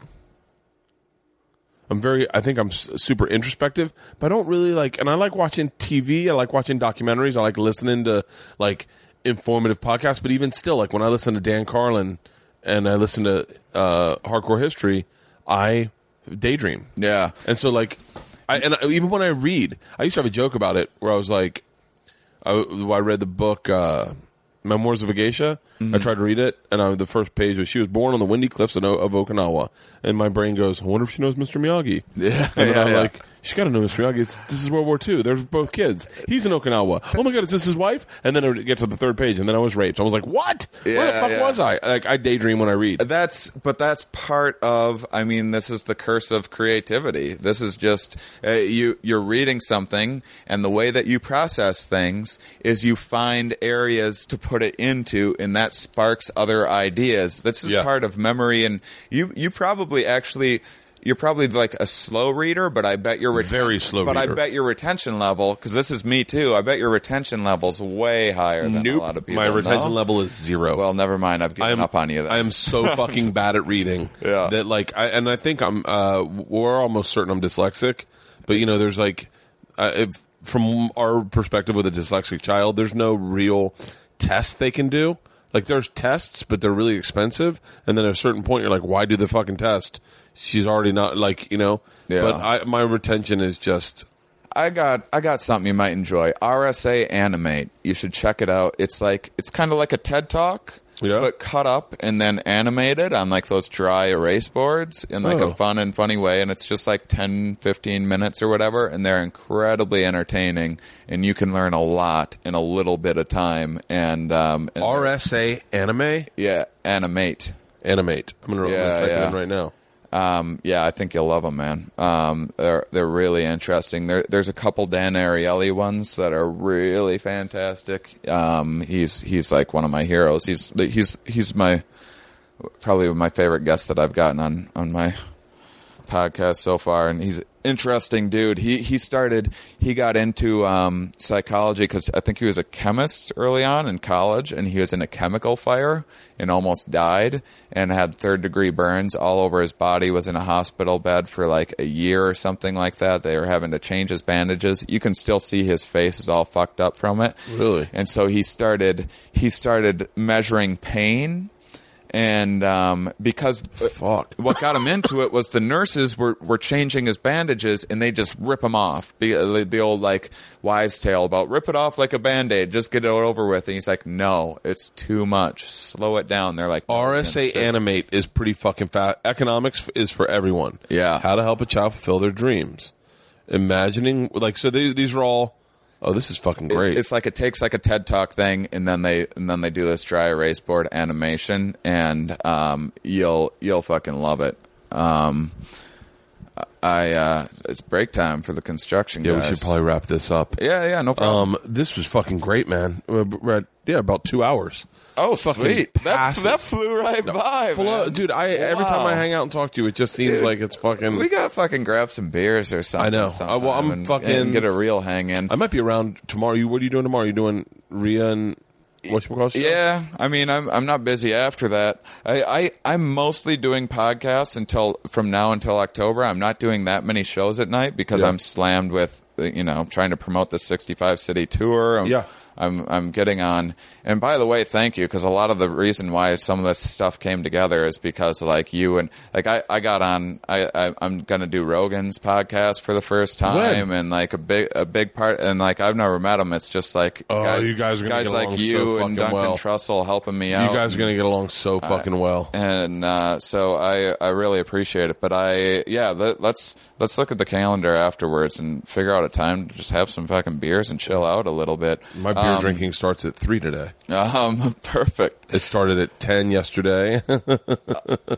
I'm very. I think I'm super introspective, but I don't really like. And I like watching TV. I like watching documentaries. I like listening to like informative podcasts. But even still, like when I listen to Dan Carlin and I listen to uh, Hardcore History, I daydream. Yeah. And so, like, I, and I, even when I read, I used to have a joke about it where I was like, I, I read the book uh, Memoirs of a Geisha. Mm-hmm. I tried to read it, and I, the first page was she was born on the windy cliffs of, of Okinawa, and my brain goes, I wonder if she knows Mr. Miyagi. Yeah, and yeah, I'm yeah. like, she's got to know Mr. Miyagi. It's, this is World War II. They're both kids. He's in Okinawa. Oh my god, is this his wife? And then I would get to the third page, and then I was raped. I was like, what? Where the Yeah, fuck yeah. was I? Like, I daydream when I read. That's but that's part of. I mean, this is the curse of creativity. This is just uh, you. You're reading something, and the way that you process things is you find areas to put it into, and that sparks other ideas. This is Yeah. part of memory, and you you probably actually. You're probably like a slow reader, but I bet your reten- Very slow But reader. I bet your retention level, because this is me too. I bet your retention level's way higher than a lot of people. My retention know? level is zero. Well, never mind. I've given I'm up on you. Then. I am so fucking bad at reading Yeah. that like I and I think I'm uh we're almost certain I'm dyslexic, but you know there's like uh, if, from our perspective with a dyslexic child, there's no real test they can do. Like there's tests, but they're really expensive, and then at a certain point you're like, why do the fucking test? She's already not like you know. Yeah. But I, my retention is just I got I got something you might enjoy. RSA Animate. You should check it out. It's like it's kind of like a TED Talk, Yeah. but cut up and then animated on like those dry erase boards in like Oh. a fun and funny way and it's just like 10 15 minutes or whatever and they're incredibly entertaining and you can learn a lot in a little bit of time and um and RSA anime yeah, animate. animate. I'm gonna, I'm Yeah, gonna type yeah. it in right now. Um, yeah, I think you'll love them, man. Um, they're they're really interesting. There, there's a couple Dan Ariely ones that are really fantastic. Um, he's he's like one of my heroes. He's he's he's my probably my favorite guest that I've gotten on on my podcast so far, and he's interesting dude. He he started he got into um, psychology because I think he was a chemist early on in college, and he was in a chemical fire and almost died and had third degree burns all over his body. Was in a hospital bed for like a year or something like that. They were having to change his bandages. You can still see his face is all fucked up from it. Really? And so he started he started measuring pain. And um, because Fuck. what got him into it was the nurses were, were changing his bandages and they just rip him off. The, uh, the old like wives' tale about rip it off like a band aid, just get it over with. And he's like, no, it's too much. Slow it down. They're like, RSA. Animate is pretty fucking fat. Economics is for everyone. Yeah. How to help a child fulfill their dreams. Imagining, like, so these, these are all, oh, this is fucking great. it's like it takes like a TED Talk thing, and then they and then they do this dry erase board animation, and um, you'll you'll fucking love it. Um, I uh, it's break time for the construction. yeah, we should probably wrap this up. Yeah, yeah, no problem. Um, this was fucking great, man. At, yeah, about two hours. Oh, fucking sweet! That, passes. that flew right by, Flo- man. dude, I every time Wow. I hang out and talk to you, it just seems Dude, like it's fucking. We gotta fucking grab some beers or something. I know. sometime Uh, well, I'm and, fucking- and get a real hang in. I might be around tomorrow. You, what are you doing tomorrow? You doing Rhea and called? Yeah, I mean, I'm I'm not busy after that. I, I I'm mostly doing podcasts until from now until October. I'm not doing that many shows at night because Yeah. I'm slammed with you know trying to promote the 65 city tour. I'm, Yeah. I'm I'm getting on. And by the way, thank you because a lot of the reason why some of this stuff came together is because like you and like I I got on. I, I I'm gonna do Rogan's podcast for the first time When? and like a big a big part and like I've never met him. It's just like Oh, you guys are gonna guys get like you so and Duncan well. Trussell helping me out. You guys are going to get along so fucking well. and uh, so I I really appreciate it. But I yeah, let, let's let's look at the calendar afterwards and figure out a time to just have some fucking beers and chill out a little bit. My beer Um, drinking starts at three today. Um, perfect. It started at ten yesterday.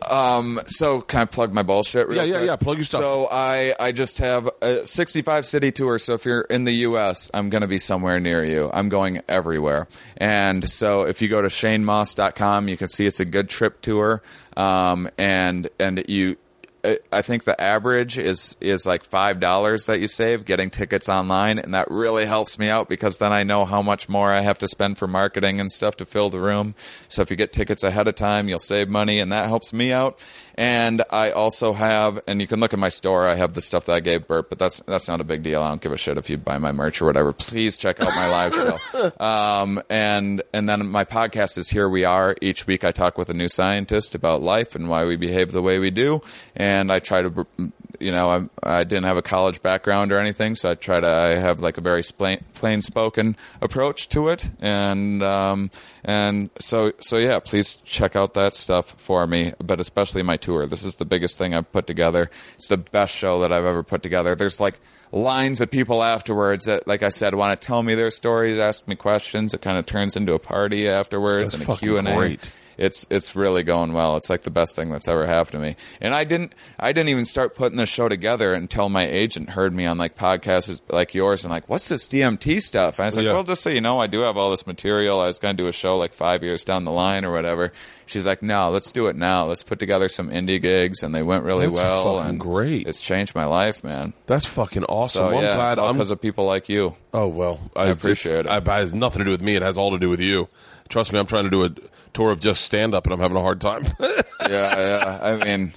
Um, so can I plug my bullshit? Real Yeah, yeah, quick? yeah, plug your stuff. So I I just have a 65 city tour. So if you're in the U.S., I'm going to be somewhere near you. I'm going everywhere. And so if you go to shanemauss.com, you can see it's a good trip tour. Um, and and you. I- think the average is is like five dollars that you save getting tickets online, and that really helps me out because then I know how much more I have to spend for marketing and stuff to fill the room. So if you get tickets ahead of time, you'll save money, and that helps me out. And I also have, and you can look at my store. I have the stuff that I gave Bert, but that's that's not a big deal. I don't give a shit if you buy my merch or whatever. Please check out my live show. Um, and and then my podcast is Here We Are. Each week I talk with a new scientist about life and why we behave the way we do. And I try to, you know, I, I didn't have a college background or anything, so I try to I have like a very plain, plain spoken approach to it. And um, and so so yeah, please check out that stuff for me, but especially my tour. This is the biggest thing I've put together. It's the best show that I've ever put together. There's like lines of people afterwards that, like I said, want to tell me their stories, ask me questions. It kind of turns into a party afterwards That's and a Q and A. It's it's really going well. It's like the best thing that's ever happened to me. And I didn't I didn't even start putting the show together until my agent heard me on like podcasts like yours and like, what's this DMT stuff? And I was like, Yeah. well, just so you know, I do have all this material. I was going to do a show like five years down the line or whatever. She's like, no, let's do it now. Let's put together some indie gigs, and they went really That's well. fucking and great. It's changed my life, man. That's fucking awesome. So Well, I'm yeah, glad it's because of people like you. Oh well, I, appreciate it's- it. I, it has nothing to do with me. It has all to do with you. Trust me, I'm trying to do a tour of just stand up, and I'm having a hard time. yeah, yeah. I mean,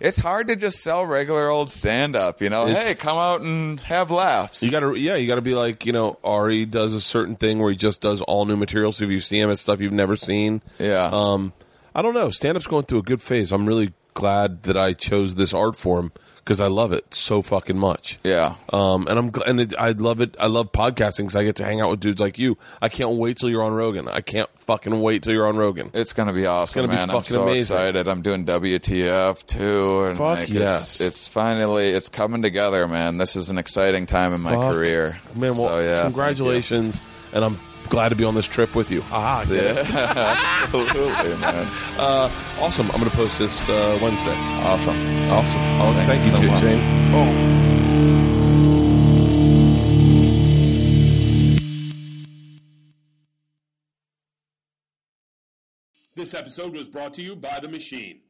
it's hard to just sell regular old stand up. You know, It's- hey, come out and have laughs. you got to, yeah, you got to be like, you know, Ari does a certain thing where he just does all new material. So if you see him, it's stuff you've never seen. Yeah. Um, I don't know. Stand up's going through a good phase. I'm really glad that I chose this art form because I love it so fucking much. yeah. Um, and I'm and it, I love it. I love podcasting because I get to hang out with dudes like you. I can't wait till you're on Rogan. I can't fucking wait till you're on Rogan. It's gonna be awesome, gonna be man! I'm fucking so amazing. excited. I'm doing WTF too, and Fuck like, yes. it's, it's finally it's coming together, man. This is an exciting time in my Fuck. career, Man, well, So, yeah, congratulations, and I'm glad to be on this trip with you. Ah, thank. Yeah, absolutely, man. uh, awesome. I'm going to post this uh, Wednesday. Awesome. Awesome. Oh, Thank thank, you you, so too, much. Shane. Oh. This episode was brought to you by The Machine.